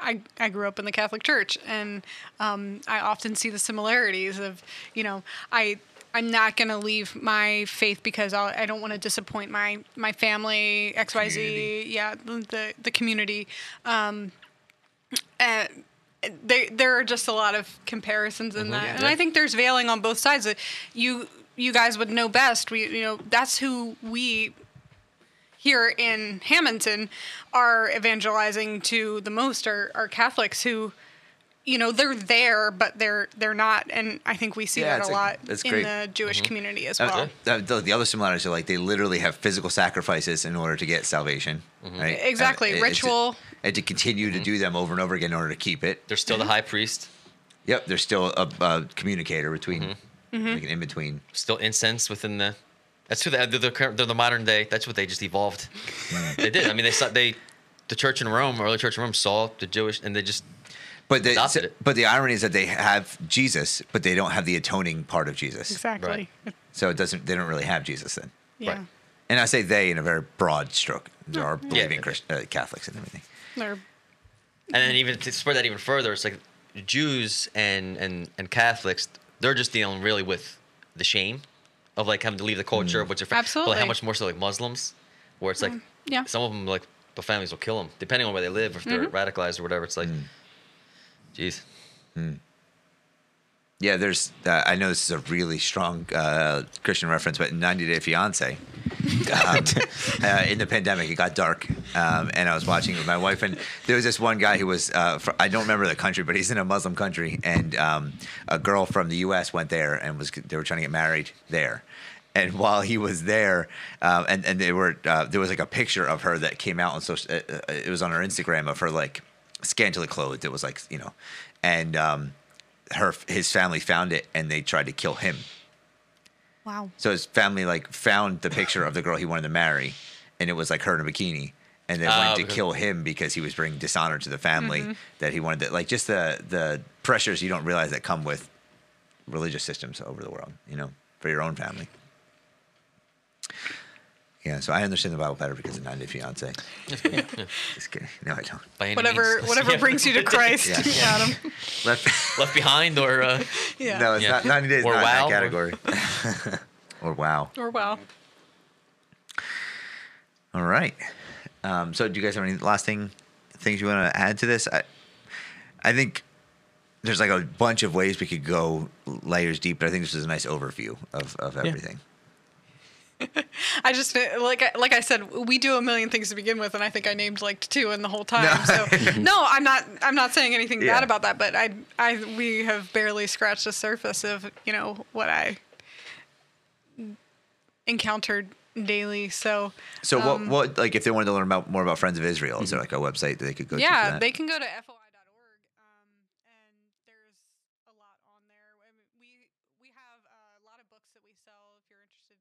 I, I grew up in the Catholic Church, and um, I often see the similarities of, you know, I I'm not going to leave my faith because I'll, I don't want to disappoint my my family, X Y Z, yeah, the the community. Um, and there there are just a lot of comparisons in that, and Yeah. I think there's veiling on both sides. Uh, You you guys would know best. We you know that's who we here in Hamilton are evangelizing to the most are, are Catholics who you know they're there but they're they're not and I think we see Yeah, that a a- lot in great. the Jewish community as Uh, well. uh, the, the other similarities are like they literally have physical sacrifices in order to get salvation, right? Exactly, it- it's- ritual. and to continue to do them over and over again in order to keep it. There's still the high priest, Yep, there's still a, a communicator between, Mm-hmm. like an in between. still incense within the. That's who they, they're, the current- they're the modern day. That's what they just evolved. they did. I mean, they saw they, the church in Rome, early church in Rome, saw the Jewish, and they just But the, Adopted it. but the irony is that they have Jesus, but they don't have the atoning part of Jesus. Exactly. So it doesn't. They don't really have Jesus then. Yeah. Right. And I say they in a very broad stroke. There are believing Yeah. Christ, uh, Catholics and everything. They're and then even to spread that even further, it's like Jews and and and Catholics, they're just dealing really with the shame of like having to leave the culture of what's your fa- But like, Absolutely. how much more so like Muslims, where it's like yeah. some of them like the families will kill them depending on where they live if they're Mm-hmm. radicalized or whatever. It's like, jeez. Yeah, there's. Uh, I know this is a really strong uh, Christian reference, but 90 Day Fiance, um, uh, in the pandemic, it got dark, um, and I was watching it with my wife, and there was this one guy who was. Uh, fr- I don't remember the country, but he's in a Muslim country, and um, a girl from the U.S. went there and was. They were trying to get married there. And while he was there, um, and and they were uh, there was like a picture of her that came out on social. Uh, it was on her Instagram of her like scantily clothed. It was like you know, and um, her his family found it and they tried to kill him. wow. So his family like found the picture of the girl he wanted to marry, and it was like her in a bikini, and they Oh, went to because- kill him because he was bringing dishonor to the family Mm-hmm. that he wanted to like just the the pressures you don't realize that come with religious systems over the world, you know, for your own family. Yeah, so I understand the Bible better because of 90 Day Fiance. Just kidding. No, I don't. By any Whatever means. whatever Yeah. brings you to Christ, Yeah. Adam. Left. left behind or uh, Yeah. No, it's Yeah. not 90 days Or not wow, in that category. or wow. Or wow. All right. Um, so, do you guys have any last thing things you want to add to this? I, I think there's like a bunch of ways we could go layers deep, but I think this is a nice overview of, of everything. I just uh, like I, like I said, we do a million things to begin with, and I think I named like two in the whole time. No. So no, I'm not I'm not saying anything Yeah. bad about that, but I I we have barely scratched the surface of you know what I encountered daily. So So, Um, what, what, like, if they wanted to learn about more about Friends of Israel, is there like a website that they could go to? yeah, that? they can go to foi.org, um, and there's a lot on there. I mean, we we have uh, a lot of books that we sell. If you're interested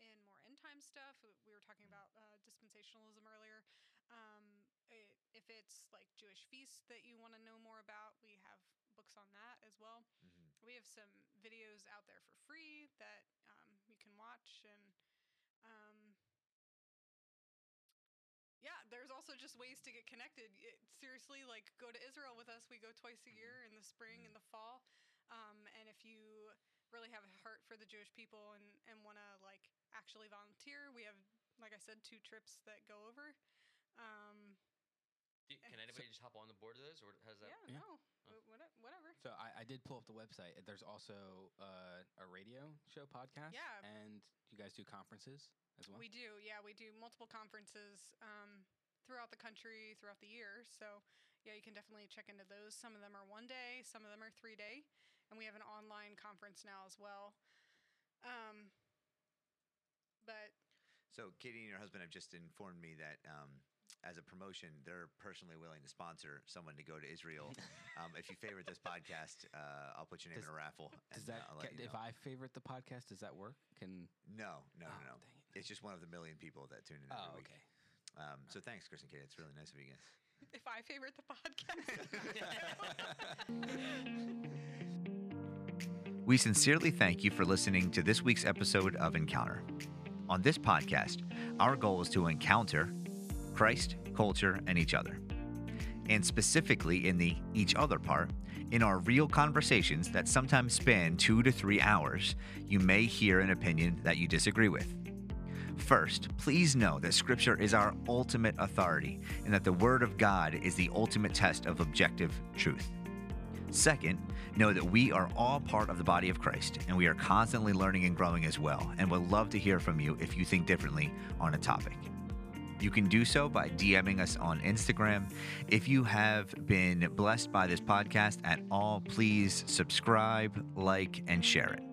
in more end time stuff, we we were talking about uh, dispensationalism earlier. Um, i if it's like Jewish feasts that you want to know more about, we have books on that as well. We have some videos out there for free that um, you can watch and. Um, yeah, there's also just ways to get connected. It, seriously, like go to Israel with us. We go twice a year in the spring and the fall. Um, and if you really have a heart for the Jewish people and, and want to like actually volunteer, we have, like I said, two trips that go over. Um, you- can anybody just hop on the board of those, or has that? yeah, Yeah. no, wh- whate- whatever. So I, I did pull up the website. There's also uh, a radio show podcast. Yeah. And you guys do conferences as well. We do, yeah, we do multiple conferences um, throughout the country, throughout the year. So, yeah, you can definitely check into those. Some of them are one day, some of them are three day, and we have an online conference now as well. Um, but So Catie and your husband have just informed me that um, as a promotion, they're personally willing to sponsor someone to go to Israel. um, if you favorite this podcast, uh, I'll put your name Does- in a raffle. Does and, uh, that I'll let ca- you if. I favorite the podcast, does that work? Can No, no, no, Oh, no. dang it. It's just one of the million people that tune in every oh week. Um, so thanks, Chris and Catie. It's really nice of you guys. if I favorite the podcast, We sincerely thank you for listening to this week's episode of Encounter. On this podcast, our goal is to encounter Christ, culture, and each other. And specifically in the each other part, in our real conversations that sometimes span two to three hours, you may hear an opinion that you disagree with. First, please know that Scripture is our ultimate authority and that the Word of God is the ultimate test of objective truth. Second, know that we are all part of the body of Christ and we are constantly learning and growing as well, and would love to hear from you if you think differently on a topic. You can do so by DMing us on Instagram. If you have been blessed by this podcast at all, please subscribe, like, and share it.